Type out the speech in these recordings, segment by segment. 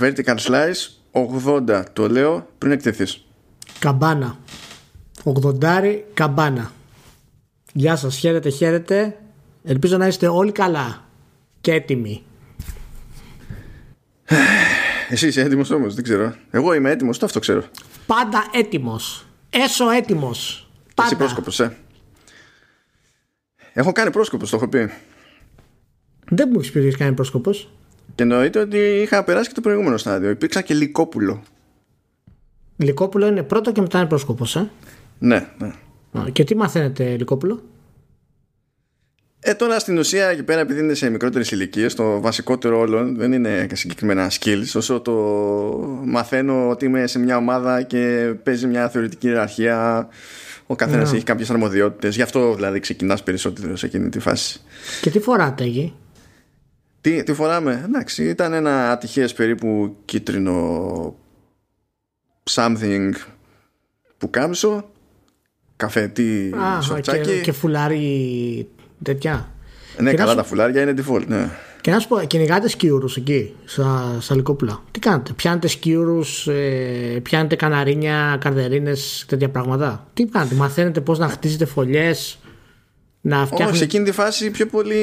vertical slice 80 το λέω πριν εκτεθείς Καμπάνα. 80 καμπάνα. Γεια σας, χαίρετε, χαίρετε. Ελπίζω να είστε όλοι καλά και έτοιμοι. Εσύ είσαι έτοιμος όμως, δεν ξέρω Εγώ είμαι έτοιμος, το αυτό ξέρω Πάντα έτοιμος. Έσω έτοιμος. Πάντα. Εσύ πρόσκοπος, ε Έχω κάνει πρόσκοπος, το έχω πει Δεν μου έχεις πει ότι έχεις κάνει πρόσκοπος. Και εννοείται ότι είχα περάσει και το προηγούμενο στάδιο Υπήρξα και λικόπουλο Λυκόπουλο είναι πρώτο και μετά είναι πρόσκοπος, ε; Ναι, ναι Α, Και τι μαθαίνετε, Λυκόπουλο; Ε, τώρα στην ουσία εκεί πέρα, επειδή είναι σε μικρότερες ηλικίες, το βασικότερο όλων δεν είναι συγκεκριμένα skills, όσο το μαθαίνω ότι είμαι σε μια ομάδα και παίζει μια θεωρητική ιεραρχία. Ο καθένας Ναι. έχει κάποιες αρμοδιότητες. Γι' αυτό δηλαδή ξεκινάς περισσότερο σε εκείνη τη φάση. Και τι φοράτε εκεί; Τι, τι φοράμε, εντάξει, ήταν ένα ατυχές περίπου κίτρινο something που κάπως, καφετή Α, σορτσάκι. και, και φουλάρι τέτοια. Ναι, και να καλά, σου- τα φουλάρια είναι default, ναι. Και να σου πω, κυνηγάτε σκιούρους εκεί, στα, στα Λυκόπουλα. Τι κάνετε, πιάνετε σκιούρους, ε, πιάνετε καναρίνια, καρδερίνες, τέτοια πράγματα; Τι κάνετε, μαθαίνετε πώς να χτίζετε φωλιές, να Όχι, φτιάχνετε. σε εκείνη τη φάση πιο πολύ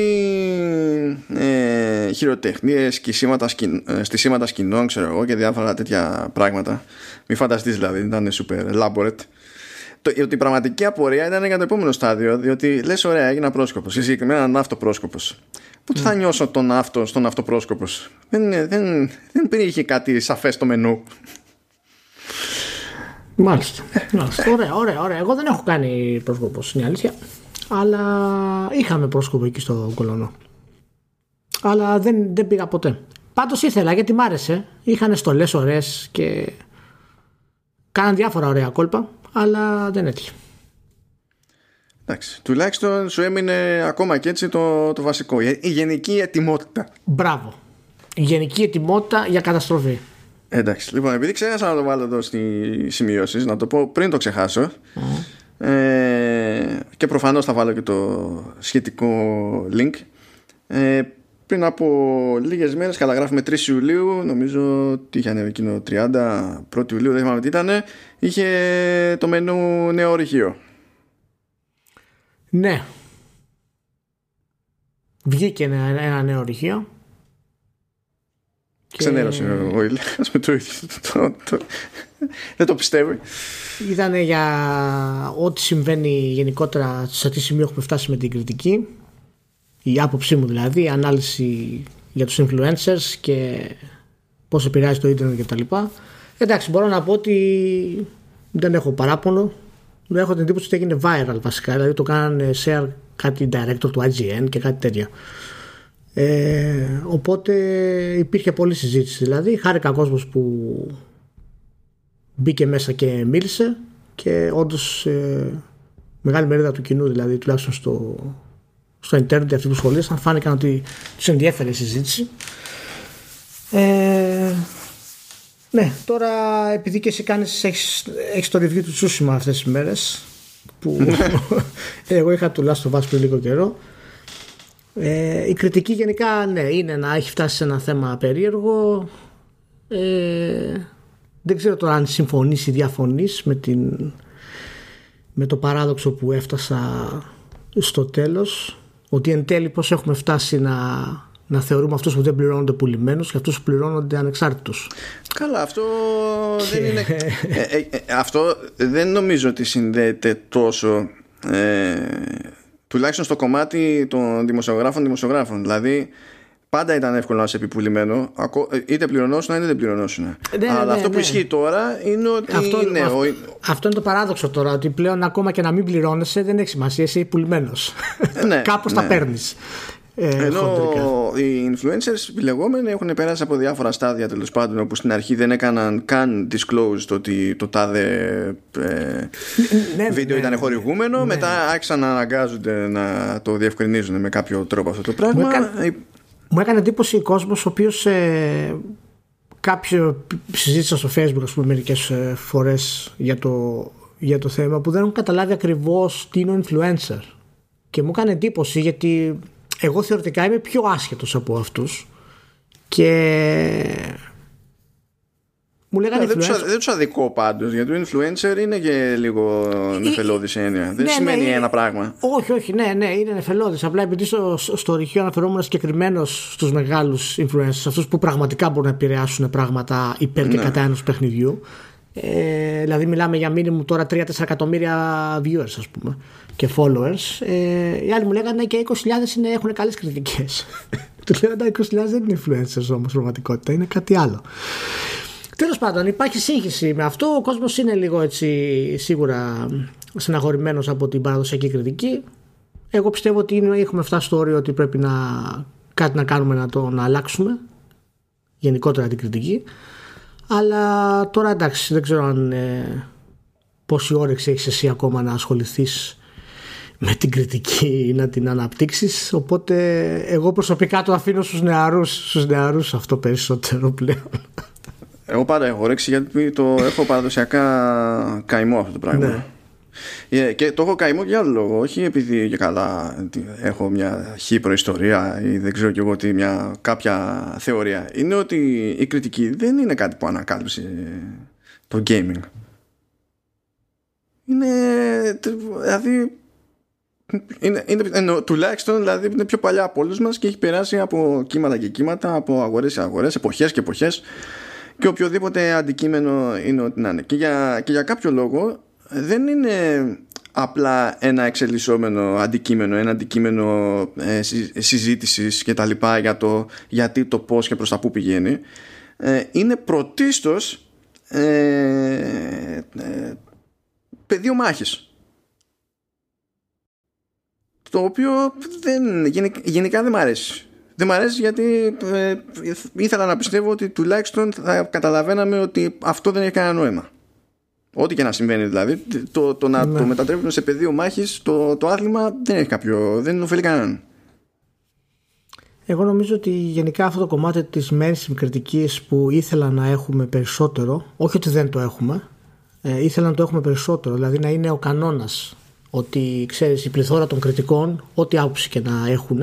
ε, χειροτεχνίες, σκισίματα σκην, ε, στισίματα σκηνών, ξέρω εγώ, και διάφορα τέτοια πράγματα. Μην φανταστείς δηλαδή, ήταν super elaborate. Το, ότι η πραγματική απορία ήταν για το επόμενο στάδιο, διότι λες ωραία, έγινα πρόσκοπος, ή συγκεκριμένα ναύτο πρόσκοπος. Πού θα νιώσω τον ναύτο στον αυτοπρόσκοπος; Δεν, είναι- δεν, δεν υπήρχε κάτι σαφές στο μενού. Μάλιστα. Μάλιστα. ωραία, ωραία, ωραία. Εγώ δεν έχω κάνει πρόσκοπο, είναι η αλήθεια. Αλλά είχαμε πρόσκοπο εκεί στο κολονό. Αλλά δεν, δεν πήγα ποτέ. Πάντως ήθελα γιατί μ' άρεσε. Είχαν στολές ωραίες και κάναν διάφορα ωραία κόλπα. Αλλά δεν έτυχε. Εντάξει, τουλάχιστον σου έμεινε ακόμα και έτσι το, το βασικό. Η, η γενική ετοιμότητα. Μπράβο. Η γενική ετοιμότητα για καταστροφή. Εντάξει, λοιπόν, επειδή ξέχασα να το βάλω εδώ στις σημειώσεις, να το πω πριν το ξεχάσω. Ε, και προφανώς θα βάλω και το σχετικό link. Ε, πριν από λίγες μέρες καταγράφουμε 3 Ιουλίου, νομίζω ότι είχε ανέβει εκείνο 30 1 Ιουλίου, δεν θυμάμαι τι ήταν, είχε το μενού νέο ορυχείο. Ναι. Βγήκε ένα, ένα νέο ρηχείο. Και Ξενέρωσε ο Ηλίας με το ίδιο. Το- το- Δεν το πιστεύει. Ήταν για ό,τι συμβαίνει γενικότερα σε τι σημείο έχουμε φτάσει με την κριτική. Η άποψή μου δηλαδή, η ανάλυση για τους influencers και πώς επηρεάζει το ίντερνετ και τα λοιπά. Εντάξει, μπορώ να πω ότι δεν έχω παράπονο. Δεν έχω την εντύπωση ότι έγινε viral βασικά. Δηλαδή το κάνανε share κάτι director του IGN και κάτι τέτοια. Ε, οπότε υπήρχε πολλή συζήτηση δηλαδή. Χάρηκα κόσμος που μπήκε μέσα και μίλησε και όντως μεγάλη μερίδα του κοινού, δηλαδή τουλάχιστον στο, στο ίντερνετ αυτοί που σχολίασαν, φάνηκαν ότι τους ενδιέφερε η συζήτηση. Ε, ναι, τώρα επειδή και εσύ κάνεις, έχεις, έχεις το review του Τσούσιμα αυτές τις μέρες που εγώ είχα τουλάχιστον βάσει πριν λίγο καιρό ε, η κριτική γενικά ναι είναι να έχει φτάσει σε ένα θέμα περίεργο ε, δεν ξέρω τώρα αν συμφωνείς ή διαφωνείς με, την, με το παράδοξο που έφτασα στο τέλος ότι εν τέλει πως έχουμε φτάσει να, να θεωρούμε αυτούς που δεν πληρώνονται πουλημένους και αυτούς που πληρώνονται ανεξάρτητους. Καλά, αυτό δεν είναι. Ε, ε, ε, αυτό δεν νομίζω ότι συνδέεται τόσο. Ε, τουλάχιστον στο κομμάτι των δημοσιογράφων δημοσιογράφων. Δηλαδή, πάντα ήταν εύκολο να είσαι επιπουλημένο, ακό- ε, είτε πληρωνόσουν είτε δεν πληρωνόσουν. ναι, Αλλά ναι, αυτό που ναι. ισχύει τώρα είναι ότι. Αυτό, ναι, αυτό, ο- αυτό είναι το παράδοξο τώρα, ότι πλέον ακόμα και να μην πληρώνεσαι δεν έχει σημασία, είσαι πουλημένος. ναι, Κάπως τα ναι. παίρνεις. Ε, Ενώ χοντρικά. οι influencers οι λεγόμενοι έχουν περάσει από διάφορα στάδια τέλος πάντων όπου στην αρχή δεν έκαναν καν disclose το ότι το τάδε ε, ναι, βίντεο ναι, ήταν χορηγούμενο. Μετά άρχισαν να αναγκάζονται να το διευκρινίζουν με κάποιο τρόπο αυτό το πράγμα. Μου έκανε- Ε, Μου έκανε εντύπωση ο κόσμος ο οποίος ε, κάποιο συζήτησα στο facebook ας πούμε μερικές ε, φορές για το, για το θέμα που δεν έχουν καταλάβει ακριβώς τι είναι ο influencer. Και μου έκανε εντύπωση γιατί εγώ θεωρητικά είμαι πιο άσχετος από αυτούς. Και Μου λέγανε δεν, influencer. τους, δεν τους αδικό πάντως γιατί ο influencer είναι και λίγο νεφελώδης έννοια δεν ναι, σημαίνει ναι, ένα πράγμα Όχι, όχι, ναι, ναι, είναι νεφελώδης. Απλά επειδή στο, στο ρηχείο αναφερόμουν συγκεκριμένος στους μεγάλους influencers, αυτούς που πραγματικά μπορούν να επηρεάσουν πράγματα υπέρ και Ναι. κατά ενός παιχνιδιού. Ε, δηλαδή, μιλάμε για minimum τώρα 3-4 εκατομμύρια viewers, ας πούμε, και followers. Ε, οι άλλοι μου λέγανε και 20.000 είναι, έχουν καλές κριτικές. Του λέω τα 20.000 δεν είναι influencers όμως, πραγματικότητα, είναι κάτι άλλο. Τέλος πάντων, υπάρχει σύγχυση με αυτό. Ο κόσμος είναι λίγο έτσι σίγουρα στεναχωρημένος από την παραδοσιακή κριτική. Εγώ πιστεύω ότι είναι, έχουμε φτάσει στο όριο ότι πρέπει να κάτι να κάνουμε να το να αλλάξουμε γενικότερα την κριτική. Αλλά τώρα εντάξει, δεν ξέρω αν ε, πόση όρεξη έχεις εσύ ακόμα να ασχοληθείς με την κριτική ή να την αναπτύξεις οπότε εγώ προσωπικά το αφήνω στους νεαρούς, στους νεαρούς αυτό περισσότερο πλέον Εγώ πάντα έχω όρεξη γιατί το έχω παραδοσιακά καημό αυτό το πράγμα. Ναι. Ε, Και το έχω καημό για άλλο λόγο. Όχι επειδή και καλά τι, έχω μια χή προϊστορία ή δεν ξέρω κι εγώ τι, μια κάποια θεωρία. Είναι ότι η κριτική δεν είναι κάτι που ανακάλυψε το gaming. Είναι. Δηλαδή. Είναι, είναι, εννοώ, τουλάχιστον δηλαδή είναι πιο παλιά από όλους μας και έχει περάσει από κύματα και κύματα, από αγορές σε αγορές, εποχές και εποχές και οποιοδήποτε αντικείμενο είναι ό,τι να είναι. Και για, και για κάποιο λόγο δεν είναι απλά ένα εξελισσόμενο αντικείμενο, ένα αντικείμενο ε, συ- συζήτησης και τα λοιπά για το γιατί, το πώς και προς τα πού πηγαίνει. Ε, είναι πρωτίστως ε, ε, πεδίο μάχης. Το οποίο δεν, γενικ- γενικά δεν μ' αρέσει. Δεν μ' αρέσει γιατί ε, ήθελα να πιστεύω ότι τουλάχιστον θα καταλαβαίναμε ότι αυτό δεν έχει κανένα νόημα. Ό,τι και να συμβαίνει δηλαδή, το, το να Ναι. το μετατρέπουμε σε πεδίο μάχης, το, το άθλημα δεν έχει κάποιο, δεν ωφελεί κανέναν. Εγώ νομίζω ότι γενικά αυτό το κομμάτι της mainstream κριτικής που ήθελα να έχουμε περισσότερο, όχι ότι δεν το έχουμε, ε, ήθελα να το έχουμε περισσότερο, δηλαδή να είναι ο κανόνας ότι ξέρεις η πληθώρα των κριτικών, ό,τι άποψη και να έχουν,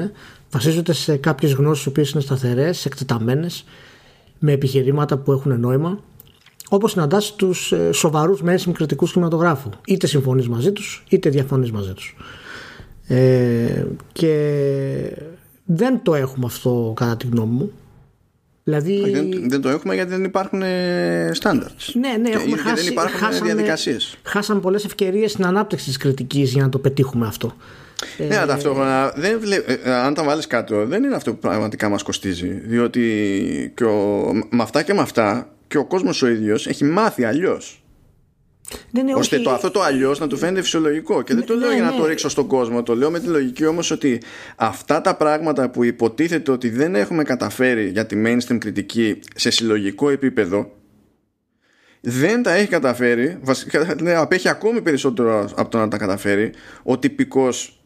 βασίζονται σε κάποιες γνώσεις οι οποίες είναι σταθερές, εκτεταμένες, με επιχειρήματα που έχουν νόημα, όπως συναντάς τους ε, σοβαρούς mainstream κριτικούς κινηματογράφου. Είτε συμφωνείς μαζί τους, είτε διαφωνείς μαζί τους. Ε, και δεν το έχουμε αυτό κατά τη γνώμη μου. Δηλαδή, Δεν, δεν το έχουμε γιατί δεν υπάρχουν ε, standards. ναι, ναι, Και- έχουμε και χάσει, δεν υπάρχουν χάσαμε, διαδικασίες. χάσαμε πολλές ευκαιρίες στην ανάπτυξη της κριτικής για να το πετύχουμε αυτό. Ναι, αλλά ταυτόχρονα δεν βλέ... ε, ε, αν τα βάλεις κάτω, δεν είναι αυτό που πραγματικά μας κοστίζει. Διότι και ο... με αυτά και με αυτά και ο κόσμος ο ίδιος έχει μάθει αλλιώς. Ναι, ναι, ώστε όχι, το, αυτό το αλλιώς να του φαίνεται φυσιολογικό. Και δεν το Ναι, λέω για να ναι. το ρίξω στον κόσμο. Το λέω με τη λογική όμως ότι αυτά τα πράγματα που υποτίθεται ότι δεν έχουμε καταφέρει για τη mainstream κριτική σε συλλογικό επίπεδο δεν τα έχει καταφέρει. Βασικά, ναι, απέχει ακόμη περισσότερο από το να τα καταφέρει ο τυπικός ε, in-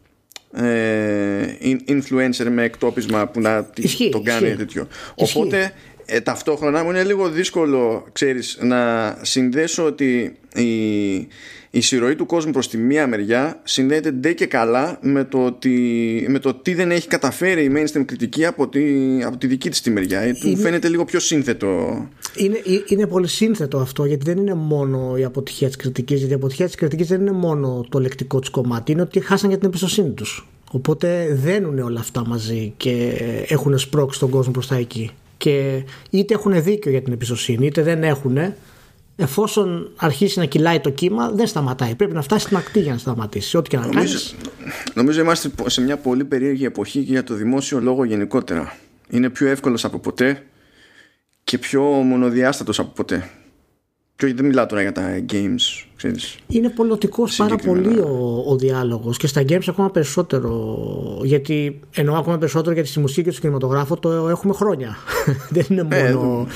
influencer με εκτόπισμα που να τι- Ισχύει, τον κάνει ισχύει. τέτοιο. Ισχύει. Οπότε ε, ταυτόχρονα μου είναι λίγο δύσκολο ξέρεις, να συνδέσω ότι η, η συρροή του κόσμου προς τη μία μεριά συνδέεται ντε και καλά με το, ότι, με το τι δεν έχει καταφέρει η mainstream κριτική από τη, από τη δική της τη μεριά. Ε, Του Είναι- φαίνεται λίγο πιο σύνθετο. Είναι, ε- είναι πολύ σύνθετο αυτό γιατί δεν είναι μόνο η αποτυχία της κριτικής γιατί η αποτυχία της κριτικής δεν είναι μόνο το λεκτικό της κομμάτι είναι ότι χάσαν για την εμπιστοσύνη τους οπότε δένουν όλα αυτά μαζί και έχουν σπρώξει τον κόσμο προς τα εκεί και είτε έχουν δίκιο για την εμπιστοσύνη είτε δεν έχουν εφόσον αρχίσει να κυλάει το κύμα δεν σταματάει πρέπει να φτάσει στην ακτή για να σταματήσει ό,τι και να Νομίζω, κάνεις νομίζω είμαστε σε μια πολύ περίεργη εποχή και για το δημόσιο λόγο γενικότερα. Είναι πιο εύκολος από ποτέ και πιο μονοδιάστατος από ποτέ. Και δεν μιλάω τώρα για τα games, ξέρεις. Είναι πολιτικός πάρα Συγκεκριμένα. πολύ ο, ο διάλογος και στα games ακόμα περισσότερο γιατί εννοώ ακόμα περισσότερο γιατί στη μουσική και στο κινηματογράφο το έχουμε χρόνια δεν είναι Ε, μόνο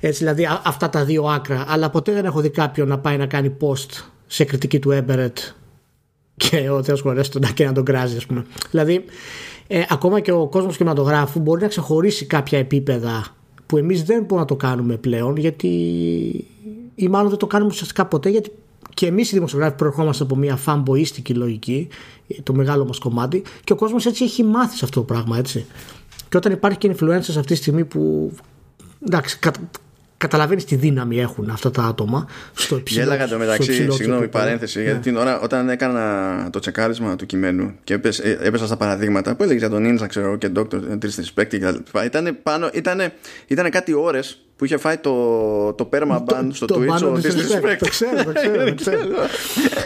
έτσι δηλαδή α- αυτά τα δύο άκρα αλλά ποτέ δεν έχω δει κάποιον να πάει να κάνει post σε κριτική του Έμπερετ και ο Θεός χωρέσει τον και να τον κράζει ας πούμε δηλαδή ε, ακόμα και ο κόσμος του κινηματογράφου μπορεί να ξεχωρίσει κάποια επίπεδα που εμείς δεν μπορούμε να το κάνουμε πλέον γιατί ή μάλλον δεν το κάνουμε ουσιαστικά ποτέ γιατί και εμείς οι δημοσιογράφοι προερχόμαστε από μια φαμποίστικη λογική, το μεγάλο μας κομμάτι, και ο κόσμος έτσι έχει μάθει σε αυτό το πράγμα, έτσι. Και όταν υπάρχει και influencers αυτή τη στιγμή που. εντάξει, κα, καταλαβαίνεις τι δύναμη έχουν αυτά τα άτομα στο υψηλό Γέλαγα το μεταξύ, συγγνώμη, παρένθεση, ναι. γιατί την ώρα όταν έκανα το τσεκάρισμα του κειμένου και έπεσα, ε, έπεσα στα παραδείγματα που έλεγε για τον Ninja, ξέρω και Dr. Disrespect και λοιπά. Ήταν, πάνω, ήτανε, ήτανε κάτι ώρες που είχε φάει το, το perma στο το Twitch ο Disrespect. Το ξέρω, το ξέρω. το ξέρω.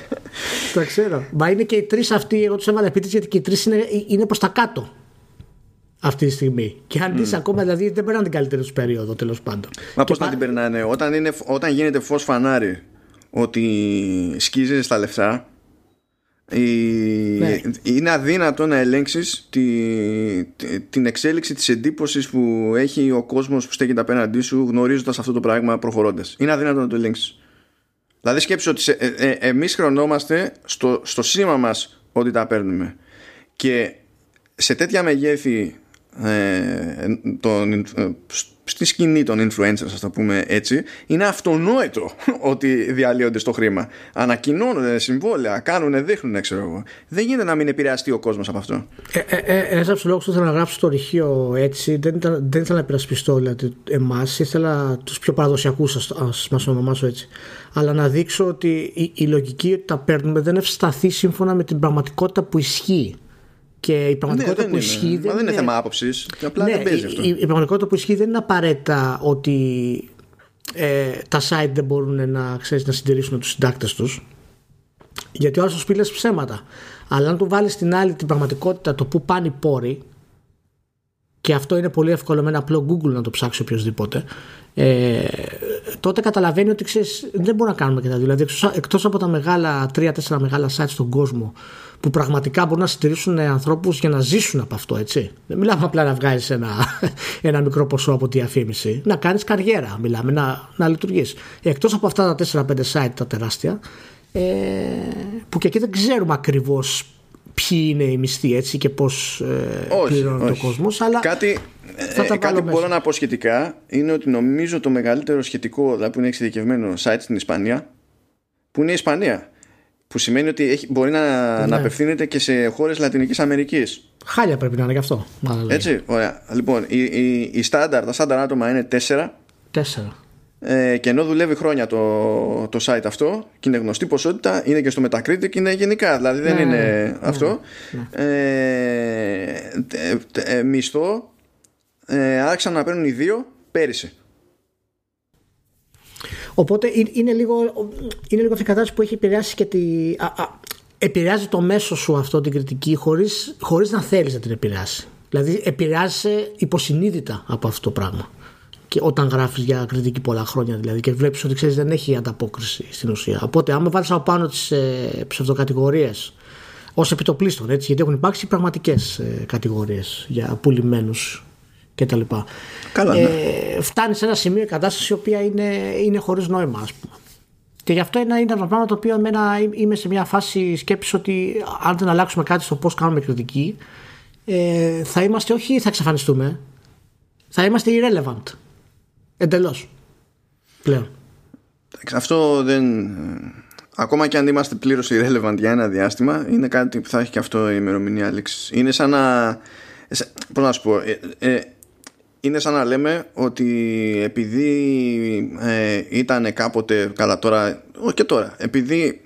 το ξέρω. Μα είναι και οι τρεις αυτοί, εγώ τους έβαλα επίτηδε γιατί και οι τρεις είναι, είναι προς τα κάτω αυτή τη στιγμή. Και αν δει ακόμα, δηλαδή δεν περνάνε την καλύτερη τους περίοδο τέλος πάντων. Μα πώς να την περνάνε, όταν, είναι, όταν γίνεται φως φανάρι ότι σκίζει στα λεφτά, η... ναι. είναι αδύνατο να ελέγξεις τη, την εξέλιξη της εντύπωσης που έχει ο κόσμος που στέκεται απέναντί σου γνωρίζοντας αυτό το πράγμα προχωρώντας. Είναι αδύνατο να το ελέγξεις. Δηλαδή σκέψου ότι σε, ε, ε, εμείς χρονόμαστε στο, στο σήμα μας ότι τα παίρνουμε και σε τέτοια μεγέθη ε, τον, ε, στη σκηνή των influencers, ας το πούμε έτσι, είναι αυτονόητο ότι διαλύονται στο χρήμα. Ανακοινώνουν συμβόλαια, κάνουν, δείχνουν, ξέρω εγώ. Δεν γίνεται να μην επηρεαστεί ο κόσμος από αυτό. Ε, ε, ε, Ένας από τους λόγους που ήθελα να γράψω το ρηχείο έτσι δεν, ήταν, δεν ήθελα να υπερασπιστώ δηλαδή, εμάς, ήθελα τους πιο παραδοσιακούς, ας μας ονομάσω έτσι. Αλλά να δείξω ότι η, η λογική ότι τα παίρνουμε δεν ευσταθεί σύμφωνα με την πραγματικότητα που ισχύει. Και η πραγματικότητα ναι, που είναι. ισχύει. Δεν, δεν είναι θέμα άποψης. Απλά ναι, δεν παίζει αυτό. Η, η, πραγματικότητα που ισχύει δεν είναι απαραίτητα ότι ε, τα site δεν μπορούν να, ξέρεις, να συντηρήσουν τους συντάκτες τους. Γιατί ο άλλος σου πει ψέματα. Αλλά αν του βάλεις στην άλλη την πραγματικότητα το που πάνε οι πόροι, και αυτό είναι πολύ εύκολο με ένα απλό Google να το ψάξει οποιοδήποτε, ε, τότε καταλαβαίνει ότι ξέρεις, δεν μπορούμε να κάνουμε και τα δύο. Δηλαδή, εκτός από τα μεγάλα, τρία-τέσσερα μεγάλα sites στον κόσμο που πραγματικά μπορούν να συντηρήσουν ανθρώπους για να ζήσουν από αυτό, έτσι. Δεν μιλάμε απλά να βγάζεις ένα, ένα μικρό ποσό από τη διαφήμιση. Να κάνεις καριέρα, μιλάμε, να, να λειτουργείς. Εκτός από αυτά τα 4-5 site τα τεράστια, ε, που και εκεί δεν ξέρουμε ακριβώς ποιοι είναι οι μισθοί έτσι και πώς ε, πληρώνει ο κόσμος. Αλλά κάτι, ε, κάτι που μπορώ να πω σχετικά είναι ότι νομίζω το μεγαλύτερο σχετικό δηλαδή που είναι εξειδικευμένο site στην Ισπανία που είναι η Ισπανία που σημαίνει ότι έχει, μπορεί να, ναι. να απευθύνεται και σε χώρες Λατινικής Αμερικής. Χάλια πρέπει να είναι γι' αυτό. Έτσι, ωραία. Λοιπόν, η, η, η στάνταρ, τα στάνταρ άτομα είναι 4. 4. Ε, και ενώ δουλεύει χρόνια το, το site αυτό και είναι γνωστή ποσότητα, είναι και στο Metacritic και είναι γενικά. Δηλαδή δεν ναι, είναι ναι, αυτό. Ναι. Ε, ε, μισθό ε, άρχισαν να παίρνουν οι δύο πέρυσι. Οπότε είναι λίγο, είναι λίγο αυτή η κατάσταση που έχει επηρεάσει και τη. Α, α, επηρεάζει το μέσο σου αυτό την κριτική χωρίς, χωρίς να θέλεις να την επηρεάσει. Δηλαδή επηρεάζει υποσυνείδητα από αυτό το πράγμα. Και όταν γράφεις για κριτική πολλά χρόνια δηλαδή και βλέπεις ότι ξέρεις δεν έχει ανταπόκριση στην ουσία. Οπότε, άμα βάλεις από πάνω τις ε, ψευδοκατηγορίες ως επιτοπλίστων, έτσι, γιατί έχουν υπάρξει πραγματικές ε, κατηγορίες για πουλημένους κτλ. Καλά, ναι. ε, φτάνεις σε ένα σημείο η κατάσταση η οποία είναι, είναι χωρίς νόημα, ας πούμε. Και γι' αυτό είναι, είναι ένα πράγμα το οποίο εμένα είμαι σε μια φάση σκέψης ότι αν δεν αλλάξουμε κάτι στο πώς κάνουμε κριτική, ε, θα είμαστε όχι θα εξαφανιστούμε, θα είμαστε irrelevant. Εντελώς. Πλέον. Αυτό δεν. Ακόμα και αν είμαστε πλήρως irrelevant για ένα διάστημα, είναι κάτι που θα έχει και αυτό η ημερομηνία λήξης. Είναι σαν να. Πώς να σου πω. Ε, ε, είναι σαν να λέμε ότι επειδή ε, ήταν κάποτε, καλά τώρα, όχι και τώρα, επειδή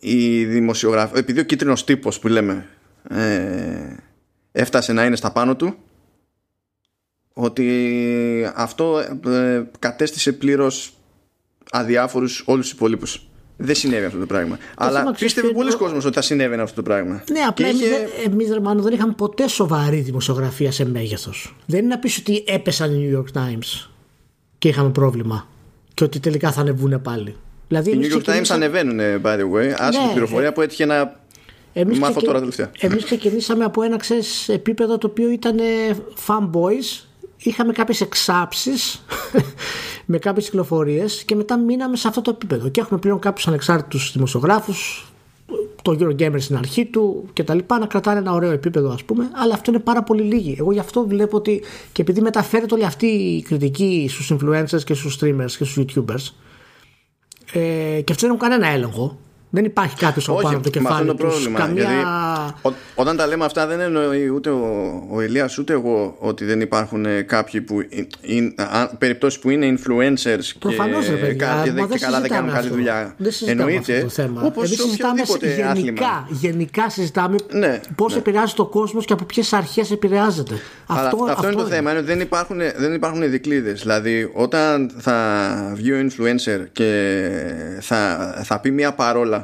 η δημοσιογράφη, επειδή ο κίτρινος τύπος που λέμε ε, έφτασε να είναι στα πάνω του, ότι αυτό ε, κατέστησε πλήρως αδιάφορους όλους τους υπόλοιπους. Δεν συνέβη αυτό το πράγμα. Αλλά πίστευε πολλοί κόσμος ότι θα συνέβαινε αυτό το πράγμα. Ναι, απλά εμείς είχε... δεν είχαμε ποτέ σοβαρή δημοσιογραφία σε μέγεθος. Δεν είναι να πεις ότι έπεσαν οι New York Times και είχαμε πρόβλημα και ότι τελικά θα ανεβούν πάλι. Δηλαδή, οι New York Times ανεβαίνουν, by the way. Άσχημη ναι, πληροφορία ε... που έτυχε να εμείς μάθω ξεκι... τώρα τελευταία. Εμείς ξεκινήσαμε από ένα ξέρεις, επίπεδο το οποίο ήταν fanboys είχαμε κάποιες εξάψεις με κάποιες κυκλοφορίες και μετά μείναμε σε αυτό το επίπεδο. Και έχουμε πλέον κάποιους ανεξάρτητους δημοσιογράφους το Eurogamer στην αρχή του και τα λοιπά να κρατάνε ένα ωραίο επίπεδο ας πούμε. Αλλά αυτό είναι πάρα πολύ λίγοι. Εγώ γι' αυτό βλέπω ότι και επειδή μεταφέρεται όλη αυτή η κριτική στους influencers και στους streamers και στους youtubers ε, και αυτοί δεν έχουν κανένα έλεγχο Δεν υπάρχει κάποιο από πάνω από το κεφάλι τους. πρόβλημα. Καμία... Γιατί, ό, όταν τα λέμε αυτά, δεν εννοεί ούτε ο, ο Ηλίας ούτε εγώ ότι δεν υπάρχουν κάποιοι που. περιπτώσεις που είναι influencers Προφανώς, και, ρε, και, και καλά δεν κάνουν καλή δουλειά. Εννοείται. Όπως οποιοδήποτε γενικά, άθλημα. Γενικά συζητάμε ναι, πώς ναι. επηρεάζει το κόσμος και από ποιες αρχές επηρεάζεται. Αλλά αυτό, αυτό, αυτό είναι το θέμα. Είναι ότι δεν υπάρχουν, δεν υπάρχουν δικλείδες. Δηλαδή, όταν θα βγει ο influencer και θα, θα πει μια παρόλα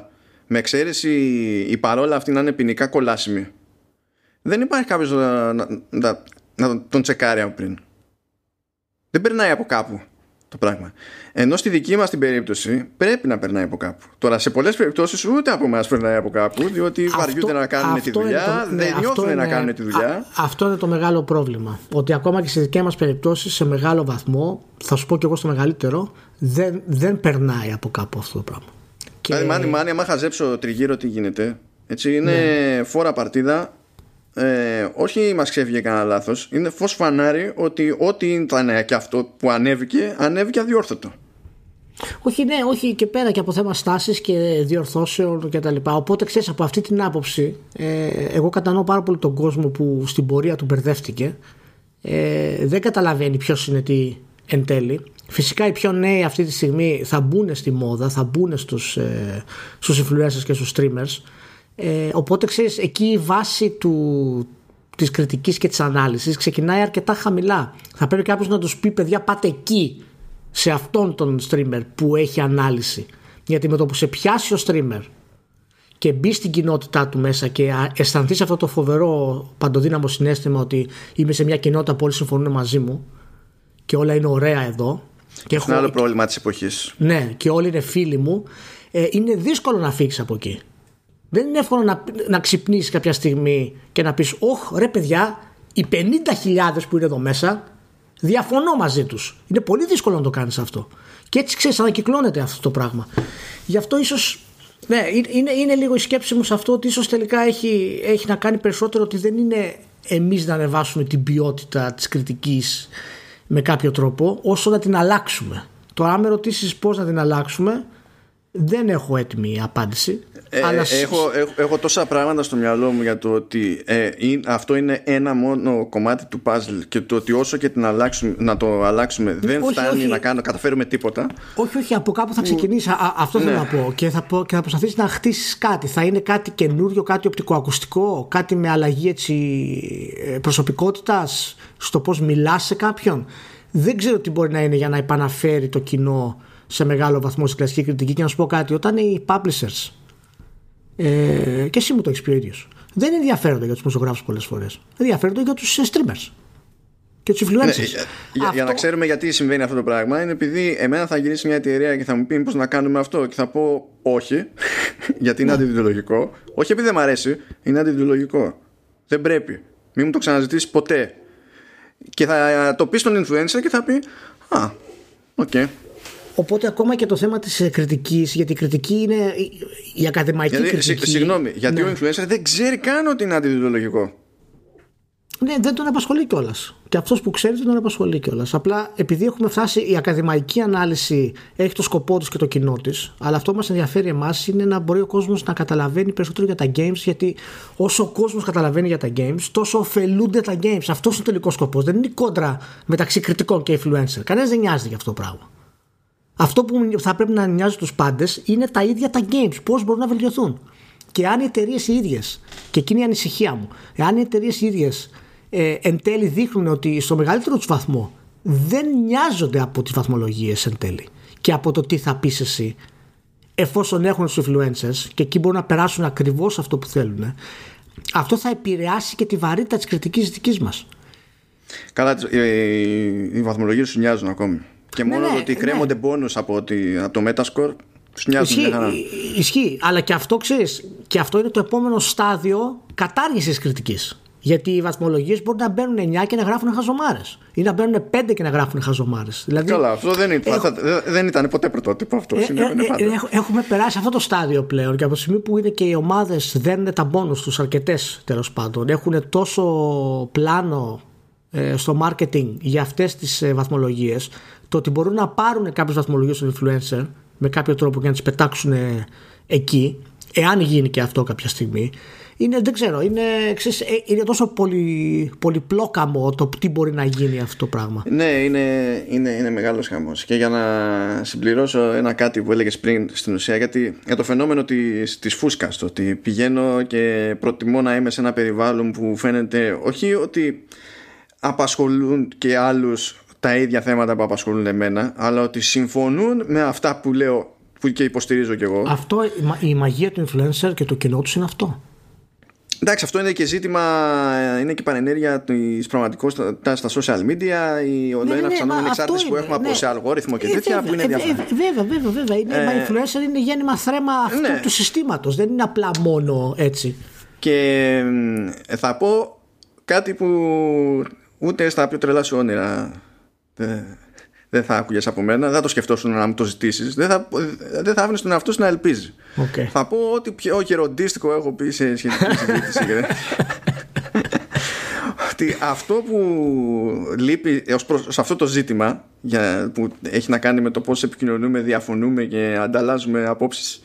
με εξαίρεση η παρόλα αυτή να είναι ποινικά κολάσιμη δεν υπάρχει κάποιος να, να, να, να τον τσεκάρει από πριν δεν περνάει από κάπου το πράγμα. Ενώ στη δική μας την περίπτωση πρέπει να περνάει από κάπου. Τώρα σε πολλές περιπτώσεις ούτε από εμάς περνάει από κάπου, διότι αυτό, βαριούνται να κάνουν τη δουλειά, το, δεν ναι, νιώθουν να κάνουν τη δουλειά. Α, αυτό είναι το μεγάλο πρόβλημα. Ότι ακόμα και σε δικές μας περιπτώσεις, σε μεγάλο βαθμό, θα σου πω και εγώ στο μεγαλύτερο, δεν, δεν περνάει από κάπου αυτό το πράγμα. Και... Δηλαδή, μάνι, μάνι, άμα χαζέψω τριγύρω τι γίνεται. Έτσι, είναι ναι. φόρα παρτίδα. Ε, όχι μας ξέφυγε κανένα λάθος. Είναι φως φανάρι ότι ό,τι ήταν και αυτό που ανέβηκε, ανέβηκε αδιόρθωτο. Όχι, ναι, όχι και πέρα και από θέμα στάσης και διορθώσεων και τα λοιπά. Οπότε ξέρεις από αυτή την άποψη, ε, εγώ κατανοώ πάρα πολύ τον κόσμο που στην πορεία του μπερδεύτηκε. Ε, δεν καταλαβαίνει ποιος είναι τι εν τέλει. Φυσικά οι πιο νέοι αυτή τη στιγμή θα μπουν στη μόδα, θα μπουν στους, ε, στους influencers και στους streamers. Ε, οπότε ξέρεις, εκεί η βάση του, της κριτικής και της ανάλυσης ξεκινάει αρκετά χαμηλά. Θα πρέπει κάποιος να τους πει παιδιά πάτε εκεί σε αυτόν τον streamer που έχει ανάλυση. Γιατί με το που σε πιάσει ο streamer και μπει στην κοινότητά του μέσα και αισθανθείς αυτό το φοβερό παντοδύναμο συνέστημα ότι είμαι σε μια κοινότητα που όλοι συμφωνούν μαζί μου και όλα είναι ωραία εδώ και έχω... άλλο πρόβλημα της εποχής. Ναι, και όλοι είναι φίλοι μου. Ε, είναι δύσκολο να φύγεις από εκεί. Δεν είναι εύκολο να, να ξυπνήσεις κάποια στιγμή και να πεις: Ωχ, ρε παιδιά, οι 50.000 που είναι εδώ μέσα, διαφωνώ μαζί τους. Είναι πολύ δύσκολο να το κάνεις αυτό. Και έτσι ξέρεις, ανακυκλώνεται αυτό το πράγμα. Γι' αυτό ίσως. Ναι, είναι, είναι λίγο η σκέψη μου σε αυτό ότι ίσως τελικά έχει, έχει να κάνει περισσότερο ότι δεν είναι εμείς να ανεβάσουμε την ποιότητα της κριτικής με κάποιο τρόπο όσο να την αλλάξουμε. Το αν με ρωτήσει πώς να την αλλάξουμε, δεν έχω έτοιμη απάντηση. Ε, αλλά... έχω, έχω, έχω, τόσα πράγματα στο μυαλό μου για το ότι ε, αυτό είναι ένα μόνο κομμάτι του puzzle και το ότι όσο και την αλλάξουμε, να το αλλάξουμε δεν όχι, φτάνει όχι. να κάνω, καταφέρουμε τίποτα. Όχι, όχι, από κάπου θα ξεκινήσει. αυτό θέλω ναι. να πω. Και θα, πω, και θα προσπαθήσεις να χτίσεις κάτι. Θα είναι κάτι καινούριο, κάτι οπτικοακουστικό, κάτι με αλλαγή ε, προσωπικότητας; Στο πώς μιλάς σε κάποιον. Δεν ξέρω τι μπορεί να είναι για να επαναφέρει το κοινό σε μεγάλο βαθμό στη κλασική κριτική. Και να σου πω κάτι, όταν οι publishers ε, και εσύ μου το έχεις πει ο ίδιος. Δεν ενδιαφέρονται για τους μουσογράφου πολλές φορές. Ενδιαφέρονται για τους streamers και τους influencers. Ναι, για, για, να ξέρουμε γιατί συμβαίνει αυτό το πράγμα, είναι επειδή εμένα θα γυρίσει μια εταιρεία και θα μου πει πώς να κάνουμε αυτό και θα πω όχι, γιατί είναι ναι. αντιδιολογικό. Όχι επειδή δεν μου αρέσει, είναι αντιδιολογικό. Δεν πρέπει. Μην μου το ξαναζητήσεις ποτέ. Και θα το πει στον influencer και θα πει Α, οκ. Okay. Οπότε ακόμα και το θέμα της ε, κριτικής, γιατί η κριτική είναι η ακαδημαϊκή γιατί, κριτική. Συγγνώμη, γιατί ναι. ο influencer δεν ξέρει καν ότι είναι αντιδεοντολογικό. Ναι, δεν τον απασχολεί κιόλας. Και αυτός που ξέρει δεν τον απασχολεί κιόλας. Απλά επειδή έχουμε φτάσει, η ακαδημαϊκή ανάλυση έχει το σκοπό της και το κοινό της. Αλλά αυτό που μας ενδιαφέρει εμάς είναι να μπορεί ο κόσμος να καταλαβαίνει περισσότερο για τα games. Γιατί όσο ο κόσμος καταλαβαίνει για τα games, τόσο ωφελούνται τα games. Αυτός είναι ο τελικός σκοπός. Δεν είναι η κόντρα μεταξύ κριτικών και influencer. Κανένας δεν νοιάζει για αυτό το πράγμα. Αυτό που θα πρέπει να νοιάζει τους πάντες είναι τα ίδια τα games. Πώς μπορούν να βελτιωθούν. Και αν οι εταιρείες οι ίδιες, και εκείνη η ανησυχία μου, εάν οι εταιρείες οι ίδιες ε, εν τέλει δείχνουν ότι στο μεγαλύτερο τους βαθμό δεν νοιάζονται από τις βαθμολογίες εν τέλει και από το τι θα πεις εσύ, εφόσον έχουν του influencers και εκεί μπορούν να περάσουν ακριβώς αυτό που θέλουν, αυτό θα επηρεάσει και τη βαρύτητα της κριτικής δικής μας. Καλά, οι βαθμολογίες σου νοιάζουν ακόμη. Και ναι, μόνο ναι, ότι ναι. κρέμονται πόνου από, το Metascore τους νοιάζουν ισχύει, ισχύει, αλλά και αυτό ξέρεις, και αυτό είναι το επόμενο στάδιο κατάργησης κριτικής. Γιατί οι βαθμολογίες μπορούν να μπαίνουν 9 και να γράφουν χαζομάρες. Ή να μπαίνουν 5 και να γράφουν χαζομάρες. Δηλαδή, Καλά, αυτό δεν ήταν, έχω... δεν ήταν ποτέ πρωτότυπο αυτό. Ε, ε, ε, έχουμε περάσει αυτό το στάδιο πλέον και από τη στιγμή που είναι και οι ομάδες δένουν τα μπόνου τους, αρκετές τέλος πάντων, έχουν τόσο πλάνο ε, στο marketing για αυτές τις ε, βαθμολογίες, το ότι μπορούν να πάρουν κάποιες βαθμολογίες των influencer με κάποιο τρόπο και να τις πετάξουν εκεί, εάν γίνει και αυτό κάποια στιγμή, είναι, δεν ξέρω, είναι, ξέρεις, ε, είναι τόσο πολύ, πολυπλόκαμο το τι μπορεί να γίνει αυτό το πράγμα. Ναι, είναι, είναι, είναι μεγάλος χαμός. Και για να συμπληρώσω ένα κάτι που έλεγες πριν στην ουσία, γιατί για το φαινόμενο της, της φούσκας, το ότι πηγαίνω και προτιμώ να είμαι σε ένα περιβάλλον που φαίνεται όχι ότι απασχολούν και άλλους τα ίδια θέματα που απασχολούν εμένα, αλλά ότι συμφωνούν με αυτά που λέω που και υποστηρίζω κι εγώ. Αυτό, η μαγεία του influencer και το κοινό τους είναι αυτό. Εντάξει, αυτό είναι και ζήτημα, είναι και πανενέργεια της πραγματικότητας στα social media, η ναι, ναι, αυξανόμενη εξάρτηση που έχουμε από ναι. σε αλγόριθμο και ε, τέτοια που είναι ε, διάφορα. Βέβαια, βέβαια, βέβαια. Είναι, ε, influencer είναι γέννημα θρέμα αυτού ναι. του συστήματος. Δεν είναι απλά μόνο έτσι. Και θα πω κάτι που ούτε στα πιο τρελά σου όνειρα δεν θα άκουγες από μένα, δεν θα το σκεφτόσουν να μου το ζητήσεις. Δεν θα, δεν θα άφηνες τον εαυτό σου να ελπίζει. Okay. Θα πω ότι πιο γεροντίστικο έχω πει σε σχετική συζήτηση. ότι αυτό που λείπει ως προς, σε αυτό το ζήτημα για, που έχει να κάνει με το πώς επικοινωνούμε, διαφωνούμε και ανταλλάζουμε απόψεις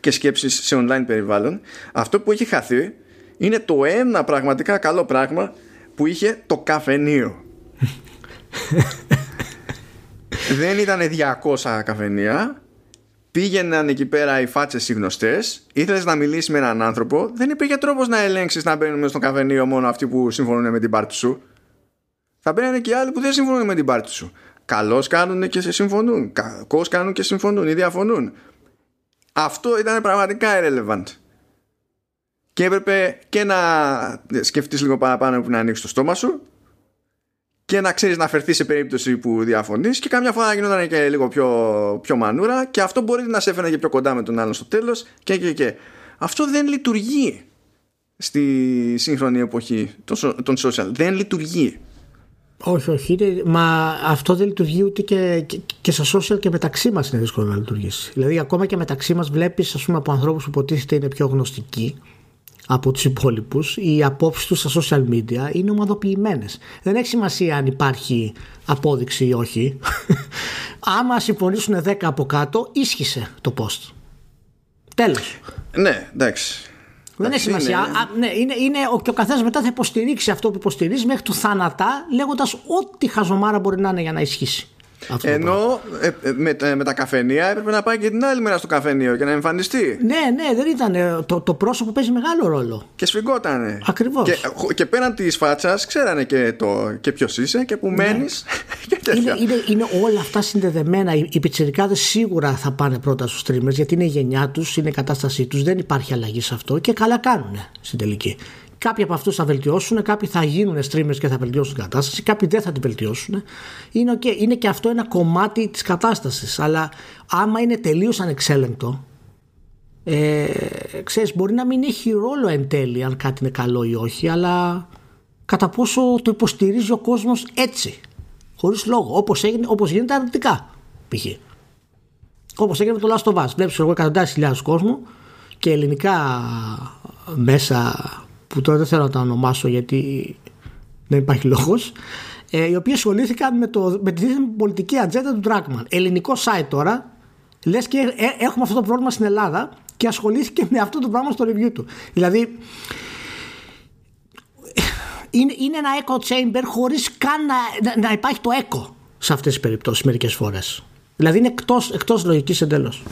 και σκέψεις σε online περιβάλλον αυτό που έχει χαθεί είναι το ένα πραγματικά καλό πράγμα που είχε το καφενείο δεν ήταν 200 καφενεία. Πήγαιναν εκεί πέρα οι φάτσες οι γνωστές. Ήθελες να μιλήσεις με έναν άνθρωπο. Δεν υπήρχε τρόπος να ελέγξεις να μπαίνουν στο καφενείο μόνο αυτοί που συμφωνούν με την πάρτι σου. Θα μπαίνουν και άλλοι που δεν συμφωνούν με την πάρτι σου. Καλώς κάνουν και σε συμφωνούν. Κακώς κάνουν και συμφωνούν ή διαφωνούν. Αυτό ήταν πραγματικά irrelevant. Και έπρεπε και να σκεφτείς λίγο παραπάνω που να ανοίξεις το στόμα σου και να ξέρεις να φερθεί σε περίπτωση που διαφωνείς και καμιά φορά να γινόταν και λίγο πιο, πιο μανούρα και αυτό μπορεί να σε έφερε και πιο κοντά με τον άλλον στο τέλος και, και, και. Αυτό δεν λειτουργεί στη σύγχρονη εποχή των social. Δεν λειτουργεί. Όχι, όχι. μα αυτό δεν λειτουργεί ούτε και, και, και στα social και μεταξύ μας είναι δύσκολο να λειτουργήσει. Δηλαδή, ακόμα και μεταξύ μας βλέπεις, από ανθρώπους που υποτίθεται είναι πιο γνωστικοί από τους υπόλοιπους οι απόψεις τους στα social media είναι ομαδοποιημένες. Δεν έχει σημασία αν υπάρχει απόδειξη ή όχι. Άμα συμφωνήσουν 10 από κάτω ίσχυσε το post. Τέλος. Ναι εντάξει. Δεν έχει σημασία. Είναι... ναι, είναι, είναι, ο, και ο καθένας μετά θα υποστηρίξει αυτό που υποστηρίζει μέχρι του θάνατα, λέγοντας ό,τι χαζομάρα μπορεί να είναι για να ισχύσει. Ενώ ε, ε, με, ε, με, τα καφενεία έπρεπε να πάει και την άλλη μέρα στο καφενείο και να εμφανιστεί. Ναι, ναι, δεν ήταν. Το, το πρόσωπο παίζει μεγάλο ρόλο. Και σφιγγότανε. Ακριβώς. Και, και πέραν της φάτσας ξέρανε και, το, και ποιος είσαι και που ναι. μένεις. είναι, είναι, είναι όλα αυτά συνδεδεμένα. Οι, οι πιτσερικάδε σίγουρα θα πάνε πρώτα στους streamers γιατί είναι η γενιά τους, είναι η κατάστασή τους. Δεν υπάρχει αλλαγή σε αυτό και καλά κάνουν στην τελική. Κάποιοι από αυτούς θα βελτιώσουν, κάποιοι θα γίνουν streamers και θα βελτιώσουν την κατάσταση, κάποιοι δεν θα την βελτιώσουν. Είναι, okay. είναι και αυτό ένα κομμάτι της κατάστασης. Αλλά άμα είναι τελείως ανεξέλεγκτο, ε, ξέρεις, μπορεί να μην έχει ρόλο εν τέλει αν κάτι είναι καλό ή όχι, αλλά κατά πόσο το υποστηρίζει ο κόσμος έτσι, χωρίς λόγο, όπως, έγινε, όπως γίνεται αρνητικά, π.χ. Όπως έγινε με το Last of Us. Βλέπεις εγώ εκατοντάδες χιλιάδες κόσμου και ελληνικά μέσα που τώρα δεν θέλω να τα ονομάσω γιατί δεν υπάρχει λόγος ε, οι οποίοι ασχολήθηκαν με, το, με τη πολιτική ατζέντα του Dragman. Ελληνικό site τώρα, λες και ε, έχουμε αυτό το πρόβλημα στην Ελλάδα και ασχολήθηκε με αυτό το πράγμα στο review του. Δηλαδή, είναι, είναι ένα echo chamber χωρίς καν να, να, υπάρχει το echo σε αυτές τις περιπτώσεις μερικές φορές. Δηλαδή είναι εκτός, εκτός λογικής εντελώς.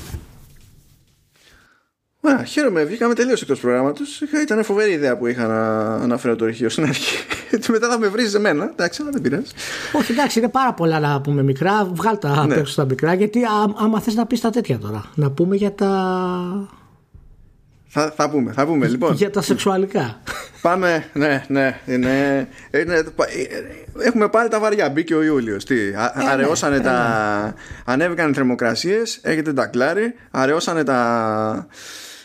Ωραία, χαίρομαι, βγήκαμε τελείως εκτός προγράμματος. Ήταν φοβερή ιδέα που είχα να αναφέρω το αρχείο στην αρχή. Μετά θα με βρεις εμένα. Εντάξει, αλλά δεν πειράζει. Όχι, εντάξει, είναι πάρα πολλά να πούμε μικρά. Βγάλ τα ναι. στα μικρά, γιατί α, άμα θες να πεις τα τέτοια τώρα. Να πούμε για τα. Θα, θα πούμε, θα πούμε λοιπόν. για τα σεξουαλικά. Πάμε, ναι, ναι. Είναι, είναι, έχουμε πάλι τα βαριά. Μπήκε ο Ιούλιος. Τι, ε, ναι, αραιώσανε τα. Ε, ναι. Ανέβηκαν οι θερμοκρασίες, έχετε τα κλάρι, αραιώσανε τα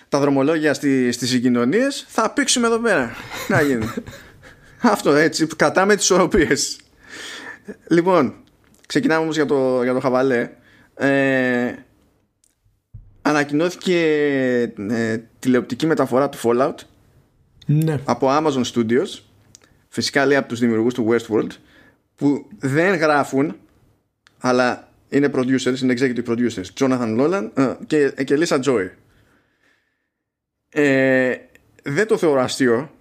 τα δρομολόγια στι, στις συγκοινωνίες θα πήξουμε εδώ πέρα. Να γίνει. Αυτό έτσι κρατάμε τις οροπίες λοιπόν ξεκινάμε όμως για το, για το χαβαλέ. Ε, ανακοινώθηκε ε, τηλεοπτική μεταφορά του Fallout ναι. από Amazon Studios. Φυσικά λέει από τους δημιουργούς του Westworld που δεν γράφουν αλλά είναι producers, είναι executive producers. Jonathan Nolan ε, και, και Lisa Joy ε, δεν το θεωρώ αστείο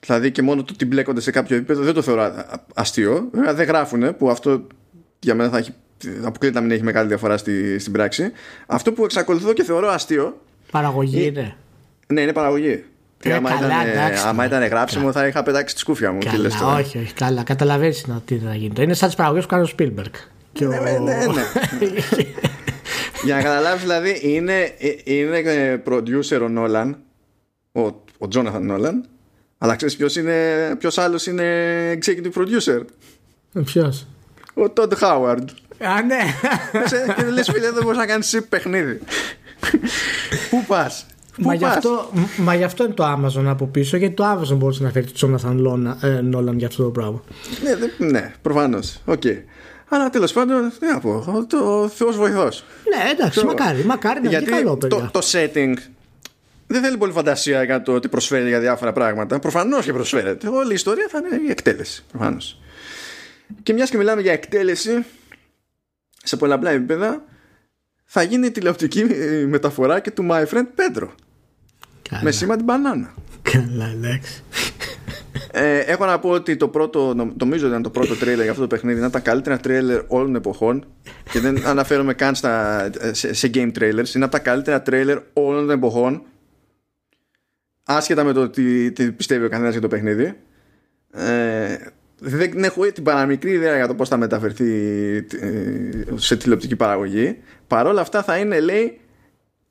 δηλαδή και μόνο το ότι μπλέκονται σε κάποιο επίπεδο δεν το θεωρώ αστείο δεν γράφουν που αυτό για μένα θα έχει αποκλείται να μην έχει μεγάλη διαφορά στη, στην πράξη αυτό που εξακολουθώ και θεωρώ αστείο παραγωγή είναι ναι είναι παραγωγή και άμα, καλά, ήταν, εντάξει, άμα ήταν γράψιμο θα είχα πετάξει τη σκούφια μου. Καλά, όχι, όχι, καλά. Καταλαβαίνεις τι να γίνει. Είναι σαν τις παραγωγές που κάνει ο Σπίλμπεργκ. Ναι, ναι, ναι, ναι. Για να καταλάβεις, δηλαδή, είναι, είναι producer ο Νόλαν, ο, ο Jonathan Νόλαν, αλλά ξέρεις ποιος είναι, ποιος άλλος είναι executive producer; Ε, Ποιος; Ο Τόντ Χάουαρντ. Α, ναι. Και λες, φίλε, δεν μπορείς να κάνεις παιχνίδι. Πού πας; Μα γι, αυτό, μα γι' αυτό είναι το Amazon από πίσω, γιατί το Amazon μπορούσε να φέρει το Jonathan Nolan για αυτό το πράγμα. Ναι, ναι προφανώς. Okay. Αλλά τέλος πάντων, τι να πω, το Θεός βοηθός. Ναι, εντάξει, το... μακάρι, μακάρι να Γιατί καλό, το, το setting δεν θέλει πολύ φαντασία για το ότι προσφέρει για διάφορα πράγματα. Προφανώς και προσφέρεται. Όλη η ιστορία θα είναι η εκτέλεση. Προφανώς. Και μιας και μιλάμε για εκτέλεση σε πολλαπλά επίπεδα, θα γίνει η τηλεοπτική μεταφορά και του My Friend Pedro. Καλά. Με σήμα την μπανάνα. Καλά, εντάξει. Ε, έχω να πω ότι το πρώτο, νομίζω ότι ήταν το πρώτο τρέιλερ για αυτό το παιχνίδι, ήταν τα καλύτερα τρέιλερ όλων των εποχών και δεν αναφέρομαι καν στα, σε, σε game trailers. Είναι από τα καλύτερα τρέιλερ όλων των εποχών, άσχετα με το τι, τι πιστεύει ο καθένας για το παιχνίδι. Ε, δεν έχω την παραμικρή ιδέα για το πώς θα μεταφερθεί ε, σε τηλεοπτική παραγωγή. Παρ' όλα αυτά θα είναι, λέει,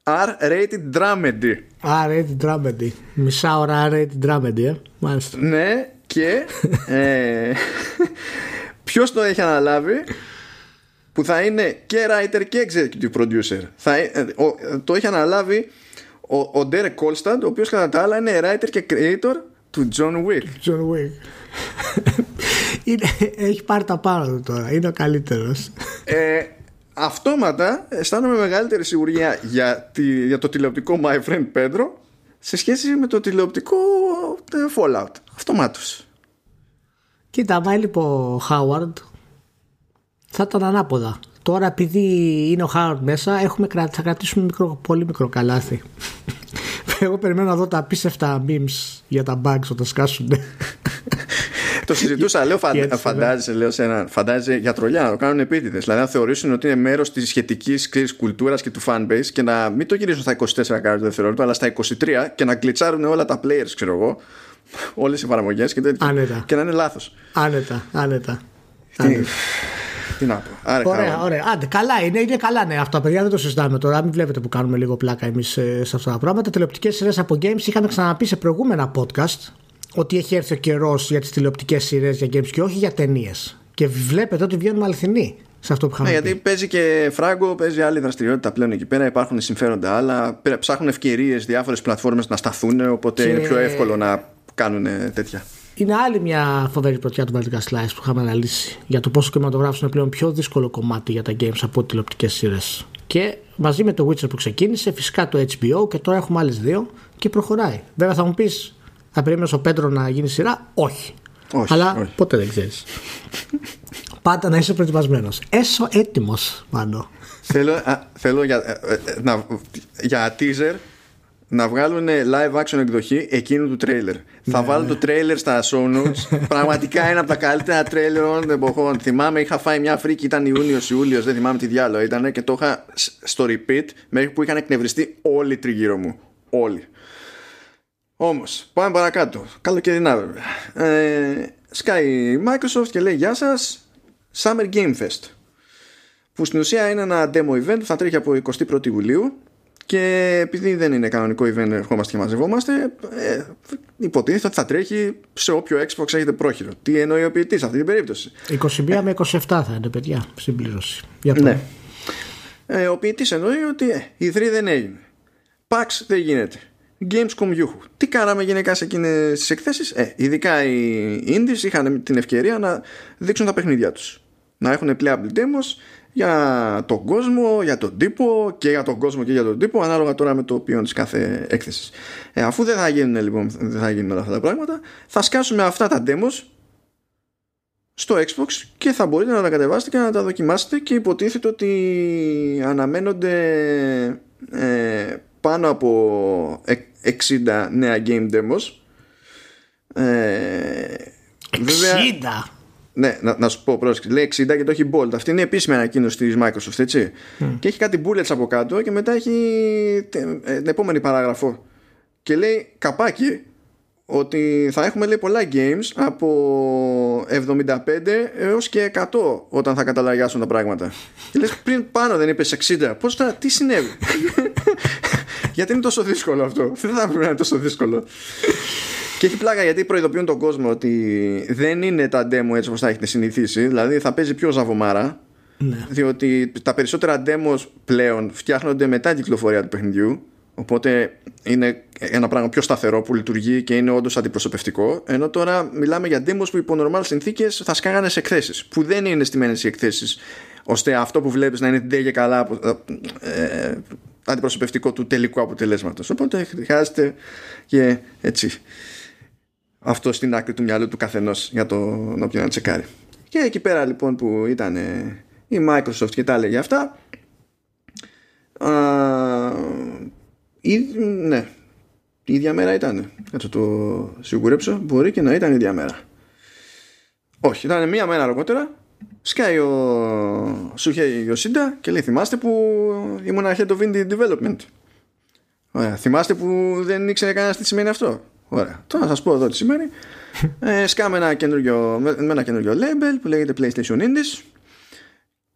R-rated dramedy. R-rated dramedy. Μισά ώρα R-rated dramedy, ε. Μάλιστα. Ναι, και ε, ποιος το έχει αναλάβει που θα είναι και writer και executive producer. Θα, ε, το έχει αναλάβει ο, ο Derek Kolstad, ο οποίος κατά τα άλλα είναι writer και creator του John Wick. John Wick. είναι, έχει πάρει τα πάνω του τώρα. Είναι ο καλύτερος. Ε, αυτόματα αισθάνομαι μεγαλύτερη σιγουριά για, τη, για το τηλεοπτικό My Friend Pedro σε σχέση με το τηλεοπτικό ε, Fallout. Αυτομάτως. Κοίτα, πάει λοιπόν ο Χάουαρντ θα ήταν ανάποδα. Τώρα επειδή είναι ο Χάουαρντ μέσα έχουμε, θα κρατήσουμε μικρό, πολύ μικρό καλάθι. Εγώ περιμένω να δω τα απίστευτα memes για τα bugs όταν σκάσουν. το συζητούσα, λέω, φαν, φαντάζεσαι, λέω σε έναν, φαντάζεσαι για τρολιά να το κάνουν επίτηδες. Δηλαδή να θεωρήσουν ότι είναι μέρος της σχετικής κουλτούρας και του fanbase και να μην το γυρίσουν στα 24 κάρτε δευτερόλεπτα, αλλά στα 23 και να κλειτσάρουν όλα τα players, ξέρω εγώ, όλες οι εφαρμογέ και, και να είναι λάθος. Άνετα, άνετα. Τι να πω. Άρα, ωραία, ωραία. Άντε, καλά είναι, είναι καλά ναι αυτά, παιδιά. Δεν το συζητάμε τώρα. Μην βλέπετε που κάνουμε λίγο πλάκα εμείς ε, σε αυτά τα πράγματα. Τηλεοπτικές σειρές από games είχαμε ξαναπεί σε προηγούμενα podcast ότι έχει έρθει ο καιρός για τις τηλεοπτικές σειρές για games και όχι για ταινίες. Και βλέπετε ότι βγαίνουμε αληθινοί σε αυτό που είχαμε ναι, Γιατί παίζει και φράγκο, παίζει άλλη δραστηριότητα πλέον εκεί πέρα. Υπάρχουν συμφέροντα άλλα. Ψάχνουν ευκαιρίες διάφορες πλατφόρμες να σταθούν. Οπότε και... είναι πιο εύκολο να κάνουν τέτοια. Είναι άλλη μια φοβερή πρωτιά του Baltic Slice που είχαμε αναλύσει για το πόσο κινηματογράφο είναι πλέον πιο δύσκολο κομμάτι για τα games από τηλεοπτικές σειρές. Και μαζί με το Witcher που ξεκίνησε, φυσικά το HBO και τώρα έχουμε άλλες δύο και προχωράει. Βέβαια θα μου πεις, θα περίμενες ο Πέντρο να γίνει σειρά; Όχι. όχι Αλλά όχι. ποτέ δεν ξέρεις. Πάντα να είσαι προετοιμασμένος. Έσω έτοιμος, μάλλον. θέλω, θέλω για, ε, ε, να, για teaser να βγάλουν live action εκδοχή εκείνου του τρέιλερ. Θα ναι, βάλουν ναι. το τρέιλερ στα show notes. Πραγματικά είναι από τα καλύτερα τρέιλερ όλων των εποχών. Θυμάμαι, είχα φάει μια φρίκη, ήταν Ιούνιο-Ιούλιο, δεν θυμάμαι τι διάλογο ήταν και το είχα στο repeat μέχρι που είχαν εκνευριστεί όλοι τριγύρω μου. Όλοι. Όμως, πάμε παρακάτω. Καλοκαιρινά βέβαια. Ε, σκάει Microsoft και λέει Γεια σας, Summer Game Fest. Που στην ουσία είναι ένα demo event που θα τρέχει από 21η Ιουλίου και επειδή δεν είναι κανονικό event, ερχόμαστε και μαζευόμαστε, ε, υποτίθεται ότι θα τρέχει σε όποιο Xbox έχετε πρόχειρο. Τι εννοεί ο ποιητής σε αυτή την περίπτωση; 21 με 27 θα είναι, παιδιά, συμπλήρωση. Για ναι. Ε, ο ποιητής εννοεί ότι ε, η 3 δεν έγινε. PAX δεν γίνεται. Gamescom Yahoo. Τι κάναμε γενικά σε εκείνες τις εκθέσεις, ε, ειδικά οι Indies είχαν την ευκαιρία να δείξουν τα παιχνίδια τους. Να έχουν playable demos για τον κόσμο, για τον τύπο και για τον κόσμο και για τον τύπο ανάλογα τώρα με το οποίο της κάθε έκθεσης. Ε, αφού δεν θα γίνουν λοιπόν δεν θα γίνουν όλα αυτά τα πράγματα θα σκάσουμε αυτά τα demos στο Xbox και θα μπορείτε να τα κατεβάσετε και να τα δοκιμάσετε και υποτίθεται ότι αναμένονται ε, πάνω από 60 νέα game demos ε, 60! Ναι, να, να σου πω πρόσεξε. Λέει 60 και το έχει bold. Αυτή είναι η επίσημη ανακοίνωση της Microsoft, έτσι. Και έχει κάτι bullets από κάτω και μετά έχει ε, την επόμενη παράγραφο. Και λέει καπάκι ότι θα έχουμε λέει πολλά games από 75 έως και 100 όταν θα καταλαγιάσουν τα πράγματα. Και λες πριν πάνω δεν είπες 60. Πώς θα, τι συνέβη; γιατί είναι τόσο δύσκολο αυτό; Δεν θα έπρεπε να είναι τόσο δύσκολο; Και έχει πλάκα γιατί προειδοποιούν τον κόσμο ότι δεν είναι τα demo έτσι όπως θα έχετε συνηθίσει. Δηλαδή θα παίζει πιο ζαβομάρα. Ναι. Διότι τα περισσότερα demos πλέον φτιάχνονται μετά την κυκλοφορία του παιχνιδιού. Οπότε είναι ένα πράγμα πιο σταθερό που λειτουργεί και είναι όντως αντιπροσωπευτικό. Ενώ τώρα μιλάμε για demos που υπό normal συνθήκες θα σκάγανε σε εκθέσεις. Που δεν είναι στημένες οι εκθέσεις ώστε αυτό που βλέπεις να είναι ντε και καλά ε, αντιπροσωπευτικό του τελικού αποτελέσματος. Οπότε χρειάζεται και έτσι αυτό στην άκρη του μυαλού του καθενός για τον όποιον να τσεκάρει. Και εκεί πέρα λοιπόν που ήταν η Microsoft και τα έλεγε αυτά α, η, ναι η ίδια μέρα ήταν κάτσε το σιγουρέψω μπορεί και να ήταν η ίδια μέρα όχι ήταν μία μέρα αργότερα σκάει ο Σουχέι Ιωσίντα και λέει θυμάστε που ήμουν head of indie development Ωραία. θυμάστε που δεν ήξερε κανένας τι σημαίνει αυτό Ωραία. Τώρα να σας πω εδώ τι σημαίνει. ε, σκάμε ένα καινούριο, με ένα καινούριο label που λέγεται PlayStation Indies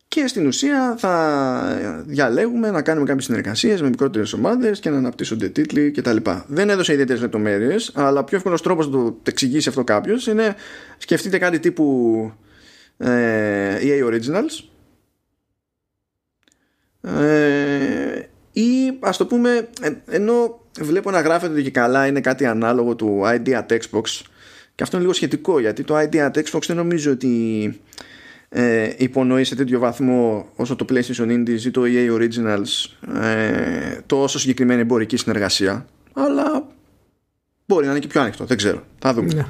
και στην ουσία θα διαλέγουμε να κάνουμε κάποιες συνεργασίες με μικρότερες ομάδες και να αναπτύσσονται τίτλοι κτλ. Δεν έδωσε ιδιαίτερες λεπτομέρειες αλλά πιο εύκολος τρόπος να το εξηγήσει αυτό κάποιος είναι σκεφτείτε κάτι τύπου ε, EA Originals. Ε, ή ας το πούμε ενώ βλέπω να γράφεται και καλά είναι κάτι ανάλογο του ID at Xbox και αυτό είναι λίγο σχετικό γιατί το ID at Xbox δεν νομίζω ότι ε, υπονοεί σε τέτοιο βαθμό όσο το PlayStation Indies ή το EA Originals ε, τόσο συγκεκριμένη εμπορική συνεργασία. Αλλά μπορεί να είναι και πιο ανοιχτό δεν ξέρω, θα δούμε. Ναι.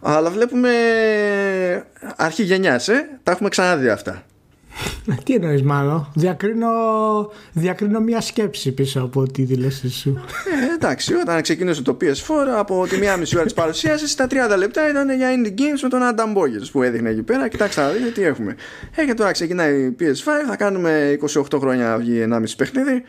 Αλλά βλέπουμε αρχή γενιάς ε, τα έχουμε ξαναδεί αυτά ε, τι εννοείς, μάλλον. Διακρίνω, διακρίνω μια σκέψη πίσω από τη δήλωσή σου. Ε, εντάξει, όταν ξεκίνησε το PS4, από τη μία μισή ώρα της παρουσίασης, τα 30 λεπτά ήταν για indie games με τον Adam Boggers που έδειχνε εκεί πέρα. Κοιτάξτε να δείτε τι έχουμε. Ε, και τώρα ξεκινάει η PS5, θα κάνουμε 28 χρόνια βγει 1,5 παιχνίδι.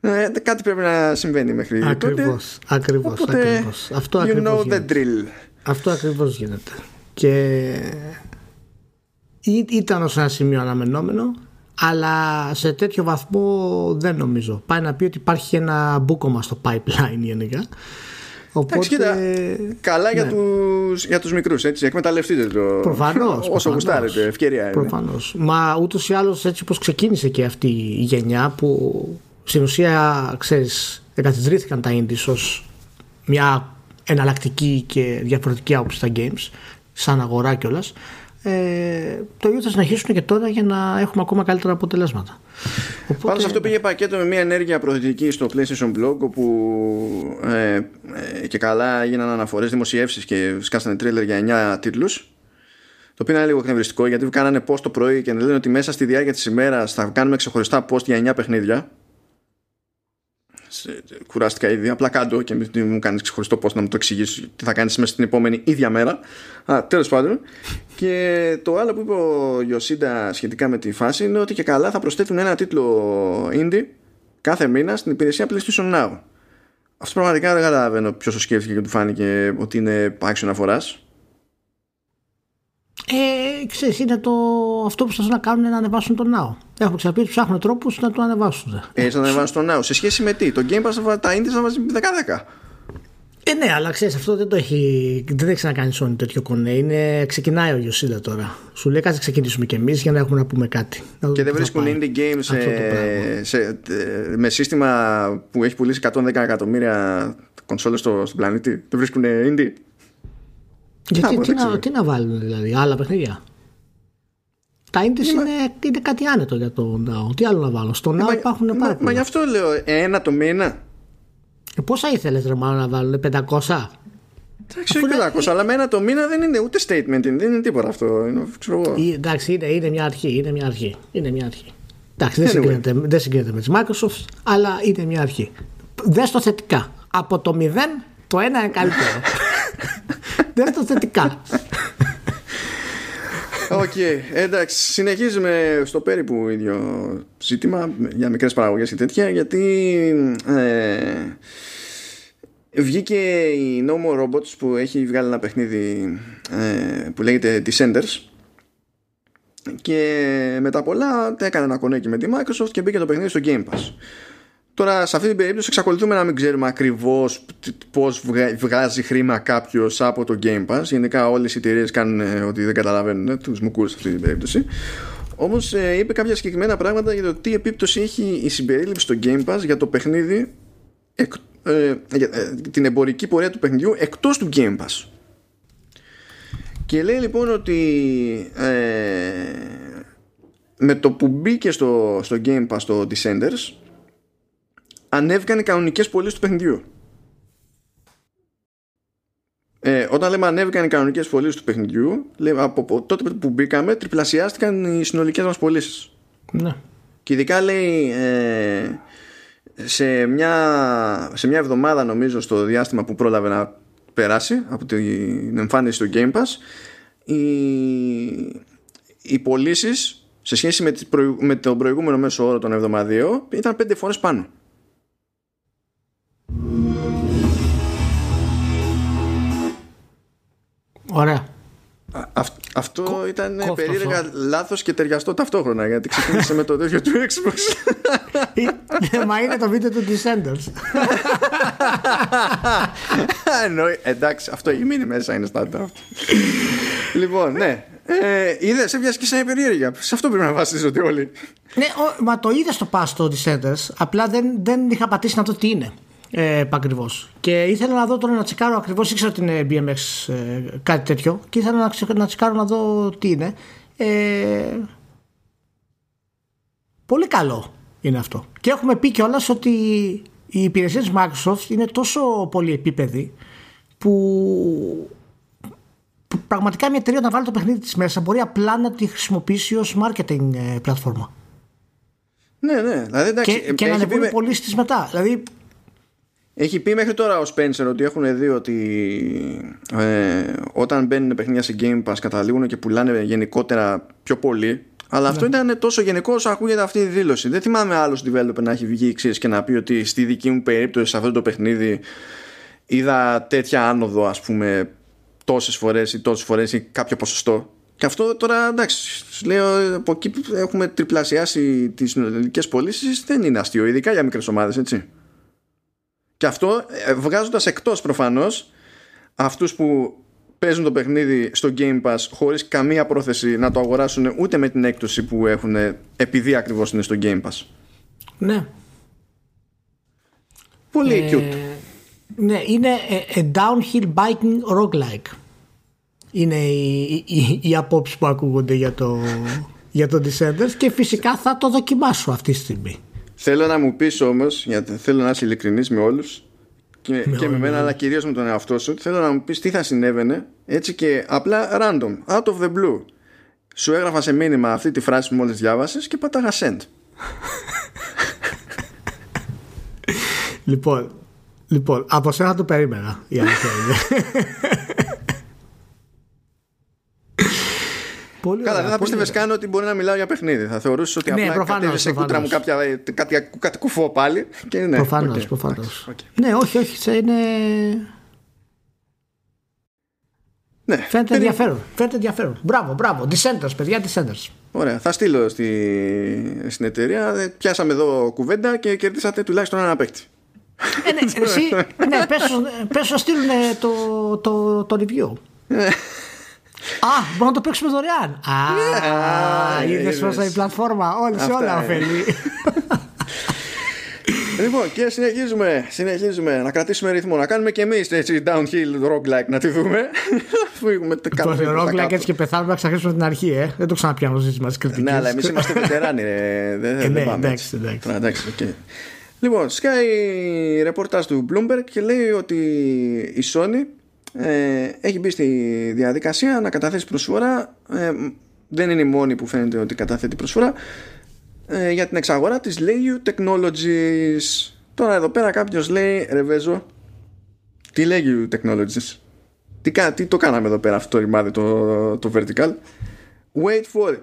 Ε, κάτι πρέπει να συμβαίνει μέχρι ακριβώς, τότε. Ακριβώς, ακριβώς. Αυτό you know the drill. Αυτό ακριβώς γίνεται. Και ήταν ως ένα σημείο αναμενόμενο αλλά σε τέτοιο βαθμό δεν νομίζω. Πάει να πει ότι υπάρχει ένα μπούκομα στο pipeline γενικά. Οπότε... κοίτα, καλά για, ναι. τους, για τους μικρούς, έτσι, εκμεταλλευτείτε το προφανώς, όσο γουστάρετε, ευκαιρία είναι. Προφανώς. Μα ούτως ή άλλως έτσι πως ξεκίνησε και αυτή η γενιά που στην ουσία, ξέρεις, εγκαθιδρύθηκαν τα indies ως μια εναλλακτική και διαφορετική άποψη στα games, σαν αγορά κιόλας. Ε, το ίδιο θα συνεχίσουν και τώρα για να έχουμε ακόμα καλύτερα αποτελέσματα. Οπότε... Πάντως αυτό πήγε πακέτο με μια ενέργεια προθετική στο PlayStation Blog όπου ε, ε, και καλά έγιναν αναφορές δημοσιεύσεις και σκάσανε τρέλερ για 9 τίτλους. Το οποίο είναι λίγο εκνευριστικό γιατί κάνανε post το πρωί και λένε ότι μέσα στη διάρκεια της ημέρας θα κάνουμε ξεχωριστά post για 9 παιχνίδια κουράστηκα ήδη. Απλά κάτω και μην μου κάνεις ξεχωριστό πώ να μου το εξηγήσεις τι θα κάνεις μέσα στην επόμενη ίδια μέρα. Τέλος πάντων. Και το άλλο που είπε ο Ιωσίντα σχετικά με τη φάση είναι ότι και καλά θα προσθέτουν ένα τίτλο indie κάθε μήνα στην υπηρεσία PlayStation Now. Αυτό πραγματικά δεν καταλαβαίνω ποιος το σκέφτηκε και του φάνηκε ότι είναι άξιο αναφορά. Ε, ξέρεις, είναι το, αυτό που σας να κάνουν να ανεβάσουν το Now. Έχω ξαναπεί ότι ψάχνουν τρόπους να το ανεβάσουν. Έτσι να ανεβάσουν το Now. Σε σχέση με τι, το Game Pass τα indies να βάζει 10-10. Ε, ναι, αλλά ξέρεις, αυτό δεν το έχει. Δεν έχει ξανακάνει Sony τέτοιο κονέ. Είναι, ξεκινάει ο Γιωσίδα τώρα. Σου λέει κάτι ξεκινήσουμε κι εμείς για να έχουμε να πούμε κάτι. Και δεν βρίσκουν indie games σε, σε, με σύστημα που έχει πουλήσει 110 εκατομμύρια κονσόλες στο, στον πλανήτη. Δεν βρίσκουν indie; Γιατί τι, να, τι να βάλουν δηλαδή, άλλα παιχνίδια; Τα indies είναι, είναι κάτι άνετο για το Now. Τι άλλο να βάλω. Στο Now υπάρχουν πάρα πολλά. Μα γι' αυτό λέω ένα το μήνα. Ε, πόσα ήθελες ρε μάλλον να βάλουν, 500. Εντάξει, όχι αλλά με ένα το μήνα δεν είναι ούτε statement, δεν είναι τίποτα αυτό. Είναι, ξέρω εγώ. Εντάξει, είναι, είναι μια αρχή. Είναι μια αρχή. Είναι μια αρχή. Εντάξει, δεν, συγκρίνεται, δεν συγκρίνεται με τη Microsoft, αλλά είναι μια αρχή. Δες το θετικά. Από το 0 το ένα είναι καλύτερο. Δες το θετικά. Οκ, okay, εντάξει, συνεχίζουμε στο περίπου ίδιο ζήτημα για μικρές παραγωγές και τέτοια γιατί ε, βγήκε η No More Robots που έχει βγάλει ένα παιχνίδι ε, που λέγεται Descenders και μετά πολλά έκανε ένα κονέ με τη Microsoft και μπήκε το παιχνίδι στο Game Pass. Τώρα σε αυτή την περίπτωση εξακολουθούμε να μην ξέρουμε ακριβώς πώς βγάζει χρήμα κάποιος από το Game Pass. Γενικά όλες οι εταιρείες κάνουν ε, ότι δεν καταλαβαίνουν ε, τους μουγκούς σε αυτή την περίπτωση. Όμως ε, είπε κάποια συγκεκριμένα πράγματα για το τι επίπτωση έχει η συμπερίληψη στο Game Pass για το παιχνίδι την εμπορική πορεία του παιχνιδιού εκτός του Game Pass. Και λέει λοιπόν ότι με το που μπήκε στο, στο Game Pass το Descenders ανέβηκαν οι κανονικές πωλήσεις του παιχνιδιού. Ε, όταν λέμε ανέβηκαν οι κανονικές πωλήσεις του παιχνιδιού, λέμε, από τότε που μπήκαμε, τριπλασιάστηκαν οι συνολικές μας πωλήσεις. Ναι. Και ειδικά λέει ε, σε, μια, σε μια εβδομάδα νομίζω στο διάστημα που πρόλαβε να περάσει από την εμφάνιση του Game Pass οι, οι πωλήσεις σε σχέση με, με τον προηγούμενο μέσο όρο των εβδομαδίων ήταν πέντε φορές πάνω. Ωραία. αυτό ήταν Κόφτω περίεργα αυτό. λάθος και ταιριαστό ταυτόχρονα γιατί ξεκίνησε με το τέτοιο του Xbox. Ε, μα είναι το βίντεο του Descenders. εντάξει, αυτό η μήνυ μέσα είναι στάντα. λοιπόν, ναι. Ε, είδε, σε και σαν περίεργα. Σε αυτό πρέπει να βασίζονται όλοι. Ναι, ο, μα το είδες στο pass το Descenders. Απλά δεν, δεν είχα πατήσει να δω τι είναι ε, ακριβώς. Και ήθελα να δω τώρα να τσεκάρω ακριβώς, ήξερα ότι είναι BMX ε, κάτι τέτοιο, και ήθελα να, να τσεκάρω να δω τι είναι. Ε, πολύ καλό είναι αυτό. Και έχουμε πει κιόλας ότι η υπηρεσία τη Microsoft είναι τόσο πολύ επίπεδη που, που πραγματικά μια εταιρεία να βάλει το παιχνίδι της μέσα μπορεί απλά να τη χρησιμοποιήσει ως marketing ε, πλατφόρμα. Ναι, ναι. Δηλαδή, εντάξει, και, και να ανεβούν με... πωλήσει μετά. Δηλαδή έχει πει μέχρι τώρα ο Spencer ότι έχουν δει ότι ε, όταν μπαίνουν παιχνίδια σε Game Pass καταλήγουν και πουλάνε γενικότερα πιο πολύ. Αλλά αυτό ναι. ήταν τόσο γενικό όσο ακούγεται αυτή η δήλωση. Δεν θυμάμαι άλλος developer να έχει βγει ξέρεις, και να πει ότι στη δική μου περίπτωση σε αυτό το παιχνίδι είδα τέτοια άνοδο ας πούμε τόσες φορές ή τόσες φορές ή κάποιο ποσοστό. Και αυτό τώρα εντάξει, λέω από εκεί που έχουμε τριπλασιάσει τις συνολικές πωλήσεις δεν είναι αστείο, ειδικά για μικρές ομάδες έτσι. Και αυτό ε, βγάζοντας εκτός προφανώς αυτούς που παίζουν το παιχνίδι στο Game Pass χωρίς καμία πρόθεση να το αγοράσουν ούτε με την έκπτωση που έχουν επειδή ακριβώς είναι στο Game Pass. Ναι. Πολύ ε, cute. Ναι, είναι a ε, downhill biking roguelike. Είναι οι, οι, οι απόψεις που ακούγονται για το, για το Descenders και φυσικά θα το δοκιμάσω αυτή τη στιγμή. Θέλω να μου πεις όμως, γιατί θέλω να είσαι ειλικρινής με όλους και με, και με μένα, αλλά κυρίως με τον εαυτό σου, θέλω να μου πεις τι θα συνέβαινε έτσι και απλά random, out of the blue. Σου έγραφα σε μήνυμα αυτή τη φράση που μόλις διάβασες και πατάγα send. λοιπόν, λοιπόν, από σένα το περίμενα η αλήθεια Πολύ Καλά, δεν θα πίστευες καν ότι μπορεί να μιλάω για παιχνίδι. Θα θεωρούσες ότι ναι, απλά κατέβησε σε κούτρα μου κάποια, κάτι, κάτι κουφό πάλι. Και ναι, προφανώς, okay, προφανώς. Okay. Ναι, όχι, όχι. Είναι. Ναι, Φαίνεται ενδιαφέρον. Φαίνεται ενδιαφέρον. Μπράβο, μπράβο. Descenders, παιδιά, Descenders. Ωραία, θα στείλω στη, στην εταιρεία. Πιάσαμε εδώ κουβέντα και κερδίσατε τουλάχιστον ένα παίκτη. Ε, ναι, εσύ, ναι, πες, να στείλουν το, το, το review. Ναι. Α, μπορούμε να το παίξουμε δωρεάν. Α, είδες πώ η πλατφόρμα. Όλε σε όλα ωφελεί. Λοιπόν, και συνεχίζουμε, συνεχίζουμε να κρατήσουμε ρυθμό, να κάνουμε και εμείς έτσι downhill roguelike να τη δούμε. Το roguelike έτσι και πεθάνουμε να ξαχωρίσουμε την αρχή, ε. Δεν το ξαναπιάνω ζήτημα της κριτικής. Ναι, αλλά εμείς είμαστε βετεράνοι, Δεν ε, ναι, εντάξει, εντάξει. Λοιπόν, σκάει ρεπορτάζ του Bloomberg και λέει ότι η Sony ε, έχει μπει στη διαδικασία να καταθέσει προσφορά. Ε, δεν είναι η μόνη που φαίνεται ότι καταθέτει προσφορά. Ε, για την εξαγορά της Legiu Technologies. Τώρα εδώ πέρα κάποιος λέει Ρεβέζο τι Legiu Technologies; Τι, τι το κάναμε εδώ πέρα αυτό το ρημάδι το, το vertical; Wait for it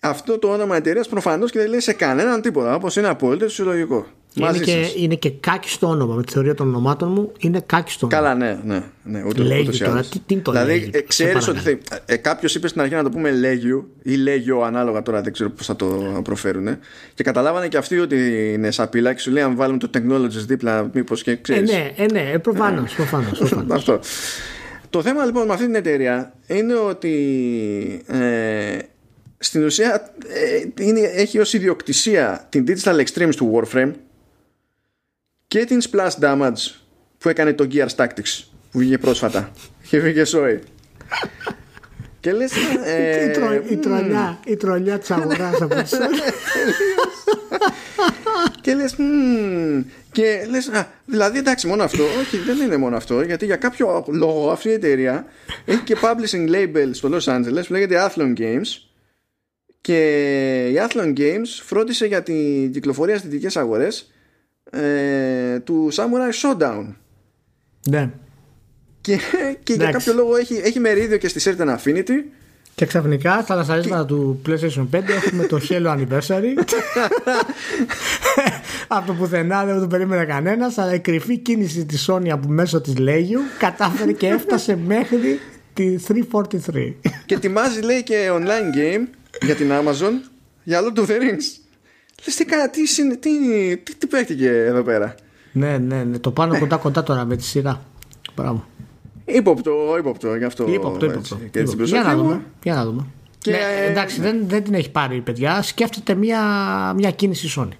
αυτό το όνομα εταιρείας προφανώς και δεν λέει σε κανέναν τίποτα όπως είναι απόλυτο φυσιολογικό είναι και, είναι και κάκι όνομα. Με τη θεωρία των ονομάτων μου είναι κάκι στο όνομα. Καλά, ναι, ναι. ναι ούτε, λέγει τώρα, τι, τι το Δηλαδή, ε, ξέρεις ότι. Ε, Κάποιος είπε στην αρχή να το πούμε Λέγιο ή Λέγιο, ανάλογα τώρα δεν ξέρω πώς θα το προφέρουν. Και καταλάβανε και αυτοί ότι είναι σαπίλα και σου λέει αν βάλουμε το technologies δίπλα, μήπως και ξέρεις. Ε, ναι, ε, ναι, προφανώς. Ε, Αυτό. Το θέμα λοιπόν με αυτή την εταιρεία είναι ότι ε, στην ουσία ε, είναι, έχει ως ιδιοκτησία την Digital Extremes του Warframe και την Splash Damage που έκανε το Gears Tactics που βγήκε πρόσφατα. Και βγήκε σόι και λες ε, η, τρο, η, τρολιά η τρολιά της αγοράς από και λες και λες α, δηλαδή εντάξει μόνο αυτό. Όχι δεν είναι μόνο αυτό γιατί για κάποιο λόγο αυτή η εταιρεία έχει και publishing label στο Los Angeles που λέγεται Athlon Games. Και η Athlon Games φρόντισε για την κυκλοφορία στις δυτικές αγορές ε, του Samurai Showdown. Ναι. Και, και για κάποιο λόγο έχει, έχει μερίδιο και στη Certain Affinity. Και ξαφνικά στα λασαρίσματα του PlayStation 5 έχουμε το Hello Anniversary. Από το πουθενά δεν το περίμενε κανένας, αλλά η κρυφή κίνηση της Sony από μέσω της Λέγιου κατάφερε και έφτασε μέχρι τη 343. και ετοιμάζει λέει και online game για την Amazon για Lord of the Rings. Λες τι, τι, τι, τι, τι παίχτηκε εδώ πέρα. Ναι, ναι, ναι, το πάνω κοντά κοντά τώρα με τη σειρά. Μπράβο. Υπόπτω, ύποπτο γι' αυτό. Ύποπτο, ύποπτο. ύποπτο. Για να δούμε. Για να δούμε. Και... Ναι, εντάξει, δεν, δεν την έχει πάρει η παιδιά. Σκέφτεται μια, μια κίνηση Sony.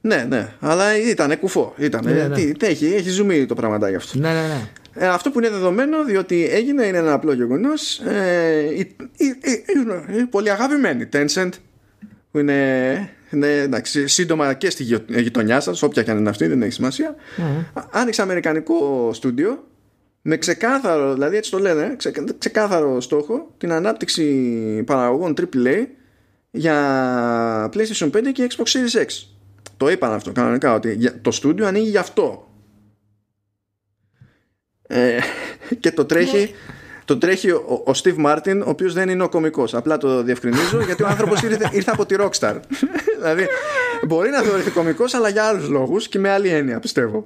Ναι, ναι, αλλά ήταν κουφό. Ήτανε, ναι, ναι. Τι, τι, έχει, έχει ζουμί το πραγματάκι αυτό. Ναι, ναι, ναι. Ε, αυτό που είναι δεδομένο, διότι έγινε, είναι ένα απλό γεγονό. Ε, η, η, η, πολύ αγαπημένη Tencent, που είναι ναι, εντάξει, σύντομα και στη γειτονιά σας, όποια και αν είναι αυτή, δεν έχει σημασία. Mm. Άνοιξε αμερικανικό στούντιο με ξεκάθαρο, δηλαδή έτσι το λένε, ξε, ξεκάθαρο στόχο την ανάπτυξη παραγωγών AAA για PlayStation 5 και Xbox Series X. Το είπαν αυτό κανονικά ότι το στούντιο ανοίγει γι' αυτό. Ε, και το τρέχει ναι το τρέχει ο, ο Steve Martin, ο οποίος δεν είναι ο κωμικός. Απλά το διευκρινίζω γιατί ο άνθρωπος ήρθε, ήρθε από τη Rockstar. δηλαδή μπορεί να θεωρηθεί κωμικός, αλλά για άλλους λόγους και με άλλη έννοια, πιστεύω.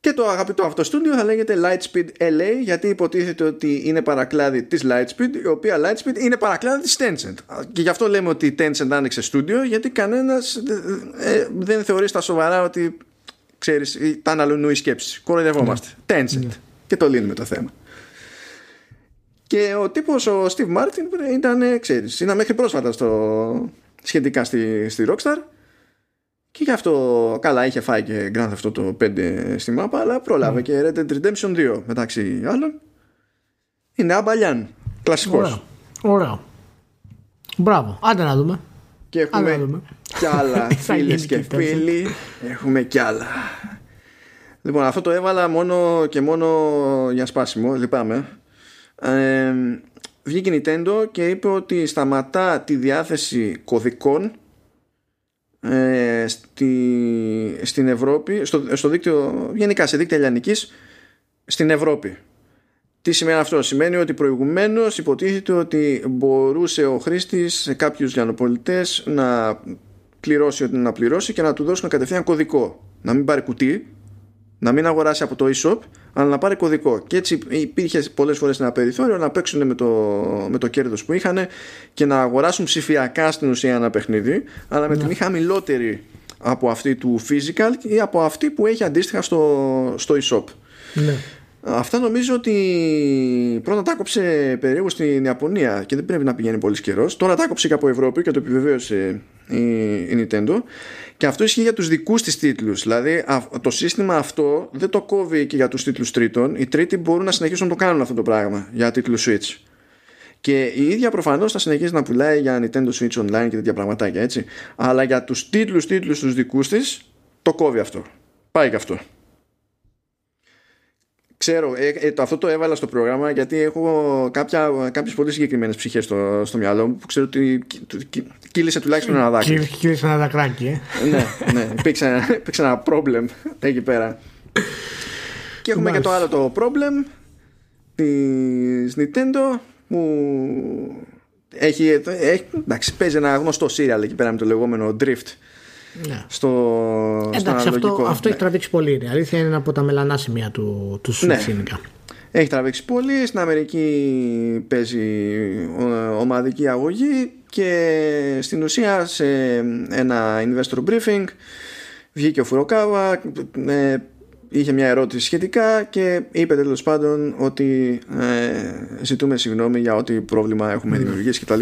Και το αγαπητό αυτό στούντιο θα λέγεται Lightspeed LA γιατί υποτίθεται ότι είναι παρακλάδι της Lightspeed η οποία Lightspeed είναι παρακλάδι της Tencent και γι' αυτό λέμε ότι η Tencent άνοιξε στούντιο γιατί κανένας ε, ε, δεν θεωρείς στα σοβαρά ότι ξέρεις τα αναλωνούει σκέψη κοροϊδευόμαστε mm. Tencent mm. και το λύνουμε το θέμα και ο τύπος ο Steve Martin ήταν, ξέρεις, ήταν μέχρι πρόσφατα στο, σχετικά στη, στη Rockstar και γι' αυτό καλά είχε φάει και Grand Theft Auto 5 στη μάπα αλλά πρόλαβε mm. και Red Dead Redemption 2 μεταξύ άλλων. Είναι αμπαλιάν, κλασικός. Ωραία. Μπράβο, άντε να δούμε. Και έχουμε δούμε. κι άλλα φίλες και φίλοι. Έχουμε κι άλλα. Λοιπόν, αυτό το έβαλα μόνο και μόνο για σπάσιμο. Λυπάμαι ε, βγήκε η Nintendo και είπε ότι σταματά τη διάθεση κωδικών ε, στη, στην Ευρώπη, στο, στο δίκτυο, γενικά σε δίκτυα λιανικής στην Ευρώπη. Τι σημαίνει αυτό, σημαίνει ότι προηγουμένως υποτίθεται ότι μπορούσε ο χρήστης σε κάποιους λιανοπολιτές να πληρώσει ό,τι να πληρώσει και να του δώσουν κατευθείαν κωδικό. Να μην πάρει κουτί, να μην αγοράσει από το e-shop αλλά να πάρει κωδικό και έτσι υπήρχε πολλές φορές ένα περιθώριο να παίξουν με το, με το κέρδος που είχαν και να αγοράσουν ψηφιακά στην ουσία ένα παιχνίδι αλλά με ναι. τιμή χαμηλότερη από αυτή του physical ή από αυτή που έχει αντίστοιχα στο, στο e-shop ναι. Αυτά νομίζω ότι πρώτα τα κόψε περίπου στην Ιαπωνία και δεν πρέπει να πηγαίνει πολύ καιρός. Τώρα τα κόψε και από Ευρώπη και το επιβεβαίωσε η, Nintendo. Και αυτό ισχύει για τους δικούς της τίτλους. Δηλαδή το σύστημα αυτό δεν το κόβει και για τους τίτλους τρίτων. Οι τρίτοι μπορούν να συνεχίσουν να το κάνουν αυτό το πράγμα για τίτλους Switch. Και η ίδια προφανώς θα συνεχίσει να πουλάει για Nintendo Switch Online και τέτοια πραγματάκια έτσι. Αλλά για τους τίτλους τίτλους τους δικούς της το κόβει αυτό. Πάει και αυτό. Ξέρω, ε, ε, το, αυτό το έβαλα στο πρόγραμμα γιατί έχω κάποια, κάποιες πολύ συγκεκριμένες ψυχές στο, στο μυαλό μου που ξέρω ότι κύλησε τουλάχιστον ένα δάκρυ. Κύλησε ένα δακράκι, ε. ναι, ναι, υπήρξε, υπήρξε ένα problem εκεί πέρα. Και έχουμε και το άλλο το problem της Nintendo που έχει, έχει εντάξει, παίζει ένα γνωστό serial εκεί πέρα με το λεγόμενο Drift ναι. στο, Εντάξει, αυτό, αυτό έχει ναι. τραβήξει πολύ. Η αλήθεια είναι από τα μελανά σημεία του, του ναι. Έχει τραβήξει πολύ. Στην Αμερική παίζει ομαδική αγωγή και στην ουσία σε ένα investor briefing βγήκε ο Φουροκάβα ε, είχε μια ερώτηση σχετικά και είπε τέλος πάντων ότι ε, ζητούμε συγγνώμη για ό,τι πρόβλημα έχουμε mm. δημιουργήσει κτλ.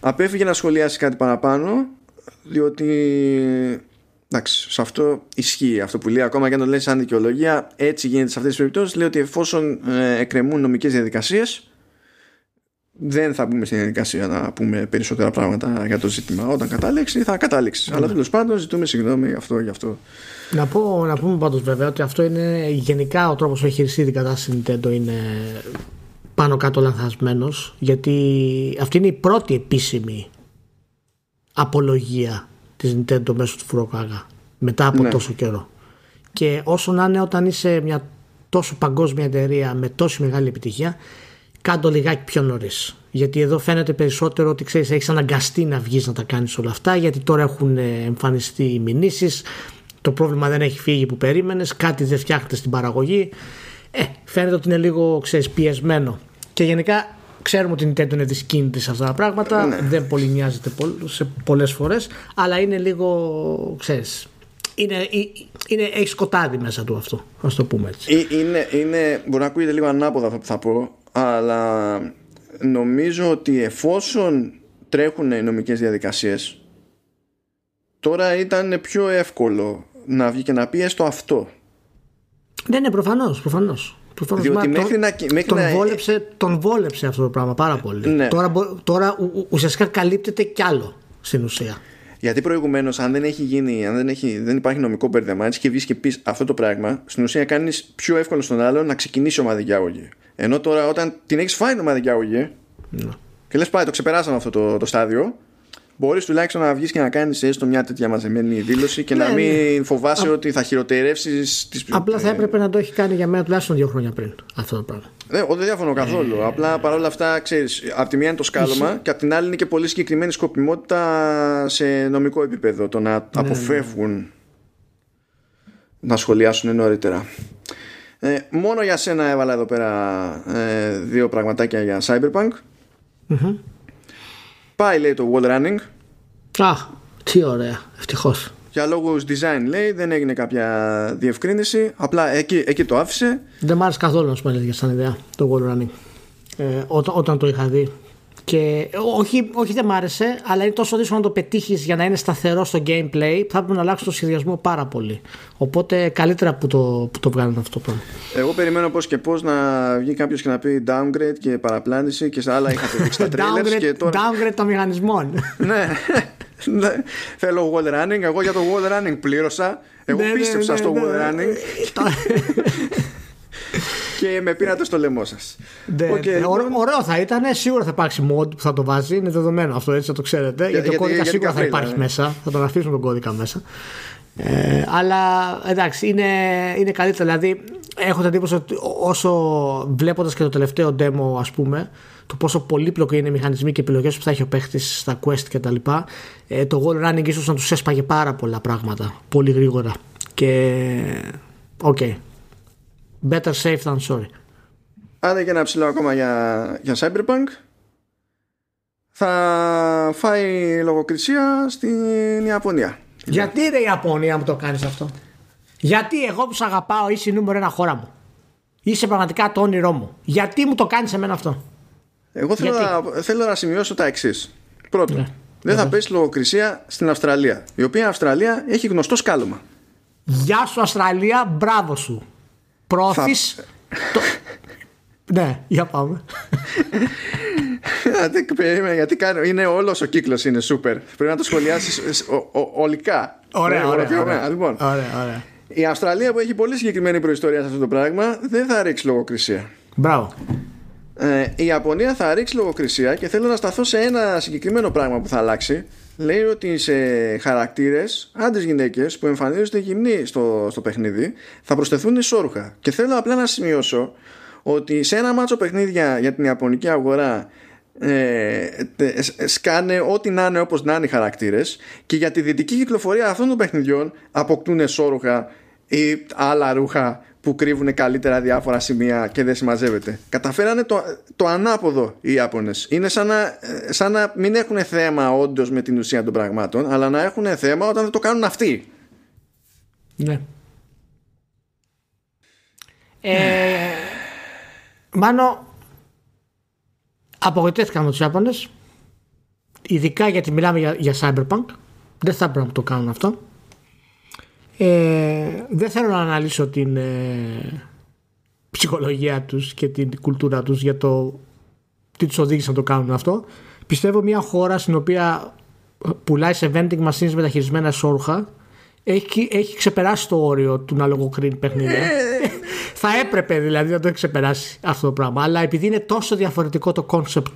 Απέφυγε να σχολιάσει κάτι παραπάνω διότι εντάξει, σε αυτό ισχύει αυτό που λέει ακόμα και αν το λέει σαν δικαιολογία έτσι γίνεται σε αυτές τις περιπτώσεις λέει ότι εφόσον ε, εκκρεμούν νομικές διαδικασίες δεν θα μπούμε στην διαδικασία να πούμε περισσότερα πράγματα για το ζήτημα. Όταν καταλήξεις, θα καταλήξεις. Αλλά ναι. τέλος πάντων, ζητούμε συγγνώμη γι' αυτό, γι' αυτό. Να, πω, να πούμε πάντως βέβαια ότι αυτό είναι γενικά ο τρόπος που έχει χειριστεί την κατάσταση Nintendo είναι πάνω κάτω λανθασμένος. Γιατί αυτή είναι η πρώτη επίσημη απολογία της Nintendo μέσω του Φουροκάγα μετά από ναι. τόσο καιρό. Και όσο να είναι όταν είσαι μια τόσο παγκόσμια εταιρεία με τόση μεγάλη επιτυχία, κάντο λιγάκι πιο νωρίς. Γιατί εδώ φαίνεται περισσότερο ότι ξέρεις, έχεις αναγκαστεί να βγεις να τα κάνεις όλα αυτά, γιατί τώρα έχουν ε, εμφανιστεί οι μηνύσεις, το πρόβλημα δεν έχει φύγει που περίμενες, κάτι δεν φτιάχνεται στην παραγωγή. Ε, φαίνεται ότι είναι λίγο ξέρεις, πιεσμένο. Και γενικά Ξέρουμε ότι η Nintendo είναι δυσκίνητη σε αυτά τα πράγματα. Ναι. Δεν πολύ νοιάζεται σε πολλές φορές. Αλλά είναι λίγο. ξέρεις, είναι, είναι, έχει σκοτάδι μέσα του αυτό. Α το πούμε έτσι. Ε, είναι, είναι, μπορεί να ακούγεται λίγο ανάποδα αυτό που θα πω. Αλλά νομίζω ότι εφόσον τρέχουν οι νομικές διαδικασίες, τώρα ήταν πιο εύκολο να βγει και να πει έστω αυτό. Ναι, ναι, προφανώς. Προφανώς. Διότι μέχρι να, μέχρι τον, να... Βόλεψε, τον βόλεψε αυτό το πράγμα πάρα πολύ. Ναι. Τώρα, τώρα ουσιαστικά καλύπτεται κι άλλο στην ουσία. Γιατί προηγουμένως, αν δεν έχει γίνει, αν δεν, έχει, δεν υπάρχει νομικό μπέρδεμα, έτσι και βγει και πει αυτό το πράγμα, στην ουσία κάνεις πιο εύκολο στον άλλον να ξεκινήσει ομαδική αγωγή. Ενώ τώρα όταν την έχεις φάει ομαδική αγωγή ναι. και λες πάει, το ξεπεράσαμε αυτό το, το στάδιο, μπορείς τουλάχιστον να βγεις και να κάνεις έστω μια τέτοια μαζεμένη δήλωση και να ναι, μην ναι. φοβάσαι ότι θα χειροτερεύσεις τι Απλά θα έπρεπε να το έχει κάνει για μένα τουλάχιστον δύο χρόνια πριν αυτό το πράγμα. Ναι, δεν διαφωνώ καθόλου. Ε... Απλά παρόλα αυτά, ξέρεις, από τη μία είναι το σκάλωμα και από την άλλη είναι και πολύ συγκεκριμένη σκοπιμότητα σε νομικό επίπεδο το να ναι, αποφεύγουν να σχολιάσουν νωρίτερα. Ε, μόνο για σένα έβαλα εδώ πέρα ε, δύο πραγματάκια για Cyberpunk. Πάει λέει το wall running. Α, τι ωραία, ευτυχώς. Για λόγους design λέει, δεν έγινε κάποια διευκρίνηση. Απλά εκεί, εκεί το άφησε. Δεν μ' άρεσε καθόλου να σου πω σαν ιδέα το wall running. Ε, όταν, όταν το είχα δει. Και όχι, όχι δεν μ' άρεσε, αλλά είναι τόσο δύσκολο να το πετύχεις για να είναι σταθερό στο gameplay που θα πρέπει να αλλάξεις το σχεδιασμό πάρα πολύ. Οπότε καλύτερα που το, που το βγάλουν αυτό το πράγμα. Εγώ περιμένω πώς και πώς να βγει κάποιος και να πει downgrade και παραπλάνηση και σε άλλα είχατε δείξει τα trailers. και τώρα... Downgrade των μηχανισμών. ναι. ναι. Θέλω wall running. Εγώ για το wall running πλήρωσα. Εγώ ναι, ναι πίστεψα ναι, στο wall running και με πήρατε στο λαιμό σας. Ναι, okay. Ωραίο θα ήταν, σίγουρα θα υπάρξει mod που θα το βάζει, είναι δεδομένο αυτό έτσι, θα το ξέρετε. γιατί, ο κώδικα σίγουρα θα υπάρχει ναι. μέσα, θα τον αφήσουμε τον κώδικα μέσα. Ε, αλλά εντάξει, είναι, είναι καλύτερο. Δηλαδή, έχω την εντύπωση ότι όσο βλέποντας και το τελευταίο demo, ας πούμε, το πόσο πολύπλοκο είναι οι μηχανισμοί και επιλογές που θα έχει ο παίχτης στα quest κτλ., ε, το wall running ίσως να τους έσπαγε πάρα πολλά πράγματα πολύ γρήγορα. Και. Οκ, okay, Better safe than sorry. Άντε και ένα ψηλό ακόμα για, για Cyberpunk. Θα φάει λογοκρισία στην Ιαπωνία. Γιατί ρε Ιαπωνία μου το κάνεις αυτό; Γιατί εγώ που σε αγαπάω είσαι η νούμερο ένα χώρα μου. Είσαι πραγματικά το όνειρό μου. Γιατί μου το κάνεις εμένα αυτό; Εγώ θέλω, να, θέλω να σημειώσω τα εξής. Πρώτον, ναι. δεν θα πέσει λογοκρισία στην Αυστραλία. Η οποία Αυστραλία έχει γνωστό σκάλωμα. Γεια σου Αυστραλία, μπράβο σου. Πρόθεις το... ναι, για πάμε. γιατί κάνω, είναι όλος ο κύκλος είναι σούπερ. Πρέπει να το σχολιάσεις ολικά. Ωραία, ωραία, ωραία. Λοιπόν, ωραία, ωραία. η Αυστραλία που έχει πολύ συγκεκριμένη προϊστορία σε αυτό το πράγμα δεν θα ρίξει λογοκρισία. Μπράβο. Ε, η Ιαπωνία θα ρίξει λογοκρισία και θέλω να σταθώ σε ένα συγκεκριμένο πράγμα που θα αλλάξει. Λέει ότι σε χαρακτήρες, άντρες γυναίκες που εμφανίζονται γυμνοί στο, στο παιχνίδι, θα προσθεθούν ισόρουχα. Και θέλω απλά να σημειώσω ότι σε ένα μάτσο παιχνίδια για την Ιαπωνική αγορά ε, σκάνε ό,τι να είναι όπως να είναι οι χαρακτήρες και για τη δυτική κυκλοφορία αυτών των παιχνιδιών αποκτούν εσώρουχα ή άλλα ρούχα που κρύβουν καλύτερα διάφορα σημεία και δεν συμμαζεύεται. Καταφέρανε το, το ανάποδο οι Ιάπωνες. Είναι σαν να, σαν να μην έχουν θέμα όντως με την ουσία των πραγμάτων, αλλά να έχουν θέμα όταν δεν το κάνουν αυτοί. Ναι. Ε, Μάνο, απογοητεύτηκα με τους Ιάπωνες. Ειδικά γιατί μιλάμε για, για Cyberpunk. Δεν θα έπρεπε να το κάνουν αυτό. Ε, δεν θέλω να αναλύσω την ε, ψυχολογία τους και την κουλτούρα τους για το τι τους οδήγησε να το κάνουν αυτό. Πιστεύω μια χώρα στην οποία πουλάει σε vending machines μεταχειρισμένα σώβρακα έχει, έχει ξεπεράσει το όριο του να λογοκρίνει παιχνίδια. Ε, θα έπρεπε δηλαδή να το έχει ξεπεράσει αυτό το πράγμα. Αλλά επειδή είναι τόσο διαφορετικό το concept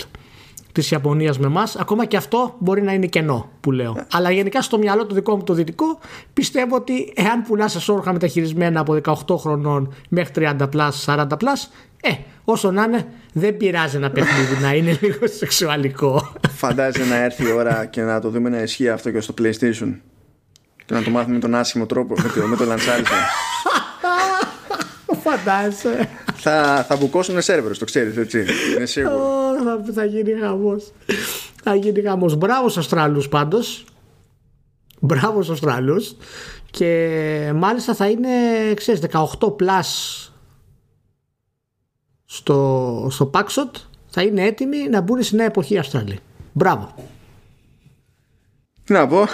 της Ιαπωνίας με εμάς, ακόμα και αυτό μπορεί να είναι κοινό που λέω. Αλλά γενικά στο μυαλό το δικό μου το δυτικό πιστεύω ότι εάν πουλάς σώβρακα μεταχειρισμένα από 18 χρονών μέχρι 30 plus, 40 plus, ε, όσο να είναι, δεν πειράζει ένα παιχνίδι να είναι λίγο σεξουαλικό. Φαντάζεσαι να έρθει η ώρα και να το δούμε να ισχύει αυτό και στο PlayStation. Και να το μάθουμε με τον άσχημο τρόπο, με το, με το λανσάρισμα. Φαντάζεσαι. Θα, θα μπουκώσουν σερβερ, το ξέρεις, έτσι. Είναι σίγουρο. θα, θα γίνει χαμός. Θα γίνει χαμός. Μπράβο στους Αυστραλούς πάντως. Μπράβο στους Αυστραλούς. Και μάλιστα θα είναι, ξέρεις, 18 plus στο, στο Paxot θα είναι έτοιμοι να μπουν στη νέα εποχή Αυστραλία. Μπράβο. Τι να πω.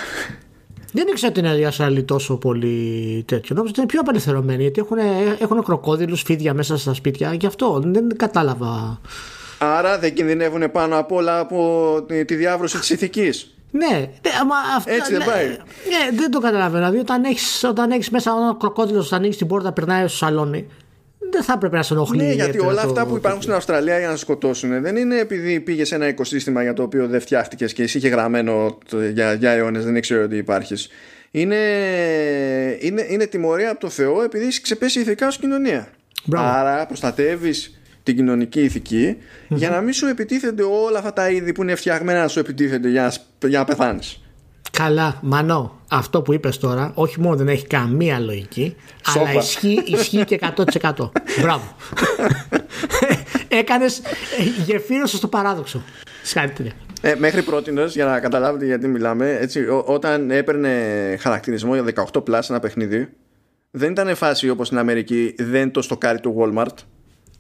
Δεν ήξερα ότι είναι η Αυστραλία τόσο πολύ τέτοιο. Νόμιζα ότι είναι πιο απελευθερωμένοι γιατί έχουν, έχουν κροκόδιλους, φίδια μέσα στα σπίτια. Γι' αυτό δεν κατάλαβα. Άρα δεν κινδυνεύουν πάνω απ' όλα από τη διάβρωση της ηθικής. Ναι, ναι αυτά, Έτσι δεν πάει. Ναι, δεν το καταλαβαίνω. Δηλαδή, όταν έχεις όταν έχεις μέσα ένα κροκόδιλο, όταν ανοίξει την πόρτα, περνάει στο σαλόνι δεν θα έπρεπε να σε ενοχλεί. Ναι, γιατί όλα αυτά που υπάρχουν στην Αυστραλία για να σε σκοτώσουν δεν είναι επειδή πήγες σε ένα οικοσύστημα για το οποίο δεν φτιάχτηκες και εσύ είχε γραμμένο για, για αιώνες, δεν ήξερε ότι υπάρχεις. Είναι, είναι, είναι τιμωρία από το Θεό επειδή έχεις ξεπέσει ηθικά ως κοινωνία. Μπράβο. Άρα προστατεύεις την κοινωνική για να μην σου επιτίθενται όλα αυτά τα είδη που είναι φτιαγμένα να σου επιτίθενται για, για να πεθάνεις. Καλά, Μανώ, αυτό που είπες τώρα όχι μόνο δεν έχει καμία λογική, αλλά ισχύει, ισχύει και 100%. Μπράβο. Έκανες, γεφύρωσες στο παράδοξο. Συγχαρητήρια. Ε, μέχρι πρώτη για να καταλάβετε γιατί μιλάμε, έτσι, όταν έπαιρνε χαρακτηρισμό για 18 plus ένα παιχνίδι, δεν ήταν φάση όπως στην Αμερική, δεν το στοκάρει το Walmart.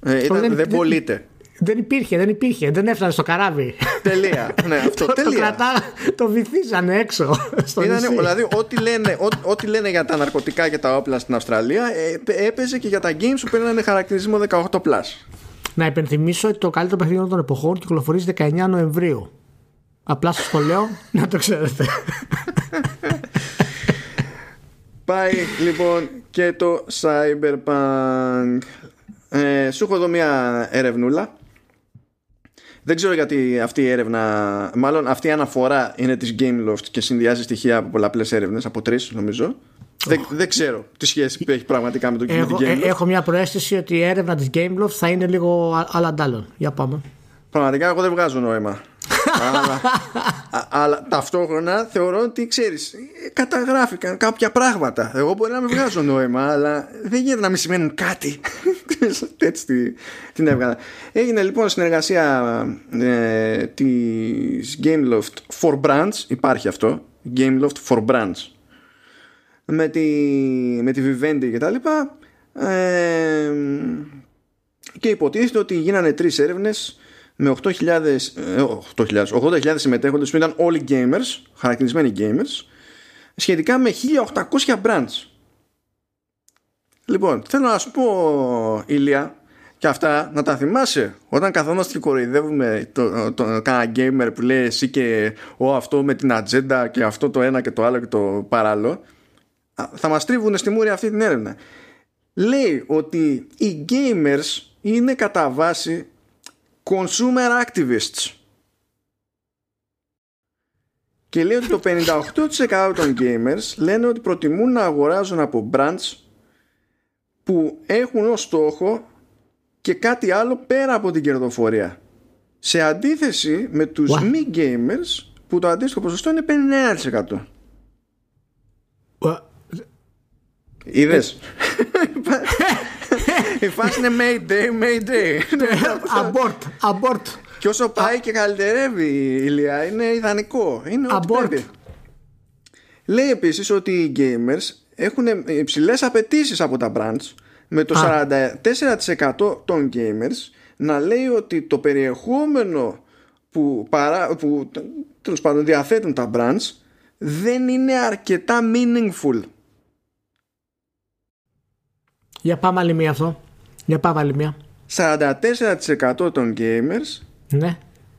Ε, ήταν, δεν, δεν πωλείται. Δεν υπήρχε, δεν υπήρχε. Δεν έφτανε στο καράβι. Τελεία. Ναι, αυτό. το, τελεία. Το, κρατά, το βυθίζανε έξω. Στο Ήτανε, δηλαδή, ό,τι λένε, ό, ό,τι λένε για τα ναρκωτικά και τα όπλα στην Αυστραλία ε, έπαιζε και για τα games που παίρνανε χαρακτηρισμό 18. Να υπενθυμίσω ότι το καλύτερο παιχνίδι των εποχών κυκλοφορεί 19 Νοεμβρίου. Απλά σας το λέω να το ξέρετε. Πάει λοιπόν και το Cyberpunk. Ε, σου έχω εδώ μια ερευνούλα δεν ξέρω γιατί αυτή η έρευνα, μάλλον αυτή η αναφορά είναι της Gameloft και συνδυάζει στοιχεία από πολλαπλές έρευνες, από τρεις νομίζω. Δεν, δεν ξέρω τι σχέση έχει πραγματικά με, το, έχω, με την Gameloft. Έχω μια προέστηση ότι η έρευνα της Gameloft θα είναι λίγο άλλα Για πάμε. Πραγματικά εγώ δεν βγάζω νόημα αλλά, αλλά ταυτόχρονα θεωρώ ότι ξέρεις καταγράφηκαν κάποια πράγματα. Εγώ μπορεί να μην βγάζω νόημα αλλά δεν γίνεται να μην σημαίνουν κάτι. Έτσι την έβγαλα. Έγινε λοιπόν συνεργασία ε, της Gameloft for Brands. Υπάρχει αυτό. Gameloft for Brands. Με τη, με τη Vivendi και τα λοιπά. Ε, και υποτίθεται ότι γίνανε τρεις έρευνες με 8.000, 8.000, 80.000 συμμετέχοντες που ήταν όλοι gamers, χαρακτηρισμένοι gamers, σχετικά με 1.800 brands. Λοιπόν, θέλω να σου πω, Ηλία, και αυτά να τα θυμάσαι όταν καθόμαστε και κοροϊδεύουμε το, το, το κάνα gamer που λέει εσύ και ο αυτό με την ατζέντα και αυτό το ένα και το άλλο και το παράλληλο θα μας τρίβουν στη μούρη αυτή την έρευνα λέει ότι οι gamers είναι κατά βάση consumer activists και λέει ότι το 58% των gamers λένε ότι προτιμούν να αγοράζουν από brands που έχουν ως στόχο και κάτι άλλο πέρα από την κερδοφορία. Σε αντίθεση με τους What? μη gamers που το αντίστοιχο ποσοστό είναι 59%. What? Είδες; Η φάση είναι Mayday, Mayday. Abort, abort. Και όσο πάει και καλυτερεύει η ηλία είναι ιδανικό. Είναι ό,τι Λέει επίσης ότι οι gamers έχουν υψηλές απαιτήσεις από τα brands με το 44% των gamers να λέει ότι το περιεχόμενο που, παρά, που τέλος πάντων διαθέτουν τα brands δεν είναι αρκετά meaningful. Για πάμε άλλη μία αυτό. Για πάμε άλλη μία. 44% των gamers ναι.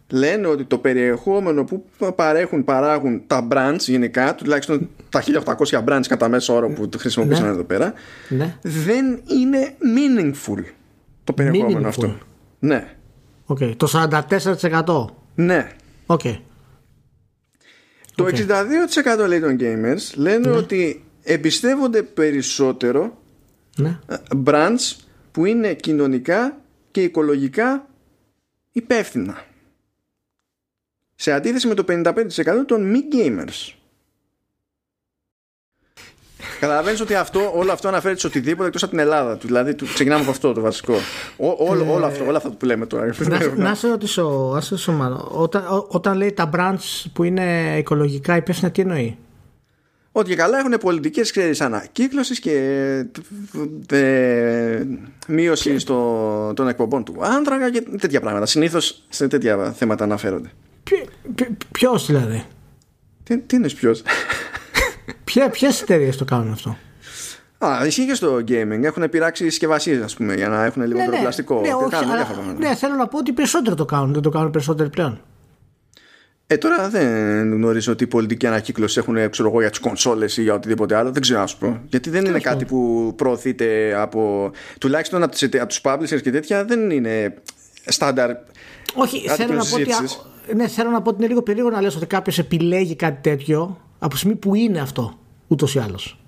λένε ότι το περιεχόμενο που παρέχουν, παράγουν τα brands γενικά, τουλάχιστον τα 1800 brands κατά μέσο όρο που χρησιμοποιήσαν ναι. εδώ πέρα, ναι. δεν είναι meaningful το περιεχόμενο meaningful. αυτό. Ναι. Okay. Το 44%. Ναι. Okay. Το okay. 62% λέει των gamers λένε ναι. ότι εμπιστεύονται περισσότερο ναι. brands που είναι κοινωνικά και οικολογικά υπεύθυνα. Σε αντίθεση με το 55% των μη gamers. Καταλαβαίνεις ότι αυτό, όλο αυτό αναφέρεται σε οτιδήποτε εκτός από την Ελλάδα. Δηλαδή, ξεκινάμε από αυτό το βασικό. Ό, όλο, όλο αυτό, όλα αυτά που λέμε τώρα. Να, να σε ρωτήσω, όταν, όταν λέει τα brands που είναι οικολογικά υπεύθυνα, τι εννοεί; Ότι και καλά έχουν πολιτικές ανακύκλωσης και ε, μείωση στο, των εκπομπών του άνθρακα και τέτοια πράγματα. Συνήθως σε τέτοια θέματα αναφέρονται. Ποιος δηλαδή; Τι, τι είναι ποιος; Ποιες εταιρείες το κάνουν αυτό; Α, ισχύει και στο gaming. Έχουν πειράξει συσκευασίες, ας πούμε, για να έχουν λιγότερο ναι, ναι, πλαστικό. Ναι, όχι, αλλά, ναι, θέλω να πω ότι περισσότερο το κάνουν. Δεν το κάνουν περισσότερο πλέον. Ε, τώρα δεν γνωρίζω ότι οι πολιτικοί ανακύκλωση έχουν ξέρω εγώ, για τις κονσόλες ή για οτιδήποτε άλλο. Δεν ξέρω να σου πω. Γιατί δεν είναι κάτι που προωθείται από. τουλάχιστον από τους publishers και τέτοια δεν είναι στάνταρ. Όχι, θέλω να, πω ότι, ναι, θέλω να πω ότι είναι λίγο περίεργο να λες ότι κάποιος επιλέγει κάτι τέτοιο από τη στιγμή που είναι αυτό ούτως ή άλλως.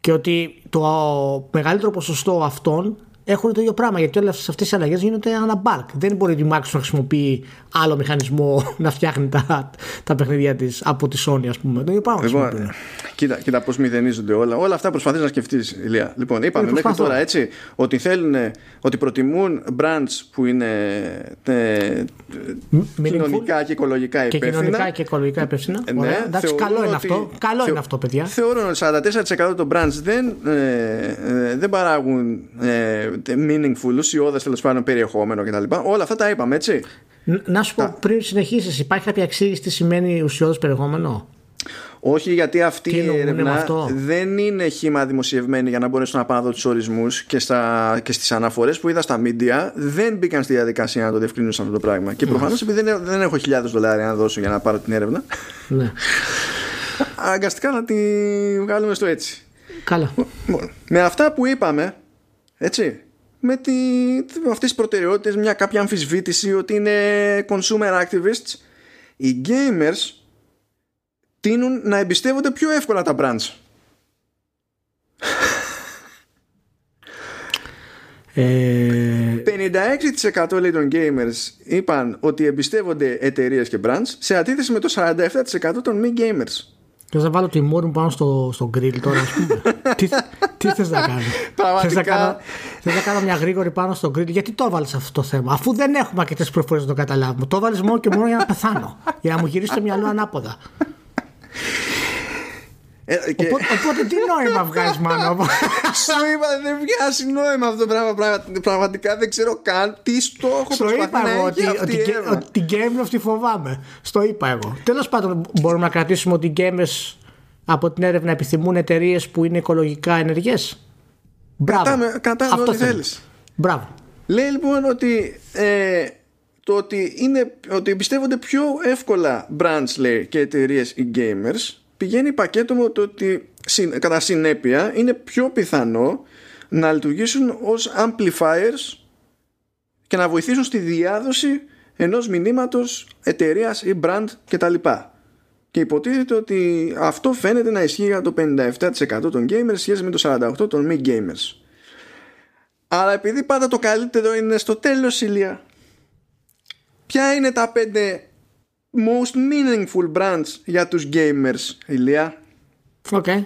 Και ότι το μεγαλύτερο ποσοστό αυτών έχουν το ίδιο πράγμα. Γιατί όλες αυτέ οι αλλαγές γίνονται αναμπάρκ. Δεν μπορεί η Microsoft να χρησιμοποιεί άλλο μηχανισμό να φτιάχνει τα, τα παιχνίδια της από τη Sony, ας πούμε. Το ίδιο πράγμα. Λοιπόν, κοίτα, κοίτα πώς μηδενίζονται όλα. Όλα αυτά προσπαθείς να σκεφτείς, Ηλία. Λοιπόν, είπαμε μέχρι τώρα έτσι ότι θέλουν, ότι προτιμούν brands που είναι ε, κοινωνικά και οικολογικά υπεύθυνα. Και κοινωνικά και οικολογικά υπεύθυνα. Ε, ναι, Εντάξει, καλό είναι αυτό. Καλό είναι αυτό, παιδιά. Θεωρούν ότι 44% των brands δεν, ε, ε, δεν παράγουν ε, meaningful, ουσιώδες τέλος πάντων περιεχόμενο κτλ. Όλα αυτά τα είπαμε, έτσι. Να σου πω πριν συνεχίσεις, υπάρχει κάποια εξήγηση τι σημαίνει ουσιώδες περιεχόμενο; Όχι, γιατί αυτή η έρευνα δεν είναι χήμα δημοσιευμένη για να μπορέσω να πάω να δω τους ορισμούς και, στα, και στις αναφορές που είδα στα media δεν μπήκαν στη διαδικασία να το διευκρινίσουν αυτό το πράγμα. Και προφανώς επειδή δεν, δεν έχω χιλιάδες δολάρια να δώσω για να πάρω την έρευνα. Ναι. Αγκαστικά να τη βγάλουμε στο έτσι. Καλά. Με αυτά που είπαμε, έτσι, με, τη, με αυτές τις προτεραιότητες μια κάποια αμφισβήτηση ότι είναι consumer activists οι gamers τείνουν να εμπιστεύονται πιο εύκολα τα brands. Ε... 56% λέει των gamers είπαν ότι εμπιστεύονται εταιρείες και brands σε αντίθεση με το 47% των μη gamers Θε να βάλω τη μόρι μου πάνω στο, στο γκριλ τώρα, ας πούμε. τι, τι θες να κάνω; Θες να, κάνω, να κάνω μια γρήγορη πάνω στο γκριλ. Γιατί το έβαλε αυτό το θέμα, αφού δεν έχουμε αρκετές προφορές να το καταλάβουμε. Το έβαλε μόνο και μόνο για να πεθάνω. για να μου γυρίσει το μυαλό ανάποδα. Ε, και... οπότε, οπότε, τι νόημα βγάζεις, Μάνο; Σου είπα, δεν βγάζει νόημα αυτό το πράγμα. Πραγματικά δεν ξέρω καν τι στόχο Στο είπα εγώ ότι, ότι, ότι την Game αυτή φοβάμαι. Στο είπα εγώ. Τέλος πάντων, μπορούμε να κρατήσουμε ότι οι gamers από την έρευνα επιθυμούν εταιρείες που είναι οικολογικά ενεργές; Μπράβο. Κρατάμε ό,τι θέλεις. Μπράβο. Λέει λοιπόν ότι ε, το ότι, είναι, ότι πιστεύονται πιο εύκολα brands λέει, και εταιρείες οι gamers πηγαίνει πακέτο με το ότι κατά συνέπεια είναι πιο πιθανό να λειτουργήσουν ως amplifiers και να βοηθήσουν στη διάδοση ενός μηνύματος εταιρείας ή brand κτλ. Και υποτίθεται ότι αυτό φαίνεται να ισχύει για το 57% των gamers σχέση με το 48% των μη gamers. Αλλά επειδή πάντα το καλύτερο είναι στο τέλος ηλία Ποια είναι τα 5 most meaningful brands για τους gamers ηλία Οκ okay.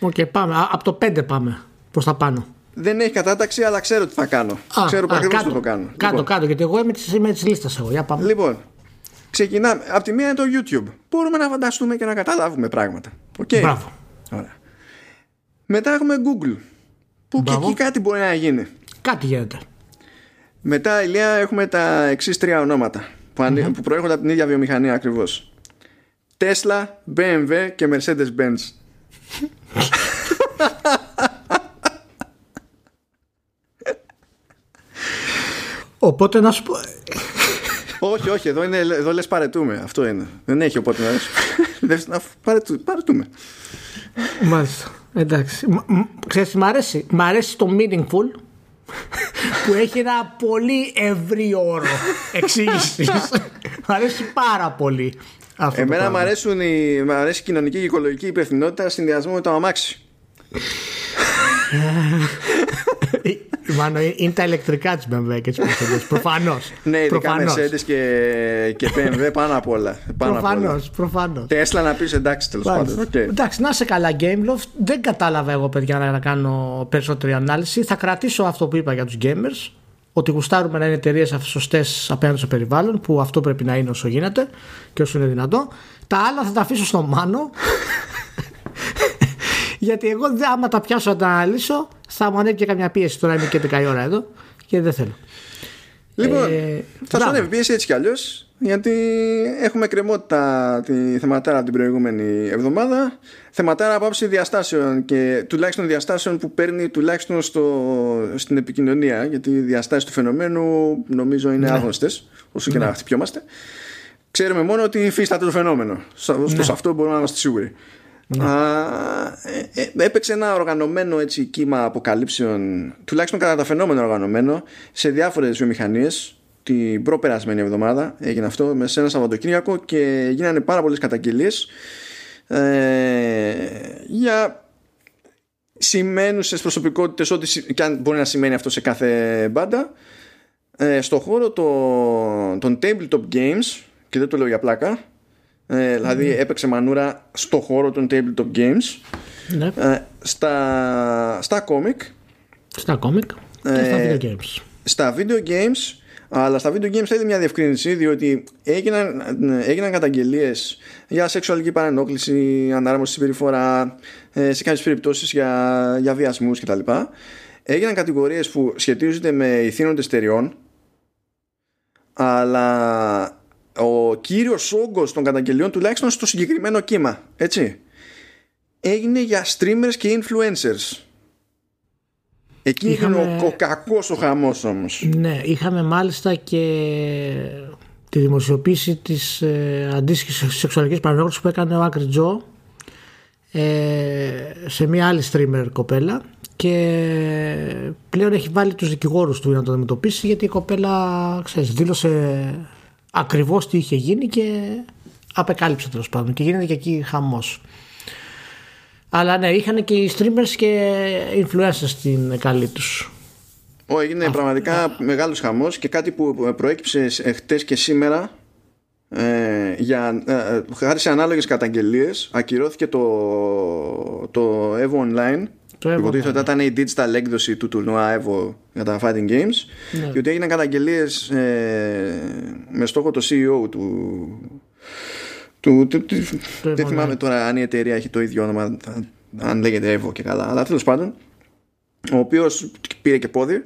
okay, πάμε, από το 5 πάμε προς τα πάνω δεν έχει κατάταξη, αλλά ξέρω τι θα κάνω. Α, ξέρω ακριβώς τι θα κάνω. Κάτω, λοιπόν. κάτω, γιατί εγώ είμαι τη είμαι λίστας εγώ. Για πάμε. Λοιπόν, ξεκινάμε. Από τη μία είναι το YouTube. Μπορούμε να φανταστούμε και να καταλάβουμε πράγματα. Okay. Μπράβο. Ωραία. Μετά έχουμε Google. Που και εκεί κάτι μπορεί να γίνει. Κάτι γίνεται. Μετά, Ηλία, έχουμε τα εξής τρία ονόματα που, mm-hmm. που προέρχονται από την ίδια βιομηχανία ακριβώς. Tesla, BMW και Mercedes-Benz. Οπότε να σου πω. όχι, όχι, εδώ, είναι, εδώ λες παρετούμε. Αυτό είναι. Δεν έχει οπότε να λες. παρετούμε. Μάλιστα. Εντάξει. Ξέρεις μ' αρέσει; Μ' αρέσει το meaningful που έχει ένα πολύ ευρύ όρο εξήγησης. μ' αρέσει πάρα πολύ. Αυτό Εμένα μ' αρέσουν οι, μ' αρέσει η κοινωνική και οικολογική υπευθυνότητα συνδυασμό με το αμάξι. Μάλλον είναι τα ηλεκτρικά της BMW και της Mercedes. Προφανώς. ναι, ειδικά Mercedes και, και BMW πάνω απ' όλα. Προφανώς, προφανώς. Τέσλα να πεις εντάξει τέλος πάντων. Okay. Εντάξει, να σε καλά, Gameloft. Δεν κατάλαβα εγώ, παιδιά, να κάνω περισσότερη ανάλυση. Θα κρατήσω αυτό που είπα για τους gamers. Ότι γουστάρουμε να είναι εταιρείες σωστές απέναντι στο περιβάλλον, που αυτό πρέπει να είναι όσο γίνεται και όσο είναι δυνατό. Τα άλλα θα τα αφήσω στο μάνο. Γιατί εγώ άμα τα πιάσω να τα αναλύσω, θα μου ανέβει και καμιά πίεση. Τώρα είναι και 10 ώρα εδώ και δεν θέλω. Λοιπόν, ε, θα σου ανέβει πίεση έτσι κι αλλιώς, γιατί έχουμε κρεμότητα τη θεματάρα την προηγούμενη εβδομάδα. Θεματάρα από άψη διαστάσεων και τουλάχιστον διαστάσεων που παίρνει τουλάχιστον στο, στην επικοινωνία, γιατί οι διαστάσεις του φαινομένου νομίζω είναι ναι. άγνωστες, όσο και ναι. να χτυπιόμαστε. Ξέρουμε μόνο ότι υφίσταται το φαινόμενο. Ναι. Σε αυτό μπορούμε να είμαστε σίγουροι. Ναι. Ε, ε, έπαιξε ένα οργανωμένο έτσι κύμα αποκαλύψεων τουλάχιστον κατά τα φαινόμενο οργανωμένο σε διάφορες βιομηχανίες την προπερασμένη εβδομάδα έγινε αυτό μέσα σε ένα Σαββατοκύριακο και γίνανε πάρα πολλές καταγγελίες ε, για σημαίνουσες προσωπικότητες ό,τι και αν μπορεί να σημαίνει αυτό σε κάθε μπάντα ε, στο χώρο των, των tabletop games και δεν το λέω για πλάκα ε, δηλαδή έπαιξε μανούρα στο χώρο των tabletop games ναι. ε, στα, στα comic στα comic και στα ε, video games στα video games αλλά στα video games θέλει μια διευκρίνηση διότι έγιναν, έγιναν καταγγελίες για σεξουαλική παρενόχληση, ανάρμοση συμπεριφορά, ε, σε κάποιες περιπτώσεις για, για βιασμούς κτλ. Έγιναν κατηγορίες που σχετίζονται με ηθήνοντες εταιριών αλλά ο κύριος όγκος των καταγγελιών τουλάχιστον στο συγκεκριμένο κύμα έτσι έγινε για streamers και influencers. Εκεί είχαμε... είναι ο, ο κακός ο χαμός όμως. Ναι είχαμε μάλιστα και τη δημοσιοποίηση της ε, αντίστοιχης σεξουαλικής παρανόχλησης που έκανε ο Άκρη Τζο ε, σε μια άλλη streamer κοπέλα και πλέον έχει βάλει τους δικηγόρους του να το αντιμετωπίσει γιατί η κοπέλα ξέρεις, δήλωσε ακριβώς τι είχε γίνει και απεκάλυψε τέλος πάντων και γίνεται και εκεί χαμός. Αλλά ναι, είχαν και οι streamers και influencers στην καλή τους. Ω, έγινε πραγματικά μεγάλος χαμός και κάτι που προέκυψε χτες και σήμερα ε, για, ε, ε, χάρη σε ανάλογες καταγγελίες ακυρώθηκε το, το EVO Online Υποτίθεται ότι ήταν η digital έκδοση του τουρνουά Evo για τα fighting games ναι. και ότι έγιναν καταγγελίες ε, με στόχο το CEO του, του, του, του δεν θυμάμαι τώρα αν η εταιρεία έχει το ίδιο όνομα αν λέγεται Evo και καλά αλλά τέλος πάντων ο οποίος πήρε και πόδι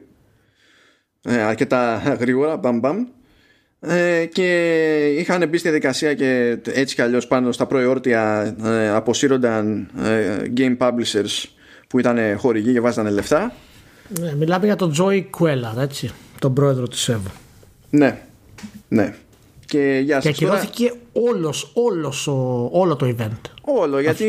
ε, αρκετά γρήγορα μπαμ μπαμ ε, και είχαν μπει στη διαδικασία και έτσι κι αλλιώς πάνω στα προεόρτια ε, αποσύρονταν ε, game publishers που ήταν χορηγοί και βάζανε λεφτά. Ναι, μιλάμε για τον Τζόι Κουέλα, έτσι, τον πρόεδρο της ΕΒ. Ναι, ναι. Και, για και ακυρώθηκε όλος, όλος, όλο το event. Όλο, γιατί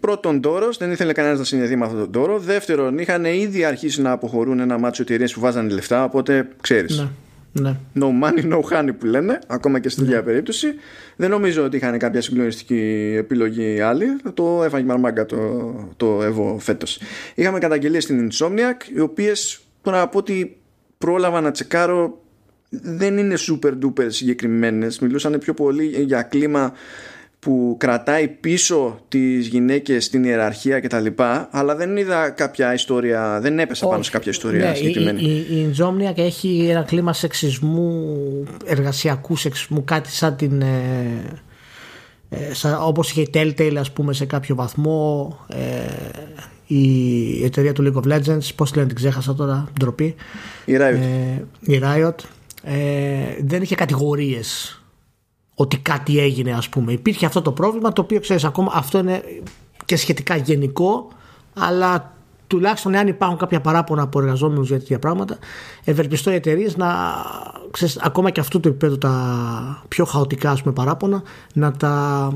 πρώτον τόρος, δεν ήθελε κανένας να συνδεθεί με αυτόν τον τόρο. Δεύτερον, είχαν ήδη αρχίσει να αποχωρούν ένα μάτσο εταιρείες που βάζανε λεφτά, οπότε ξέρεις. Ναι. Ναι. No money, no honey που λένε, ακόμα και στην ίδια ναι. περίπτωση. Δεν νομίζω ότι είχαν κάποια συγκλονιστική επιλογή άλλη. Το έφαγε μαρμάγκα το, το Evo φέτος. Είχαμε καταγγελίες στην Insomniac, οι οποίες τώρα από ότι πρόλαβα να τσεκάρω δεν είναι super duper συγκεκριμένες μιλούσαν πιο πολύ για κλίμα που κρατάει πίσω τις γυναίκες στην ιεραρχία και τα λοιπά αλλά δεν είδα κάποια ιστορία δεν έπεσα πάνω σε κάποια ιστορία ναι, συγκεκριμένη. η, η, η έχει ένα κλίμα σεξισμού εργασιακού σεξισμού κάτι σαν την ε, ε, σαν, όπως είχε η Telltale ας πούμε σε κάποιο βαθμό ε, η εταιρεία του League of Legends πώς λένε την ξέχασα τώρα ντροπή. Η Riot, ε, η Riot. Ε, δεν είχε κατηγορίες ότι κάτι έγινε ας πούμε υπήρχε αυτό το πρόβλημα το οποίο ξέρεις ακόμα αυτό είναι και σχετικά γενικό αλλά τουλάχιστον εάν υπάρχουν κάποια παράπονα από εργαζόμενους για τέτοια πράγματα, ευελπιστώ οι εταιρείες να ξέρεις, ακόμα και αυτού του επίπεδου τα πιο χαοτικά ας πούμε, παράπονα να τα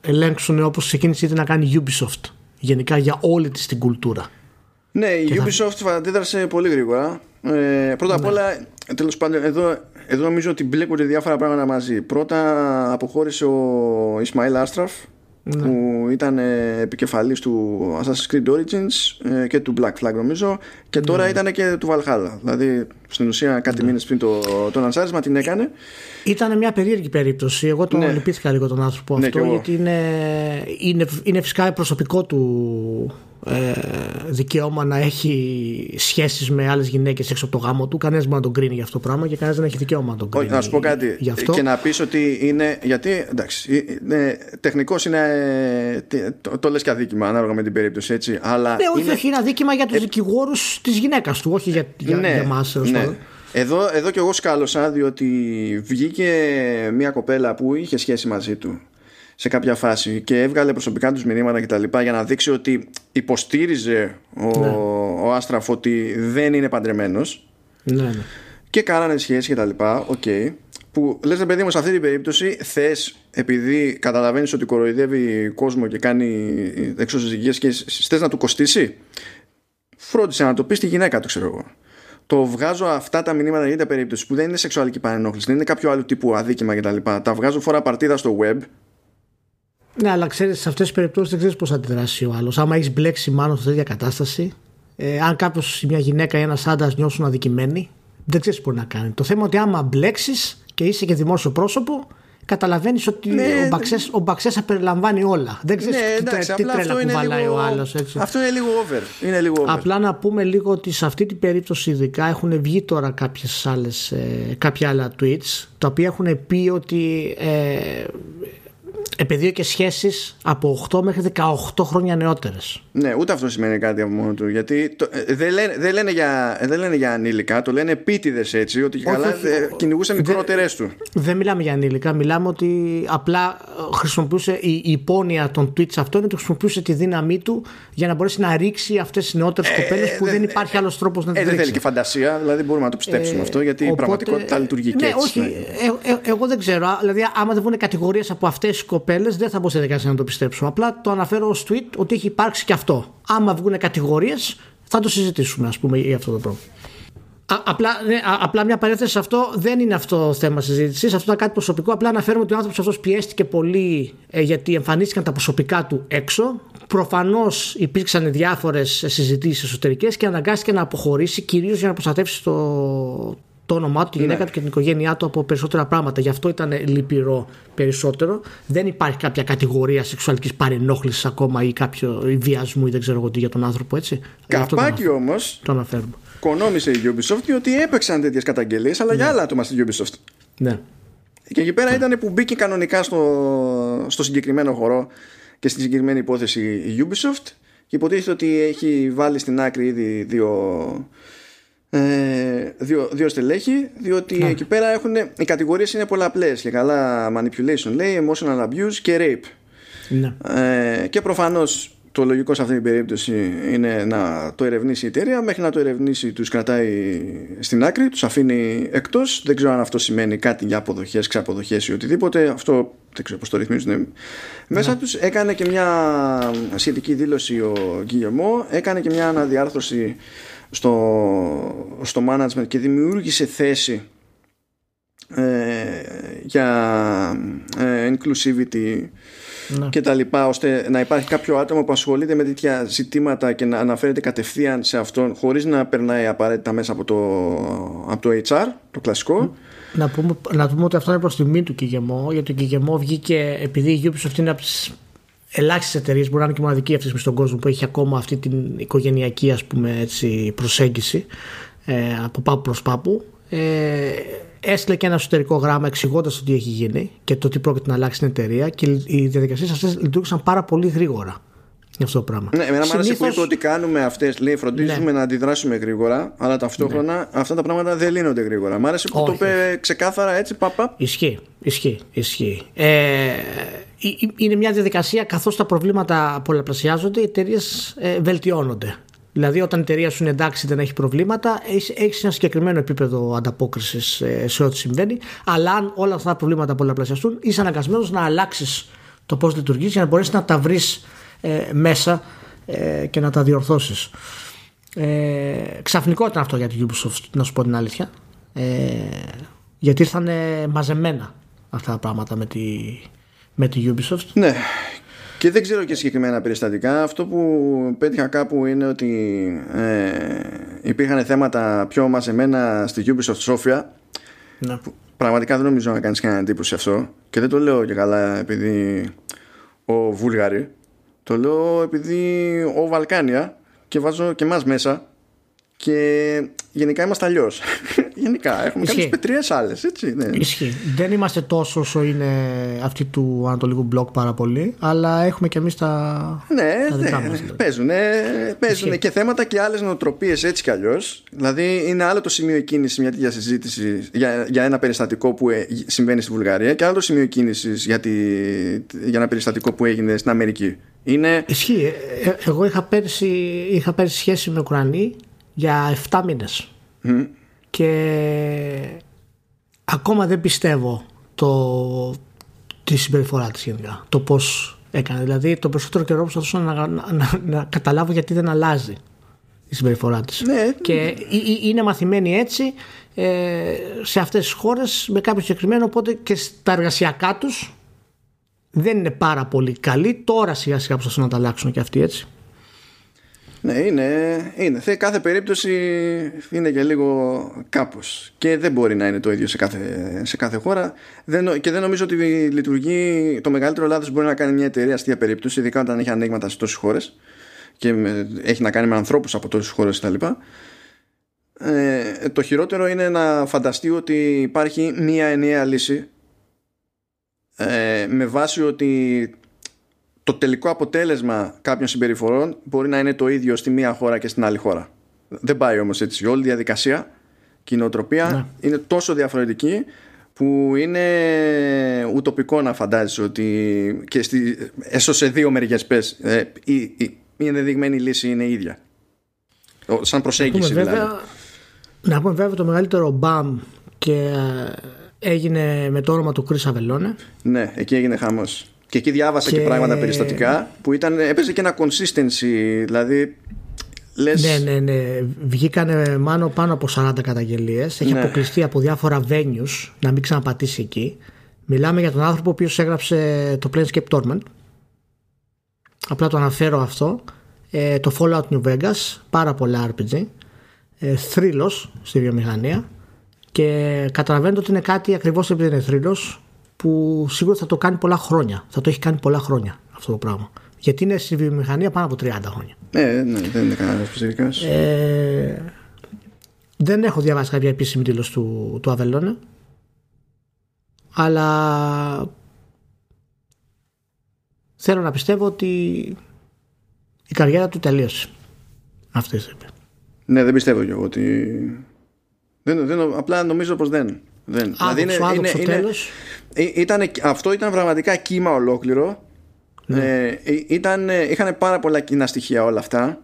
ελέγξουν όπως ξεκίνησε ήδη να κάνει Ubisoft γενικά για όλη της την κουλτούρα. Ναι, η Ubisoft θα... αντίδρασε πολύ γρήγορα. Ε, πρώτα απ' ναι. όλα, τέλος πάντων, εδώ, εδώ νομίζω ότι μπλέκονται διάφορα πράγματα μαζί. Πρώτα αποχώρησε ο Ισμαήλ Άστραφ, ναι. που ήταν ε, επικεφαλής του Assassin's Creed Origins ε, και του Black Flag νομίζω και τώρα ναι. ήταν και του Valhalla δηλαδή στην ουσία κάτι ναι. μήνες πριν το, το λανσάρισμα την έκανε ήταν μια περίεργη περίπτωση εγώ τον ναι. λυπήθηκα λίγο τον άνθρωπο ναι, αυτό γιατί είναι, είναι, είναι φυσικά προσωπικό του ε, δικαίωμα να έχει σχέσεις με άλλες γυναίκες έξω από το γάμο του. Κανένας μπορεί να τον κρίνει για αυτό το πράγμα και κανένας δεν έχει δικαίωμα να τον κρίνει. Όχι, να σου πω κάτι. Γι αυτό. Και να πεις ότι είναι. Γιατί εντάξει, είναι, τεχνικός είναι. Το, το λες και αδίκημα ανάλογα με την περίπτωση έτσι. Αλλά ναι, όχι, είναι... όχι, είναι αδίκημα για τους ε... δικηγόρους της γυναίκας του, όχι για, για, ναι, για εμάς. Ναι. Εδώ, εδώ και εγώ σκάλωσα διότι βγήκε μια κοπέλα που είχε σχέση μαζί του σε κάποια φάση και έβγαλε προσωπικά τους μηνύματα και τα λοιπά για να δείξει ότι υποστήριζε ο, ναι. ο Άστραφ ότι δεν είναι παντρεμένος ναι, ναι. και κάνανε σχέση και τα λοιπά okay, που λες ρε παιδί μου σε αυτή την περίπτωση θες επειδή καταλαβαίνεις ότι κοροϊδεύει κόσμο και κάνει εξωσυζυγίες και θες να του κοστίσει φρόντισε να το πεις στη γυναίκα του ξέρω εγώ το βγάζω αυτά τα μηνύματα για την περίπτωση που δεν είναι σεξουαλική παρενόχληση, δεν είναι κάποιο άλλο τύπου αδίκημα κτλ. Τα, τα βγάζω φορά παρτίδα στο web ναι, αλλά ξέρεις, σε αυτές τις περιπτώσεις δεν ξέρεις πώς θα αντιδράσει ο άλλος. Άμα έχεις μπλέξει μάλλον σε τέτοια κατάσταση, ε, αν κάποιος, μια γυναίκα ή ένας άντρας νιώσουν αδικημένοι, δεν ξέρεις τι μπορεί να κάνει. Το θέμα είναι ότι άμα μπλέξεις και είσαι και δημόσιο πρόσωπο, καταλαβαίνεις ότι ναι, ο Μπαξές περιλαμβάνει όλα. Δεν ξέρεις ναι, τι, τι τρέλα κουβαλάει ο άλλος. Αυτό είναι λίγο over. Είναι λίγο over. Απλά να πούμε λίγο ότι σε αυτή την περίπτωση ειδικά έχουν βγει τώρα κάποιες άλλες, ε, κάποια άλλα tweets τα οποία έχουν πει ότι ε, επαιδείο και σχέσεις από 8 μέχρι 18 χρόνια νεότερες. Ναι, ούτε αυτό σημαίνει κάτι από μόνο του. Γιατί το, ε, δεν, λένε, δεν, λένε για, δεν λένε για ανήλικα, το λένε επίτηδες έτσι, ότι καλά όχι, κυνηγούσε μικρότερε του. Δεν μιλάμε για ανήλικα. Μιλάμε ότι απλά ε, χρησιμοποιούσε η, η υπόνοια των tweets αυτών είναι ότι χρησιμοποιούσε τη δύναμή του για να μπορέσει να ρίξει αυτές τις νεότερες ε, κοπέλες που δεν υπάρχει άλλος τρόπος να τις ε, Δεν θέλει και φαντασία, δηλαδή μπορούμε να το πιστέψουμε ε, αυτό, γιατί οπότε, η πραγματικότητα λειτουργεί και ναι, έτσι. Όχι, ναι. ε, εγώ δεν ξέρω. Δηλαδή, άμα δεν βγουν κατηγορίες από αυτές τι κοπέλες, δεν θα μπω σε δικασία να το πιστέψω. Απλά το αναφέρω ως tweet ότι έχει υπάρξει και αυτό. Άμα βγουν κατηγορίες, θα το συζητήσουμε, ας πούμε, για αυτό το πρόβλημα. απλά, ναι, απλά μια παρένθεση σε αυτό δεν είναι αυτό θέμα συζήτησης. Αυτό ήταν κάτι προσωπικό. Απλά αναφέρουμε ότι ο άνθρωπος αυτός πιέστηκε πολύ ε, γιατί εμφανίστηκαν τα προσωπικά του έξω. Προφανώς υπήρξαν διάφορες συζητήσεις εσωτερικές και αναγκάστηκε να αποχωρήσει κυρίως για να προστατεύσει το, το όνομά του, τη γυναίκα ναι. του και την οικογένειά του από περισσότερα πράγματα. Γι' αυτό ήταν λυπηρό περισσότερο. Δεν υπάρχει κάποια κατηγορία σεξουαλικής παρενόχλησης ακόμα ή κάποιο ή βιασμού ή δεν ξέρω εγώ τι για τον άνθρωπο, έτσι. Καπάκι όμως. Το αναφέρουμε. Κονόμησε η Ubisoft διότι έπαιξαν τέτοιες καταγγελίες, αλλά ναι. για άλλα άτομα στη Ubisoft. Ναι. Και εκεί πέρα ναι. ήταν που μπήκε κανονικά στο, στο συγκεκριμένο χώρο και στη συγκεκριμένη υπόθεση η Ubisoft και υποτίθεται ότι έχει βάλει στην άκρη ήδη δύο ε, δύο, δύο στελέχη διότι ναι. εκεί πέρα έχουν, οι κατηγορίες είναι πολλαπλές και καλά manipulation λέει emotional abuse και rape ναι. ε, και προφανώς το λογικό σε αυτή την περίπτωση είναι να το ερευνήσει η εταιρεία μέχρι να το ερευνήσει τους κρατάει στην άκρη τους αφήνει εκτός δεν ξέρω αν αυτό σημαίνει κάτι για αποδοχές, ξαποδοχές ή οτιδήποτε αυτό δεν ξέρω πώς το ρυθμίζουν μέσα ναι. τους έκανε και μια σχετική δήλωση ο Γκυγεμό έκανε και μια αναδιάρθρωση στο, στο management και δημιούργησε θέση ε, για ε, inclusivity ναι. και τα λοιπά ώστε να υπάρχει κάποιο άτομο που ασχολείται με τέτοια ζητήματα και να αναφέρεται κατευθείαν σε αυτόν χωρίς να περνάει απαραίτητα μέσα από το, από το HR, το κλασικό. Να πούμε, να πούμε ότι αυτό είναι προς τιμή του Κιγεμό γιατί το Κιγεμό βγήκε επειδή η Ubisoft είναι από τις ελάχιστες εταιρείες, μπορεί να είναι και μοναδική αυτή στον κόσμο που έχει ακόμα αυτή την οικογενειακή ας πούμε, έτσι, προσέγγιση ε, από πάπου προς πάπου. Ε, έστειλε και ένα εσωτερικό γράμμα εξηγώντας το τι έχει γίνει και το τι πρόκειται να αλλάξει την εταιρεία και οι διαδικασίες αυτές λειτουργήσαν πάρα πολύ γρήγορα για αυτό το πράγμα. Ναι, εμένα μου άρεσε που είπε ότι κάνουμε αυτές, λέει, φροντίζουμε ναι. να αντιδράσουμε γρήγορα, αλλά ταυτόχρονα ναι. αυτά τα πράγματα δεν λύνονται γρήγορα. Μ' άρεσε που το είπε ξεκάθαρα έτσι, παπα. Ισχύει, ισχύει, ισχύει. Ε, είναι μια διαδικασία καθώς τα προβλήματα πολλαπλασιάζονται, οι εταιρείες ε, βελτιώνονται. Δηλαδή, όταν η εταιρεία σου είναι εντάξει, δεν έχει προβλήματα, έχεις ένα συγκεκριμένο επίπεδο ανταπόκρισης ε, σε ό,τι συμβαίνει. Αλλά αν όλα αυτά τα προβλήματα πολλαπλασιαστούν, είσαι αναγκασμένος να αλλάξεις το πώς λειτουργείς για να μπορέσεις να τα βρεις ε, μέσα ε, και να τα διορθώσεις. Ε, ξαφνικό ήταν αυτό για την Ubisoft, να σου πω την αλήθεια. Ε, γιατί ήρθαν μαζεμένα αυτά τα πράγματα με τη, με τη Ubisoft. Ναι, και δεν ξέρω και συγκεκριμένα περιστατικά. Αυτό που πέτυχα κάπου είναι ότι ε, υπήρχαν θέματα πιο μαζεμένα στη Ubisoft Sofia. Ναι. πραγματικά δεν νομίζω να κάνεις κανένα εντύπωση αυτό. Και δεν το λέω και καλά επειδή ο Βούλγαρη. Το λέω επειδή ο Βαλκάνια και βάζω και εμάς μέσα και γενικά είμαστε αλλιώς. Γενικά έχουμε κάποιε πετριές άλλες. Ναι. Ισχύει. Δεν είμαστε τόσο όσο είναι αυτή του Ανατολικού μπλοκ πάρα πολύ, αλλά έχουμε και εμείς τα. Ναι, τα δικά ναι, μας, δηλαδή. παίζουν, παίζουν και θέματα και άλλες νοοτροπίες έτσι κι αλλιώς. Δηλαδή είναι άλλο το σημείο κίνηση μια τέτοια συζήτηση για, για ένα περιστατικό που ε, συμβαίνει στη Βουλγαρία και άλλο το σημείο κίνηση για, για ένα περιστατικό που έγινε στην Αμερική. Είναι... Ισχύει. Ε, ε, εγώ είχα πέρσι, είχα πέρσι σχέση με Ουκρανή για 7 μήνες και ακόμα δεν πιστεύω το, τη συμπεριφορά της γενικά. Το πώς έκανε. Δηλαδή το περισσότερο καιρό προσπαθούσα να, να, να, να καταλάβω γιατί δεν αλλάζει η συμπεριφορά της. Ναι. και είναι μαθημένη έτσι ε, σε αυτές τις χώρες με κάποιο συγκεκριμένο οπότε και στα εργασιακά τους δεν είναι πάρα πολύ καλή. Τώρα σιγά σιγά προσπαθούν να τα αλλάξουν και αυτοί έτσι ναι, είναι, είναι. κάθε περίπτωση είναι και λίγο κάπως και δεν μπορεί να είναι το ίδιο σε κάθε, σε κάθε χώρα δεν, και δεν νομίζω ότι λειτουργεί το μεγαλύτερο λάθος μπορεί να κάνει μια εταιρεία στη περίπτωση ειδικά όταν έχει ανοίγματα σε τόσες χώρες και έχει να κάνει με ανθρώπους από τόσες χώρες κτλ. Ε, το χειρότερο είναι να φανταστεί ότι υπάρχει μία ενιαία λύση ε, με βάση ότι το τελικό αποτέλεσμα κάποιων συμπεριφορών μπορεί να είναι το ίδιο στη μία χώρα και στην άλλη χώρα. Δεν πάει όμως έτσι. Η όλη διαδικασία και η νοοτροπία ναι. είναι τόσο διαφορετική που είναι ουτοπικό να φαντάζεσαι ότι και στη, έσως σε δύο μεριές πες ε, η, η, η ενδεδειγμένη λύση είναι η ίδια. Σαν προσέγγιση δηλαδή. Βέβαια, να πούμε βέβαια το μεγαλύτερο μπαμ και ε, έγινε με το όνομα του Chris Αβελόνε. Ναι, εκεί έγινε χαμός. Και εκεί διάβασα και, πράγματα περιστατικά που ήταν, έπαιζε και ένα consistency, δηλαδή Λες... Ναι, ναι, ναι. Βγήκανε πάνω, πάνω από 40 καταγγελίες. Έχει ναι. αποκλειστεί από διάφορα venues να μην ξαναπατήσει εκεί. Μιλάμε για τον άνθρωπο ο οποίος έγραψε το Planescape Torment. Απλά το αναφέρω αυτό. Ε, το Fallout New Vegas. Πάρα πολλά RPG. Ε, θρύλος στη βιομηχανία. Και καταλαβαίνετε ότι είναι κάτι ακριβώς επειδή είναι θρύλος που σίγουρα θα το κάνει πολλά χρόνια. Θα το έχει κάνει πολλά χρόνια αυτό το πράγμα. Γιατί είναι στη βιομηχανία πάνω από 30 χρόνια. Ναι, ναι, δεν είναι κανένας φυσικά. Ε, δεν έχω διαβάσει κάποια επίσημη δήλωση του, του Αβελόνα. Αλλά θέλω να πιστεύω ότι η καριέρα του τελείωσε. Αυτή τη Ναι, δεν πιστεύω κι εγώ ότι. Δεν, δεν, απλά νομίζω πως δεν. δεν. δηλαδή είναι, είναι, είναι, ε, ήταν, αυτό ήταν πραγματικά κύμα ολόκληρο Ε, ε, ήταν, ε, είχαν πάρα πολλά κοινά στοιχεία όλα αυτά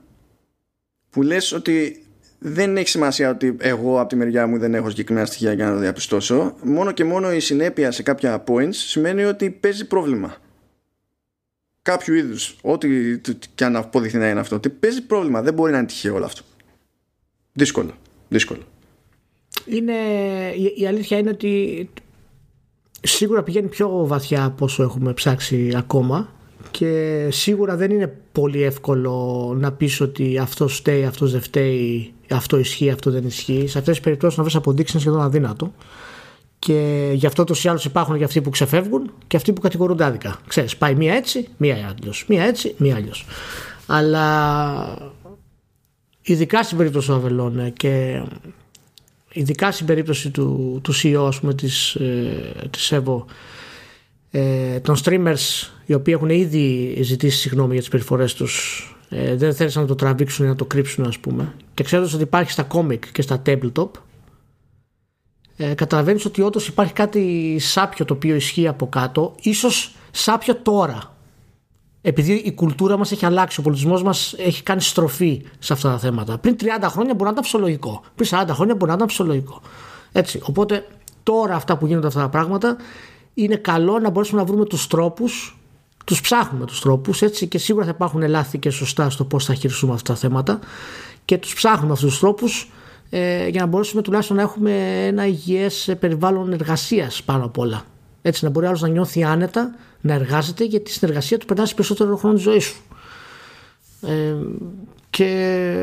που λες ότι δεν έχει σημασία ότι εγώ από τη μεριά μου δεν έχω συγκεκριμένα στοιχεία για να το διαπιστώσω. Μόνο και μόνο η συνέπεια σε κάποια points σημαίνει ότι παίζει πρόβλημα. Κάποιου είδους, ό,τι και αν αποδειχθεί να είναι αυτό, ότι παίζει πρόβλημα. Δεν μπορεί να είναι τυχαίο όλο αυτό. Δύσκολο. Δύσκολο. Είναι, η, η αλήθεια είναι ότι σίγουρα πηγαίνει πιο βαθιά από όσο έχουμε ψάξει ακόμα και σίγουρα δεν είναι πολύ εύκολο να πεις ότι αυτό φταίει, αυτό δεν φταίει, αυτό ισχύει, αυτό δεν ισχύει. Σε αυτές τις περιπτώσεις να βρεις αποδείξεις είναι σχεδόν αδύνατο. Και γι' αυτό τους ή άλλους υπάρχουν και αυτοί που ξεφεύγουν και αυτοί που κατηγορούνται άδικα. Ξέρεις, πάει μία έτσι, μία αλλιώς. Μία έτσι, μία αλλιώς. Αλλά ειδικά στην περίπτωση του Αβελών και ειδικά στην περίπτωση του, του CEO ας πούμε, της, ε, της Evo ε, των streamers οι οποίοι έχουν ήδη ζητήσει συγγνώμη για τις περιφορές τους ε, δεν θέλησαν να το τραβήξουν ή να το κρύψουν ας πούμε. Και ξέροντας ότι υπάρχει στα comic και στα tabletop ε, καταλαβαίνεις ότι όντως υπάρχει κάτι σάπιο το οποίο ισχύει από κάτω ίσως σάπιο τώρα επειδή η κουλτούρα μας έχει αλλάξει, ο πολιτισμός μας έχει κάνει στροφή σε αυτά τα θέματα. Πριν 30 χρόνια μπορεί να ήταν φυσιολογικό. Πριν 40 χρόνια μπορεί να ήταν φυσιολογικό. Έτσι. Οπότε τώρα αυτά που γίνονται αυτά τα πράγματα είναι καλό να μπορέσουμε να βρούμε τους τρόπους τους ψάχνουμε τους τρόπους έτσι και σίγουρα θα υπάρχουν λάθη και σωστά στο πώς θα χειριστούμε αυτά τα θέματα και τους ψάχνουμε αυτούς τους τρόπους ε, για να μπορέσουμε τουλάχιστον να έχουμε ένα υγιές περιβάλλον εργασίας πάνω απ' όλα. Έτσι να μπορεί άλλος να νιώθει άνετα, να εργάζεται γιατί στην εργασία του περνάει περισσότερο χρόνο τη ζωή σου. Ε, και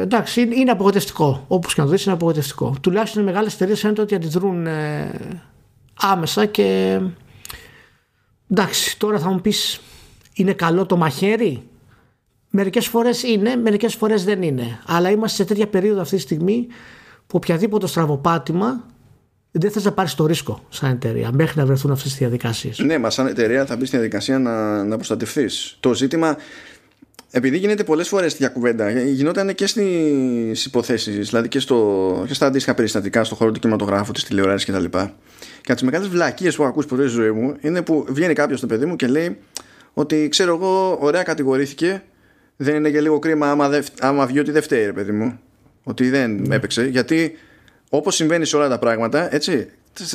εντάξει, είναι απογοητευτικό. Όπως και να δεις, είναι απογοητευτικό. Τουλάχιστον οι μεγάλες εταιρείες φαίνεται ότι αντιδρούν ε, άμεσα και. Εντάξει, τώρα θα μου πεις, είναι καλό το μαχαίρι; Μερικές φορές είναι, μερικές φορές δεν είναι. Αλλά είμαστε σε τέτοια περίοδο αυτή τη στιγμή που οποιαδήποτε στραβοπάτημα δεν θες να πάρεις το ρίσκο σαν εταιρεία μέχρι να βρεθούν αυτές τις διαδικασίες; Ναι, μα σαν εταιρεία θα μπεις στη διαδικασία να, να προστατευτεί. Το ζήτημα, επειδή γίνεται πολλές φορές τέτοια κουβέντα, γινόταν και στις υποθέσεις, δηλαδή και, στο, και στα αντίστοιχα περιστατικά, στον χώρο του κινηματογράφου, της τηλεόραση κτλ. Και, και από τις μεγάλες βλακίες που έχω ακούσει ποτέ στη ζωή μου είναι που βγαίνει κάποιος στο παιδί μου και λέει ότι ξέρω εγώ, ωραία κατηγορήθηκε. Δεν είναι και λίγο κρίμα άμα, δε, άμα βγει ότι δεν φταίει, ρε παιδί μου. Ότι δεν ναι. έπαιξε. Γιατί Όπως συμβαίνει σε όλα τα πράγματα, έτσι,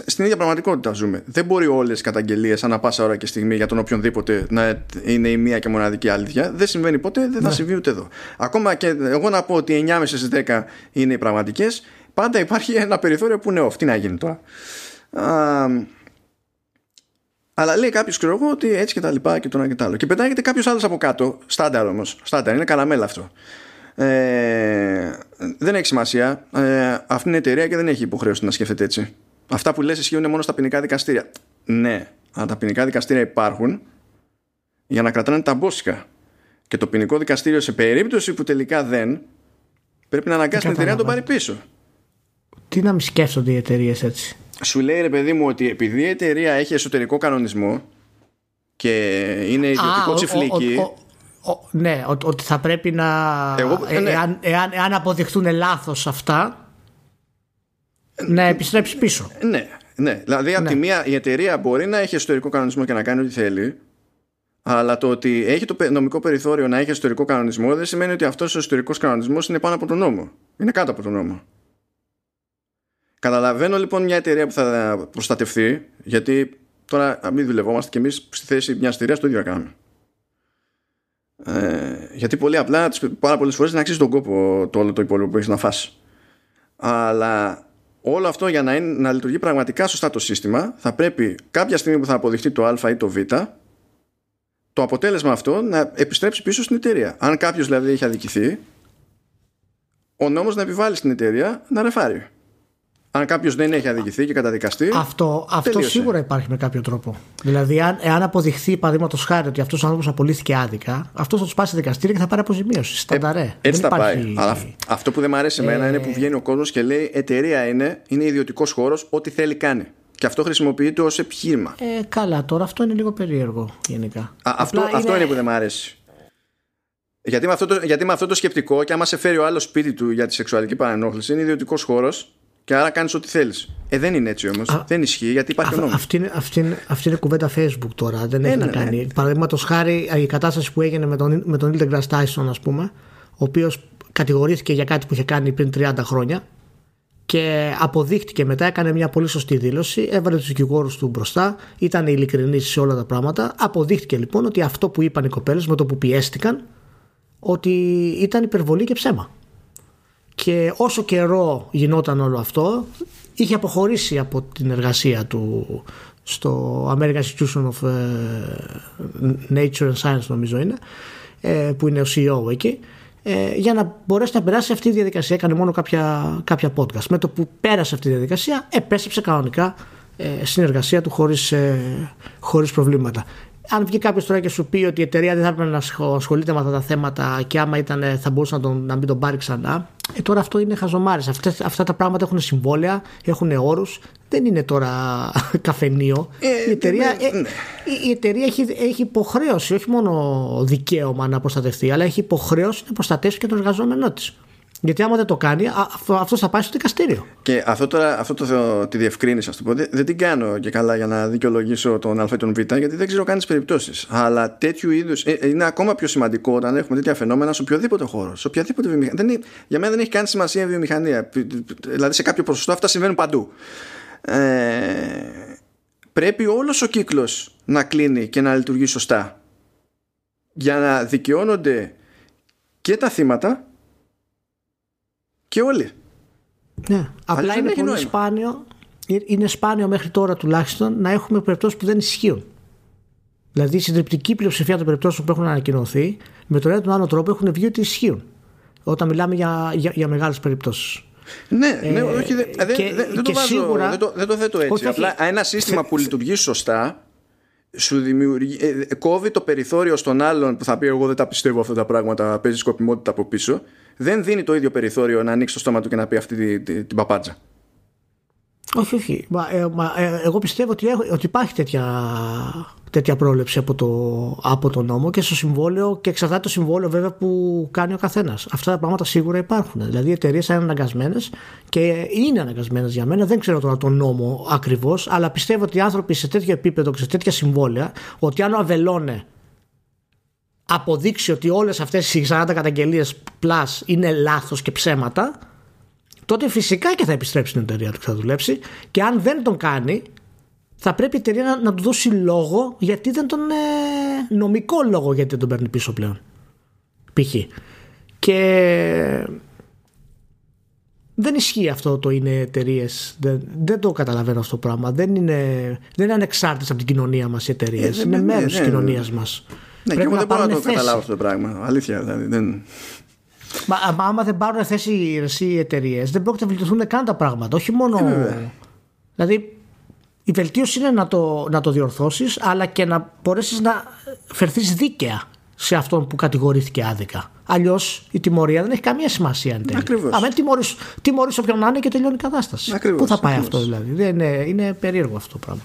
στην ίδια πραγματικότητα ζούμε. Δεν μπορεί όλες οι καταγγελίες ανά πάσα ώρα και στιγμή για τον οποιονδήποτε να είναι η μία και μοναδική αλήθεια. Δεν συμβαίνει ποτέ, δεν θα ναι. συμβεί ούτε εδώ. Ακόμα και εγώ να πω ότι 9,5 στις 10 είναι οι πραγματικές, πάντα υπάρχει ένα περιθώριο που είναι off. Τι να γίνει τώρα. Α, αλλά λέει κάποιος, ξέρω εγώ, ότι έτσι και τα λοιπά και το ένα και το άλλο. Και πετάγεται κάποιος άλλος από κάτω, στάνταρ όμως. Στάνταρ, είναι καλαμέλα αυτό. Ε, δεν έχει σημασία. Ε, αυτή είναι η εταιρεία και δεν έχει υποχρέωση να σκέφτεται έτσι. Αυτά που λες ισχύουν μόνο στα ποινικά δικαστήρια. Ναι, αλλά τα ποινικά δικαστήρια υπάρχουν για να κρατάνε τα μπόσικα. Και το ποινικό δικαστήριο σε περίπτωση που τελικά δεν πρέπει να αναγκάσει την εταιρεία να τον πάρει πίσω. Τι να μην σκέφτονται οι εταιρείες έτσι; Σου λέει ρε παιδί μου ότι επειδή η εταιρεία έχει εσωτερικό κανονισμό και είναι ιδιωτικό τσιφλίκι ναι, ότι θα πρέπει να. Εγώ, ε, ναι. εάν, εάν, εάν αποδειχθούν λάθος αυτά, να επιστρέψεις πίσω. Ναι, ναι. Δηλαδή, από τη ναι. μία η εταιρεία μπορεί να έχει εσωτερικό κανονισμό και να κάνει ό,τι θέλει, αλλά το ότι έχει το νομικό περιθώριο να έχει εσωτερικό κανονισμό δεν σημαίνει ότι αυτός ο εσωτερικός κανονισμός είναι πάνω από τον νόμο. Είναι κάτω από τον νόμο. Καταλαβαίνω λοιπόν μια εταιρεία που θα προστατευτεί, γιατί τώρα μην δουλευόμαστε κι εμείς στη θέση μιας εταιρείας το ίδιο κάνουμε. Ε, γιατί πολύ απλά πάρα πολλές φορές δεν αξίζει τον κόπο το όλο το υπόλοιπο που έχεις να φάσει. Αλλά όλο αυτό για να, είναι, να λειτουργεί πραγματικά σωστά το σύστημα θα πρέπει κάποια στιγμή που θα αποδειχτεί το α ή το β το αποτέλεσμα αυτό να επιστρέψει πίσω στην εταιρεία. Αν κάποιος δηλαδή έχει αδικηθεί ο νόμος να επιβάλλει στην εταιρεία να ρεφάρει αν κάποιος δεν έχει αδικηθεί και καταδικαστεί. Αυτό, αυτό σίγουρα υπάρχει με κάποιο τρόπο. Δηλαδή, αν, εάν αποδειχθεί, παραδείγματος χάρη, ότι αυτός ο άνθρωπος απολύθηκε άδικα, αυτός θα τους πάει σε δικαστήρια και θα πάρει αποζημίωση. Στανταρέ. Ε, έτσι δεν θα υπάρχει... πάει. Αλλά αυτό που δεν μου αρέσει εμένα είναι που βγαίνει ο κόσμος και λέει εταιρεία είναι, είναι ιδιωτικός χώρος, ό,τι θέλει κάνει. Και αυτό χρησιμοποιείται ως επιχείρημα. Ε, καλά, τώρα αυτό είναι λίγο περίεργο γενικά. Α, αυτό, είναι... αυτό είναι που δεν μου αρέσει. Γιατί με, αυτό το, γιατί με αυτό το σκεπτικό, και άμα σε φέρει ο άλλος σπίτι του για τη σεξουαλική παρενόχληση, είναι ιδιωτικός χώρος και άρα κάνεις ό,τι θέλεις. Ε, δεν είναι έτσι όμως. Δεν ισχύει γιατί υπάρχει ο νόμος. Αυτή, είναι, αυτή, είναι, αυτή είναι κουβέντα Facebook τώρα. Δεν έχει ε, να ναι, κάνει. Ναι. Παραδείγματος χάρη η κατάσταση που έγινε με τον, με τον Neil deGrasse Tyson, ας πούμε, ο οποίος κατηγορήθηκε για κάτι που είχε κάνει πριν 30 χρόνια και αποδείχτηκε μετά, έκανε μια πολύ σωστή δήλωση, έβαλε τους δικηγόρους του μπροστά, ήταν ειλικρινής σε όλα τα πράγματα. Αποδείχτηκε λοιπόν ότι αυτό που είπαν οι κοπέλες με το που πιέστηκαν, ότι ήταν υπερβολή και ψέμα. Και όσο καιρό γινόταν όλο αυτό, είχε αποχωρήσει από την εργασία του στο American Institution of ε, Nature and Science νομίζω είναι, ε, που είναι ο CEO εκεί ε, για να μπορέσει να περάσει αυτή η διαδικασία. Έκανε μόνο κάποια, κάποια podcast. Με το που πέρασε αυτή η διαδικασία, επέστρεψε κανονικά ε, στην εργασία του χωρίς, ε, χωρίς προβλήματα. Αν βγει κάποιος τώρα και σου πει ότι η εταιρεία δεν θα έπρεπε να ασχολείται με αυτά τα θέματα και άμα ήταν θα μπορούσε να, τον, να μην τον πάρει ξανά, ε, τώρα αυτό είναι χαζομάρες. Αυτά, αυτά τα πράγματα έχουν συμβόλαια, έχουν όρους. Δεν είναι τώρα καφενείο. Ε, η, εταιρεία, ε, ναι. η, εταιρεία έχει, έχει υποχρέωση, όχι μόνο δικαίωμα να προστατευτεί, αλλά έχει υποχρέωση να προστατεύσει και τον εργαζόμενό της. Γιατί άμα δεν το κάνει, αυτό θα πάει στο δικαστήριο. Και αυτό τώρα, αυτό το, τη διευκρίνηση, ας το πω, δεν, την κάνω και καλά για να δικαιολογήσω τον Α ή τον Β, γιατί δεν ξέρω καν τις περιπτώσεις. Αλλά τέτοιου είδους. Ε, είναι ακόμα πιο σημαντικό όταν έχουμε τέτοια φαινόμενα σε οποιοδήποτε χώρο, σε οποιαδήποτε βιομηχανία. για μένα δεν έχει καν σημασία η βιομηχανία. Δηλαδή σε κάποιο ποσοστό αυτά συμβαίνουν παντού. Ε, πρέπει όλος ο κύκλος να κλείνει και να λειτουργεί σωστά για να δικαιώνονται και τα θύματα και όλοι. Ναι, απλά είναι πολύ σπάνιο, ε, είναι σπάνιο μέχρι τώρα τουλάχιστον να έχουμε περιπτώσεις που δεν ισχύουν. Δηλαδή η συντριπτική πλειοψηφία των περιπτώσεων που έχουν ανακοινωθεί με τον ένα τον άλλο τρόπο έχουν βγει ότι ισχύουν. Όταν μιλάμε για, για, για μεγάλες περιπτώσεις. Ναι, ναι, όχι, δεν, δεν, το βάζω, δεν, το, δεν το θέτω έτσι. Απλά ένα σύστημα που λειτουργεί σωστά σου δημιουργεί, ε, κόβει το περιθώριο στον άλλον που θα πει εγώ δεν τα πιστεύω αυτά τα πράγματα, παίζει σκοπιμότητα από πίσω δεν δίνει το ίδιο περιθώριο να ανοίξει το στόμα του και να πει αυτή την, την παπάντζα. Όχι, όχι. Μα, ε, μα, ε, εγώ πιστεύω ότι, ότι υπάρχει τέτοια, τέτοια πρόληψη από το, από το νόμο και στο συμβόλαιο και εξαρτάται το συμβόλαιο βέβαια που κάνει ο καθένας. Αυτά τα πράγματα σίγουρα υπάρχουν. Δηλαδή οι εταιρείες είναι αναγκασμένες και είναι αναγκασμένες για μένα. Δεν ξέρω τώρα τον νόμο ακριβώς, αλλά πιστεύω ότι οι άνθρωποι σε τέτοιο επίπεδο και σε τέτοια συμβόλαια, ότι αν ο Αβελώνε αποδείξει ότι όλες αυτές οι 40 καταγγελίες plus είναι λάθος και ψέματα τότε φυσικά και θα επιστρέψει στην εταιρεία του και θα δουλέψει και αν δεν τον κάνει θα πρέπει η εταιρεία να, να του δώσει λόγο γιατί δεν τον ε, νομικό λόγο γιατί δεν τον παίρνει πίσω πλέον π.χ. και δεν ισχύει αυτό το είναι εταιρείες. Δεν, δεν το καταλαβαίνω αυτό το πράγμα. Δεν είναι, δεν είναι ανεξάρτητες από την κοινωνία μας οι εταιρείες. Ε, είναι μέρος της κοινωνίας μας. Ναι, Πρέπει και εγώ δεν μπορώ να το καταλάβω αυτό το πράγμα. Αλήθεια. Δηλαδή, δεν... Μα άμα δεν πάρουν θέση οι εταιρείες, δεν πρόκειται να βελτιωθούν καν τα πράγματα. Όχι μόνο. Ε, δηλαδή, η βελτίωση είναι να το, να το διορθώσεις, αλλά και να μπορέσεις να φερθείς δίκαια σε αυτόν που κατηγορήθηκε άδικα. Αλλιώς η τιμωρία δεν έχει καμία σημασία εν τέλει. Ακριβώς. Αν τιμωρεί όποιον να είναι και τελειώνει η κατάσταση. Πού θα πάει αυτό δηλαδή; Δεν είναι, είναι περίεργο αυτό το πράγμα.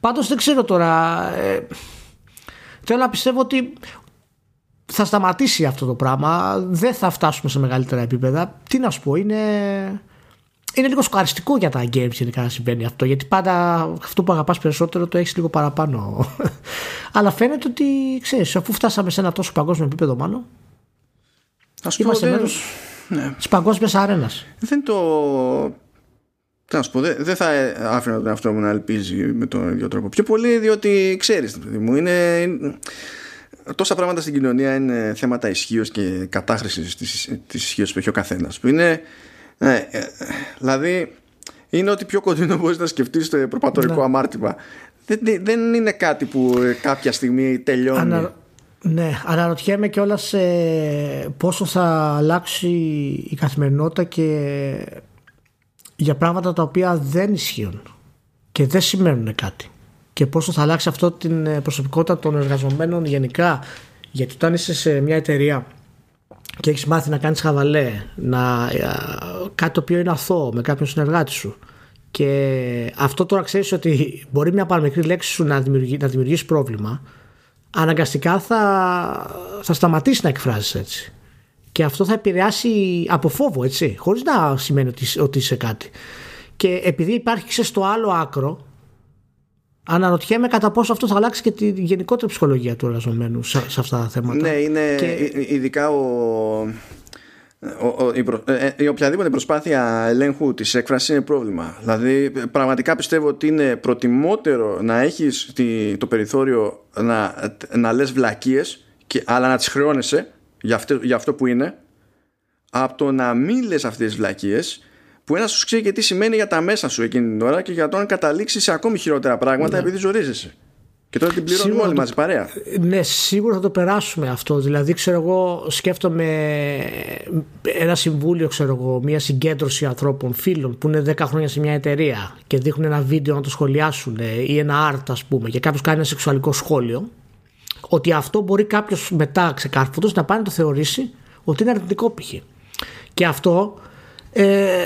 Πάντως δεν ξέρω τώρα. Ε, Θέλω να πιστεύω ότι θα σταματήσει αυτό το πράγμα. Δεν θα φτάσουμε σε μεγαλύτερα επίπεδα. Τι να σου πω, είναι. Είναι λίγο σκαριστικό για τα games γενικά να συμβαίνει αυτό. Γιατί πάντα αυτό που αγαπάς περισσότερο το έχεις λίγο παραπάνω. Αλλά φαίνεται ότι ξέρεις, αφού φτάσαμε σε ένα τόσο παγκόσμιο επίπεδο, μάλλον. Είμαστε μέρος ναι. της παγκόσμιας αρένας. Δεν το τι να σου πω, δεν θα άφηνα τον εαυτό μου να ελπίζει με τον ίδιο τρόπο. Πιο πολύ διότι ξέρεις, μου, είναι. Τόσα πράγματα στην κοινωνία είναι θέματα ισχύως και κατάχρησης της ισχύως που έχει ο καθένας. Που είναι. Ε, ε, δηλαδή, είναι ότι πιο κοντινό μπορείς να σκεφτείς το προπατορικό ναι. αμάρτημα. Δεν, δεν είναι κάτι που κάποια στιγμή τελειώνει. Ανα... Ναι, αναρωτιέμαι κιόλας ε, πόσο θα αλλάξει η καθημερινότητα και για πράγματα τα οποία δεν ισχύουν και δεν σημαίνουν κάτι και πόσο θα αλλάξει αυτό την ε, προσωπικότητα των εργαζομένων γενικά γιατί όταν είσαι σε μια εταιρεία και έχεις μάθει να κάνεις χαβαλέ να, ε, κάτι το οποίο είναι αθώο με κάποιον συνεργάτη σου και αυτό τώρα ξέρεις ότι μπορεί μια παραμικρή λέξη σου να, δημιουργεί, να δημιουργήσει πρόβλημα αναγκαστικά θα, θα σταματήσει να εκφράζεις έτσι και αυτό θα επηρεάσει από φόβο, έτσι, χωρίς να σημαίνει ότι, ότι είσαι κάτι. Και επειδή υπάρχει στο άλλο άκρο, αναρωτιέμαι κατά πόσο αυτό θα αλλάξει και τη γενικότερη ψυχολογία του εργαζομένου σε, αυτά τα θέματα. Ναι, είναι και... ειδικά ο, ο, η, προ, ε, ε, η οποιαδήποτε προσπάθεια ελέγχου της έκφρασης είναι πρόβλημα. Δηλαδή πραγματικά πιστεύω ότι είναι προτιμότερο να έχεις το περιθώριο να, να λες βλακίες και, αλλά να τις χρεώνεσαι για αυτό, για αυτό που είναι από το να μην λες αυτές τις βλακίες που ένας σου ξέρει και τι σημαίνει για τα μέσα σου εκείνη την ώρα και για το αν καταλήξεις σε ακόμη χειρότερα πράγματα ναι. επειδή ζορίζεσαι. Και τώρα την πληρώνουμε όλοι μαζί παρέα. Ναι, σίγουρα θα το περάσουμε αυτό. Δηλαδή, ξέρω εγώ, σκέφτομαι ένα συμβούλιο, ξέρω εγώ, μια συγκέντρωση ανθρώπων, φίλων που είναι 10 χρόνια σε μια εταιρεία και δείχνουν ένα βίντεο να το σχολιάσουν ή ένα art, ας πούμε, και κάποιος κάνει ένα σεξουαλικό σχόλιο. Ότι αυτό μπορεί κάποιος μετά ξεκάρφωτος να πάει να το θεωρήσει ότι είναι αρνητικό π.χ. Και αυτό ε,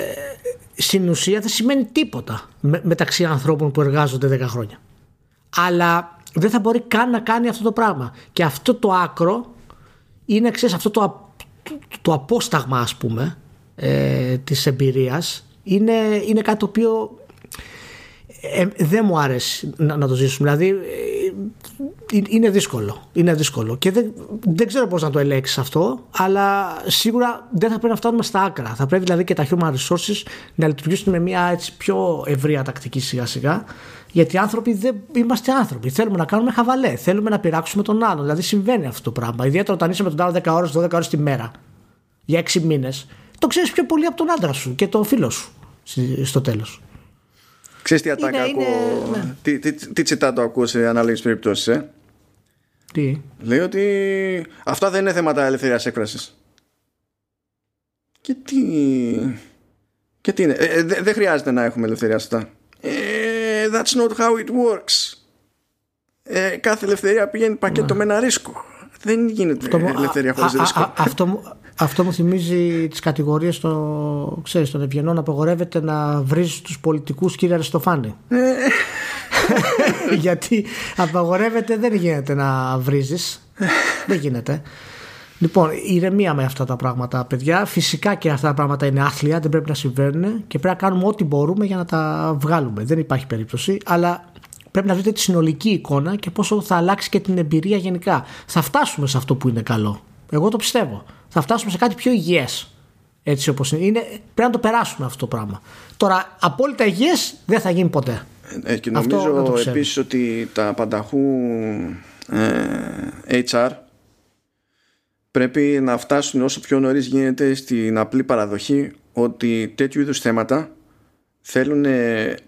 στην ουσία δεν σημαίνει τίποτα μεταξύ ανθρώπων που εργάζονται 10 χρόνια. Αλλά δεν θα μπορεί καν να κάνει αυτό το πράγμα. Και αυτό το άκρο είναι, ξέρεις, αυτό το, το, απόσταγμα ας πούμε ε, της εμπειρίας είναι, είναι κάτι το οποίο ε, δεν μου άρεσε να, να το ζήσουμε. Δηλαδή ε, είναι δύσκολο. Είναι δύσκολο. Και δεν, δεν ξέρω πώς να το ελέγξεις αυτό, αλλά σίγουρα δεν θα πρέπει να φτάνουμε στα άκρα. Θα πρέπει δηλαδή και τα human resources να λειτουργήσουν με μια έτσι πιο ευρεία τακτική σιγά σιγά. Γιατί οι άνθρωποι δεν είμαστε άνθρωποι. Θέλουμε να κάνουμε χαβαλέ. Θέλουμε να πειράξουμε τον άλλο. Δηλαδή συμβαίνει αυτό το πράγμα. Ιδιαίτερα όταν είσαι με τον άλλο 10 ώρες, 12 ώρες τη μέρα για 6 μήνες, το ξέρεις πιο πολύ από τον άντρα σου και τον φίλο σου στο τέλος. Ξέρεις τι ατάκα ακούω, ναι. τι, τι, τι τσιτάτο ακούω σε ανάλογες περιπτώσεις, ε; Τι; Λέει ότι αυτά δεν είναι θέματα ελευθερίας έκφρασης. Και τι... Και τι είναι; Ε, ε δεν χρειάζεται να έχουμε ελευθερία αυτά. Ε, that's not how it works. Ε, κάθε ελευθερία πηγαίνει πακέτο ναι. με ένα ρίσκο. Δεν γίνεται αυτό, ελευθερία χωρίς ρίσκο. αυτό, αυτό μου θυμίζει τις κατηγορίες το, ξέρεις, των ευγενών απογορεύεται να βρεις τους πολιτικούς κύριε Αριστοφάνη. Ε. Γιατί απαγορεύεται δεν γίνεται να βρίζεις. δεν γίνεται. Λοιπόν, ηρεμία με αυτά τα πράγματα, παιδιά. Φυσικά και αυτά τα πράγματα είναι άθλια, δεν πρέπει να συμβαίνουν και πρέπει να κάνουμε ό,τι μπορούμε για να τα βγάλουμε. Δεν υπάρχει περίπτωση, αλλά πρέπει να δείτε τη συνολική εικόνα και πόσο θα αλλάξει και την εμπειρία γενικά. Θα φτάσουμε σε αυτό που είναι καλό. Εγώ το πιστεύω θα φτάσουμε σε κάτι πιο υγιές. Έτσι όπως είναι. είναι. Πρέπει να το περάσουμε αυτό το πράγμα. Τώρα, απόλυτα υγιές δεν θα γίνει ποτέ. Ε, και νομίζω επίσης ότι τα πανταχού ε, HR πρέπει να φτάσουν όσο πιο νωρίς γίνεται στην απλή παραδοχή ότι τέτοιου είδους θέματα θέλουν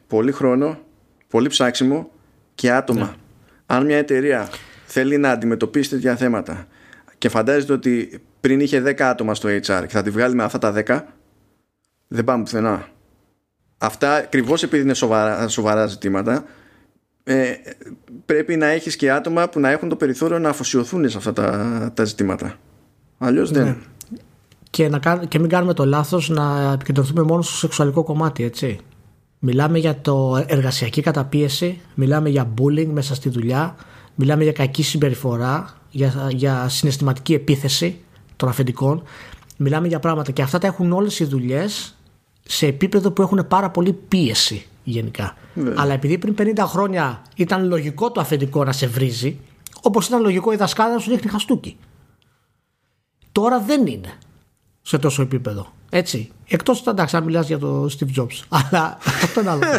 πολύ χρόνο, πολύ ψάξιμο και άτομα. Ναι. Αν μια εταιρεία θέλει να αντιμετωπίσει τέτοια θέματα και φαντάζεται ότι πριν είχε 10 άτομα στο HR και θα τη βγάλει με αυτά τα 10, δεν πάμε πουθενά. Αυτά ακριβώς επειδή είναι σοβαρά, σοβαρά ζητήματα, ε, πρέπει να έχεις και άτομα που να έχουν το περιθώριο να αφοσιωθούν σε αυτά τα, τα ζητήματα. Αλλιώς δεν. Ναι. Και, να, και μην κάνουμε το λάθος να επικεντρωθούμε μόνο στο σεξουαλικό κομμάτι, έτσι. Μιλάμε για το εργασιακή καταπίεση, μιλάμε για bullying μέσα στη δουλειά, μιλάμε για κακή συμπεριφορά, για, για συναισθηματική επίθεση των αφεντικών. Μιλάμε για πράγματα και αυτά τα έχουν όλες οι δουλειές σε επίπεδο που έχουν πάρα πολύ πίεση γενικά. Ναι. Αλλά επειδή πριν 50 χρόνια ήταν λογικό το αφεντικό να σε βρίζει, όπως ήταν λογικό η δασκάλα να σου δείχνει χαστούκι. Τώρα δεν είναι σε τόσο επίπεδο. Έτσι. Εκτός εντάξει, αν μιλάς για το Steve Jobs. Αλλά αυτό είναι άλλο.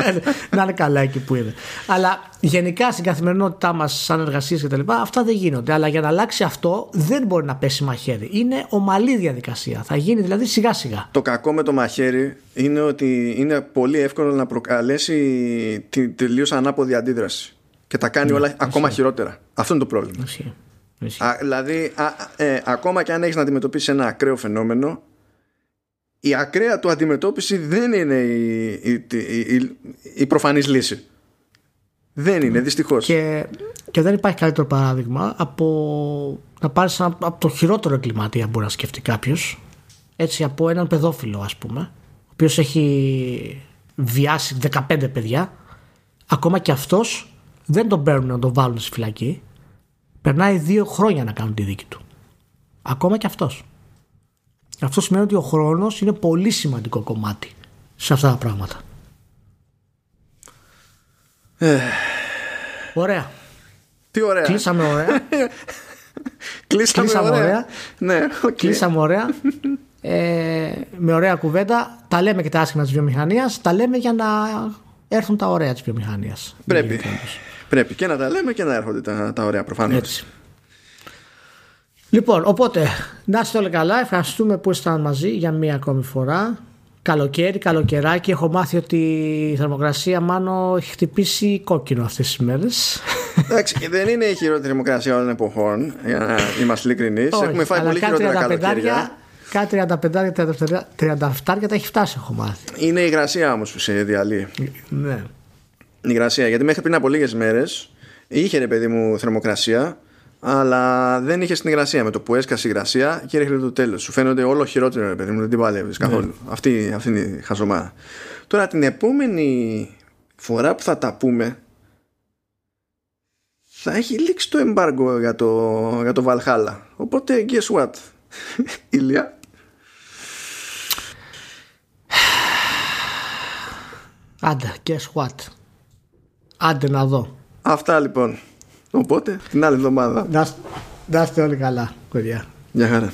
να είναι καλά εκεί που είναι. Αλλά γενικά στην καθημερινότητά μας, σαν εργασίες κτλ., αυτά δεν γίνονται. Αλλά για να αλλάξει αυτό δεν μπορεί να πέσει μαχαίρι. Είναι ομαλή διαδικασία. Θα γίνει δηλαδή σιγά σιγά. Το κακό με το μαχαίρι είναι ότι είναι πολύ εύκολο να προκαλέσει την τελείως ανάποδη αντίδραση. Και τα κάνει ναι, όλα ακόμα χειρότερα. Αυτό είναι το πρόβλημα. Α, δηλαδή, α, ε, ακόμα και αν έχεις να αντιμετωπίσεις ένα ακραίο φαινόμενο, η ακραία του αντιμετώπιση δεν είναι η, η, η, η προφανής λύση. Δεν είναι, δυστυχώς. Και, και δεν υπάρχει καλύτερο παράδειγμα από να πάρεις από το χειρότερο εγκληματία μπορεί να σκεφτεί κάποιος. Έτσι, από έναν παιδόφιλο, ας πούμε, ο οποίος έχει βιάσει 15 παιδιά. Ακόμα και αυτός δεν τον παίρνουν να τον βάλουν στη φυλακή περνάει δύο χρόνια να κάνουν τη δίκη του. Ακόμα και αυτός. Αυτό σημαίνει ότι ο χρόνος είναι πολύ σημαντικό κομμάτι σε αυτά τα πράγματα. Ε, Ωραία. τι ωραία. Κλείσαμε ωραία. Κλείσαμε, Κλείσαμε ωραία. ωραία. Ναι, οκ. Κλείσαμε ωραία. Ε, με ωραία κουβέντα. Τα λέμε και τα άσχημα της βιομηχανίας. Τα λέμε για να έρθουν τα ωραία της βιομηχανίας. Πρέπει. Πρέπει και να τα λέμε και να έρχονται τα, τα ωραία προφανώς. Έτσι. Λοιπόν, οπότε, να είστε όλοι καλά. Ευχαριστούμε που ήσασταν μαζί για μία ακόμη φορά. Καλοκαίρι, καλοκαιράκι. Έχω μάθει ότι η θερμοκρασία μάλλον έχει χτυπήσει κόκκινο αυτές τις μέρες. Εντάξει, δεν είναι η χειρότερη δημοκρασία όλων εποχών, για να είμαστε ειλικρινείς. Έχουμε φάει αλλά πολύ κάτι χειρότερα 35, καλοκαίρια. Κάτι 35, 37 τα έχει φτάσει, έχω μάθει. Είναι η υγρασία όμως που σε διαλύει. Ναι. Η υγρασία, γιατί μέχρι πριν από λίγες μέρες είχε ρε παιδί μου θερμοκρασία, αλλά δεν είχε στην υγρασία. Με το που έσκασε η υγρασία και έρχεται το τέλος. Σου φαίνονται όλο χειρότερο, ρε παιδί μου, δεν την παλεύεις καθόλου. Αυτή, αυτή είναι η χαζομάρα. Τώρα την επόμενη φορά που θα τα πούμε, θα έχει λήξει το εμπάργκο για το, για το Valhalla. Οπότε, guess what, Ηλία. Άντε, guess what; Άντε να δω. Αυτά λοιπόν. Οπότε, την άλλη εβδομάδα. Να, να είστε όλοι καλά, παιδιά. Γεια χαρά.